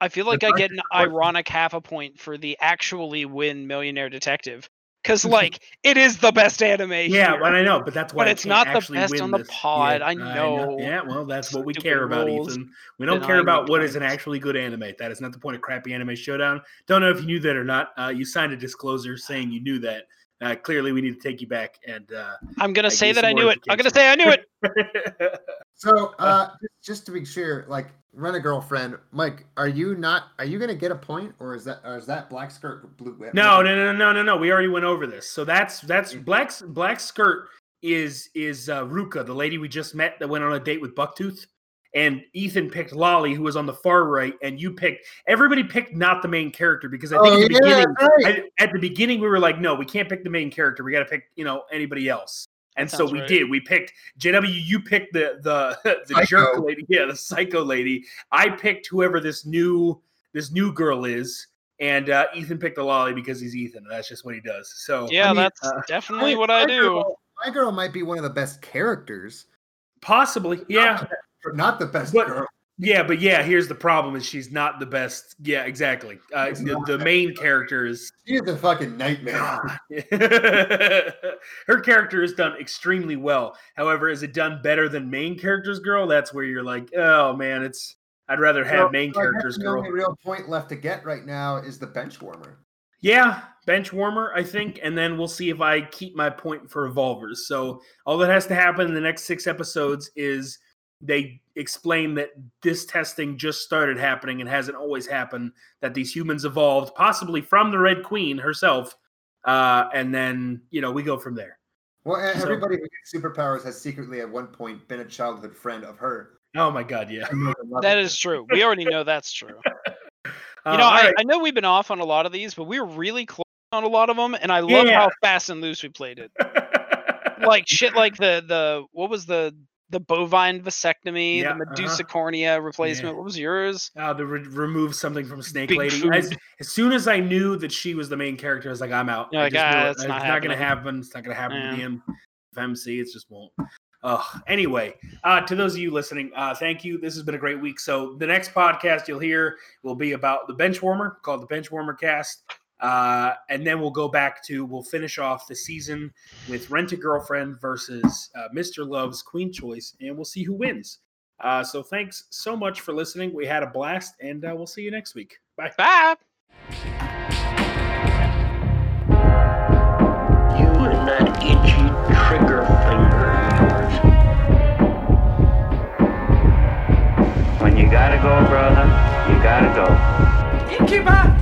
I feel like I get an ironic half a point for the actually win Millionaire Detective. Because <laughs> like it is the best anime. Yeah, here. well, I know, but that's why But I it's can't not the best on the this. pod, Yeah, I know. Yeah, well, that's what we Stupid care about, Ethan. We don't care denying me about what is an actually good anime. That is not the point of Crappy Anime Showdown. Don't know if you knew that or not. Uh, you signed a disclosure saying you knew that. Uh, clearly, we need to take you back and. Uh, I'm gonna I say that I knew it. I'm gonna say I knew it. <laughs> So, uh, just- just to be sure, like, rent a girlfriend, Mike. Are you not? Are you gonna get a point, or is that, or is that black skirt blue? No, no, no, no, no, no. We already went over this. So that's that's black black skirt is is uh, Ruka, the lady we just met that went on a date with Bucktooth, and Ethan picked Lolly, who was on the far right, and you picked. Everybody picked not the main character because I think Oh at the yeah, beginning, right. I, at the beginning we were like, no, we can't pick the main character. We got to pick you know anybody else. And That so we right. did. We picked JW. You picked the the <laughs> the Psycho. jerk lady, yeah, the psycho lady. I picked whoever this new this new girl is, and uh, Ethan picked the lolly because he's Ethan. That's just what he does. So Yeah, mean, that's uh, definitely My- what I my do. Girl, my girl might be one of the best characters, possibly, yeah, but not the best But- girl. Yeah, but yeah. Here's the problem: is she's not the best. Yeah, exactly. Uh, the, the the main character is She is a fucking nightmare. <laughs> her character is done extremely well. However, is it done better than main character's girl? That's where you're like, oh man, it's. I'd rather have So- main character's the girl. only real point left to get right now is the bench warmer. Yeah, bench warmer, I think, and then we'll see if I keep my point for evolvers. So all that has to happen in the next six episodes is they explain that this testing just started happening and hasn't always happened. That these humans evolved, possibly from the Red Queen herself, uh, and then you know we go from there. Well, and So- everybody who gets superpowers has secretly at one point been a childhood friend of her. Oh my God, yeah. That is true. We already know that's true. <laughs> Uh, You know, all I, right. I know we've been off on a lot of these, but we were really close on a lot of them, and I love Yeah. how fast and loose we played it. <laughs> Like shit, like the the what was the the bovine vasectomy, Yeah, the uh-huh. Medusa cornea replacement. Yeah. What was yours? Uh, the re- remove something from Snake Big Lady. As, as soon as I knew that she was the main character, I was like, I'm out. You're I like, just "Ah, it. it's not not, going to happen. It's not going to happen Yeah. with him. MC, it just won't. Oh, anyway, uh, to those of you listening, uh, thank you. This has been a great week. So the next podcast you'll hear will be about the bench warmer, called the Bench Warmer Cast, uh, and then we'll go back to we'll finish off the season with Rent a Girlfriend versus uh, Mr. Love's Queen Choice, and we'll see who wins. Uh, so thanks so much for listening. We had a blast, and uh, we'll see you next week. Bye. Bye. You and that itchy trigger finger. When you gotta go, brother, you gotta go. Innkeeper!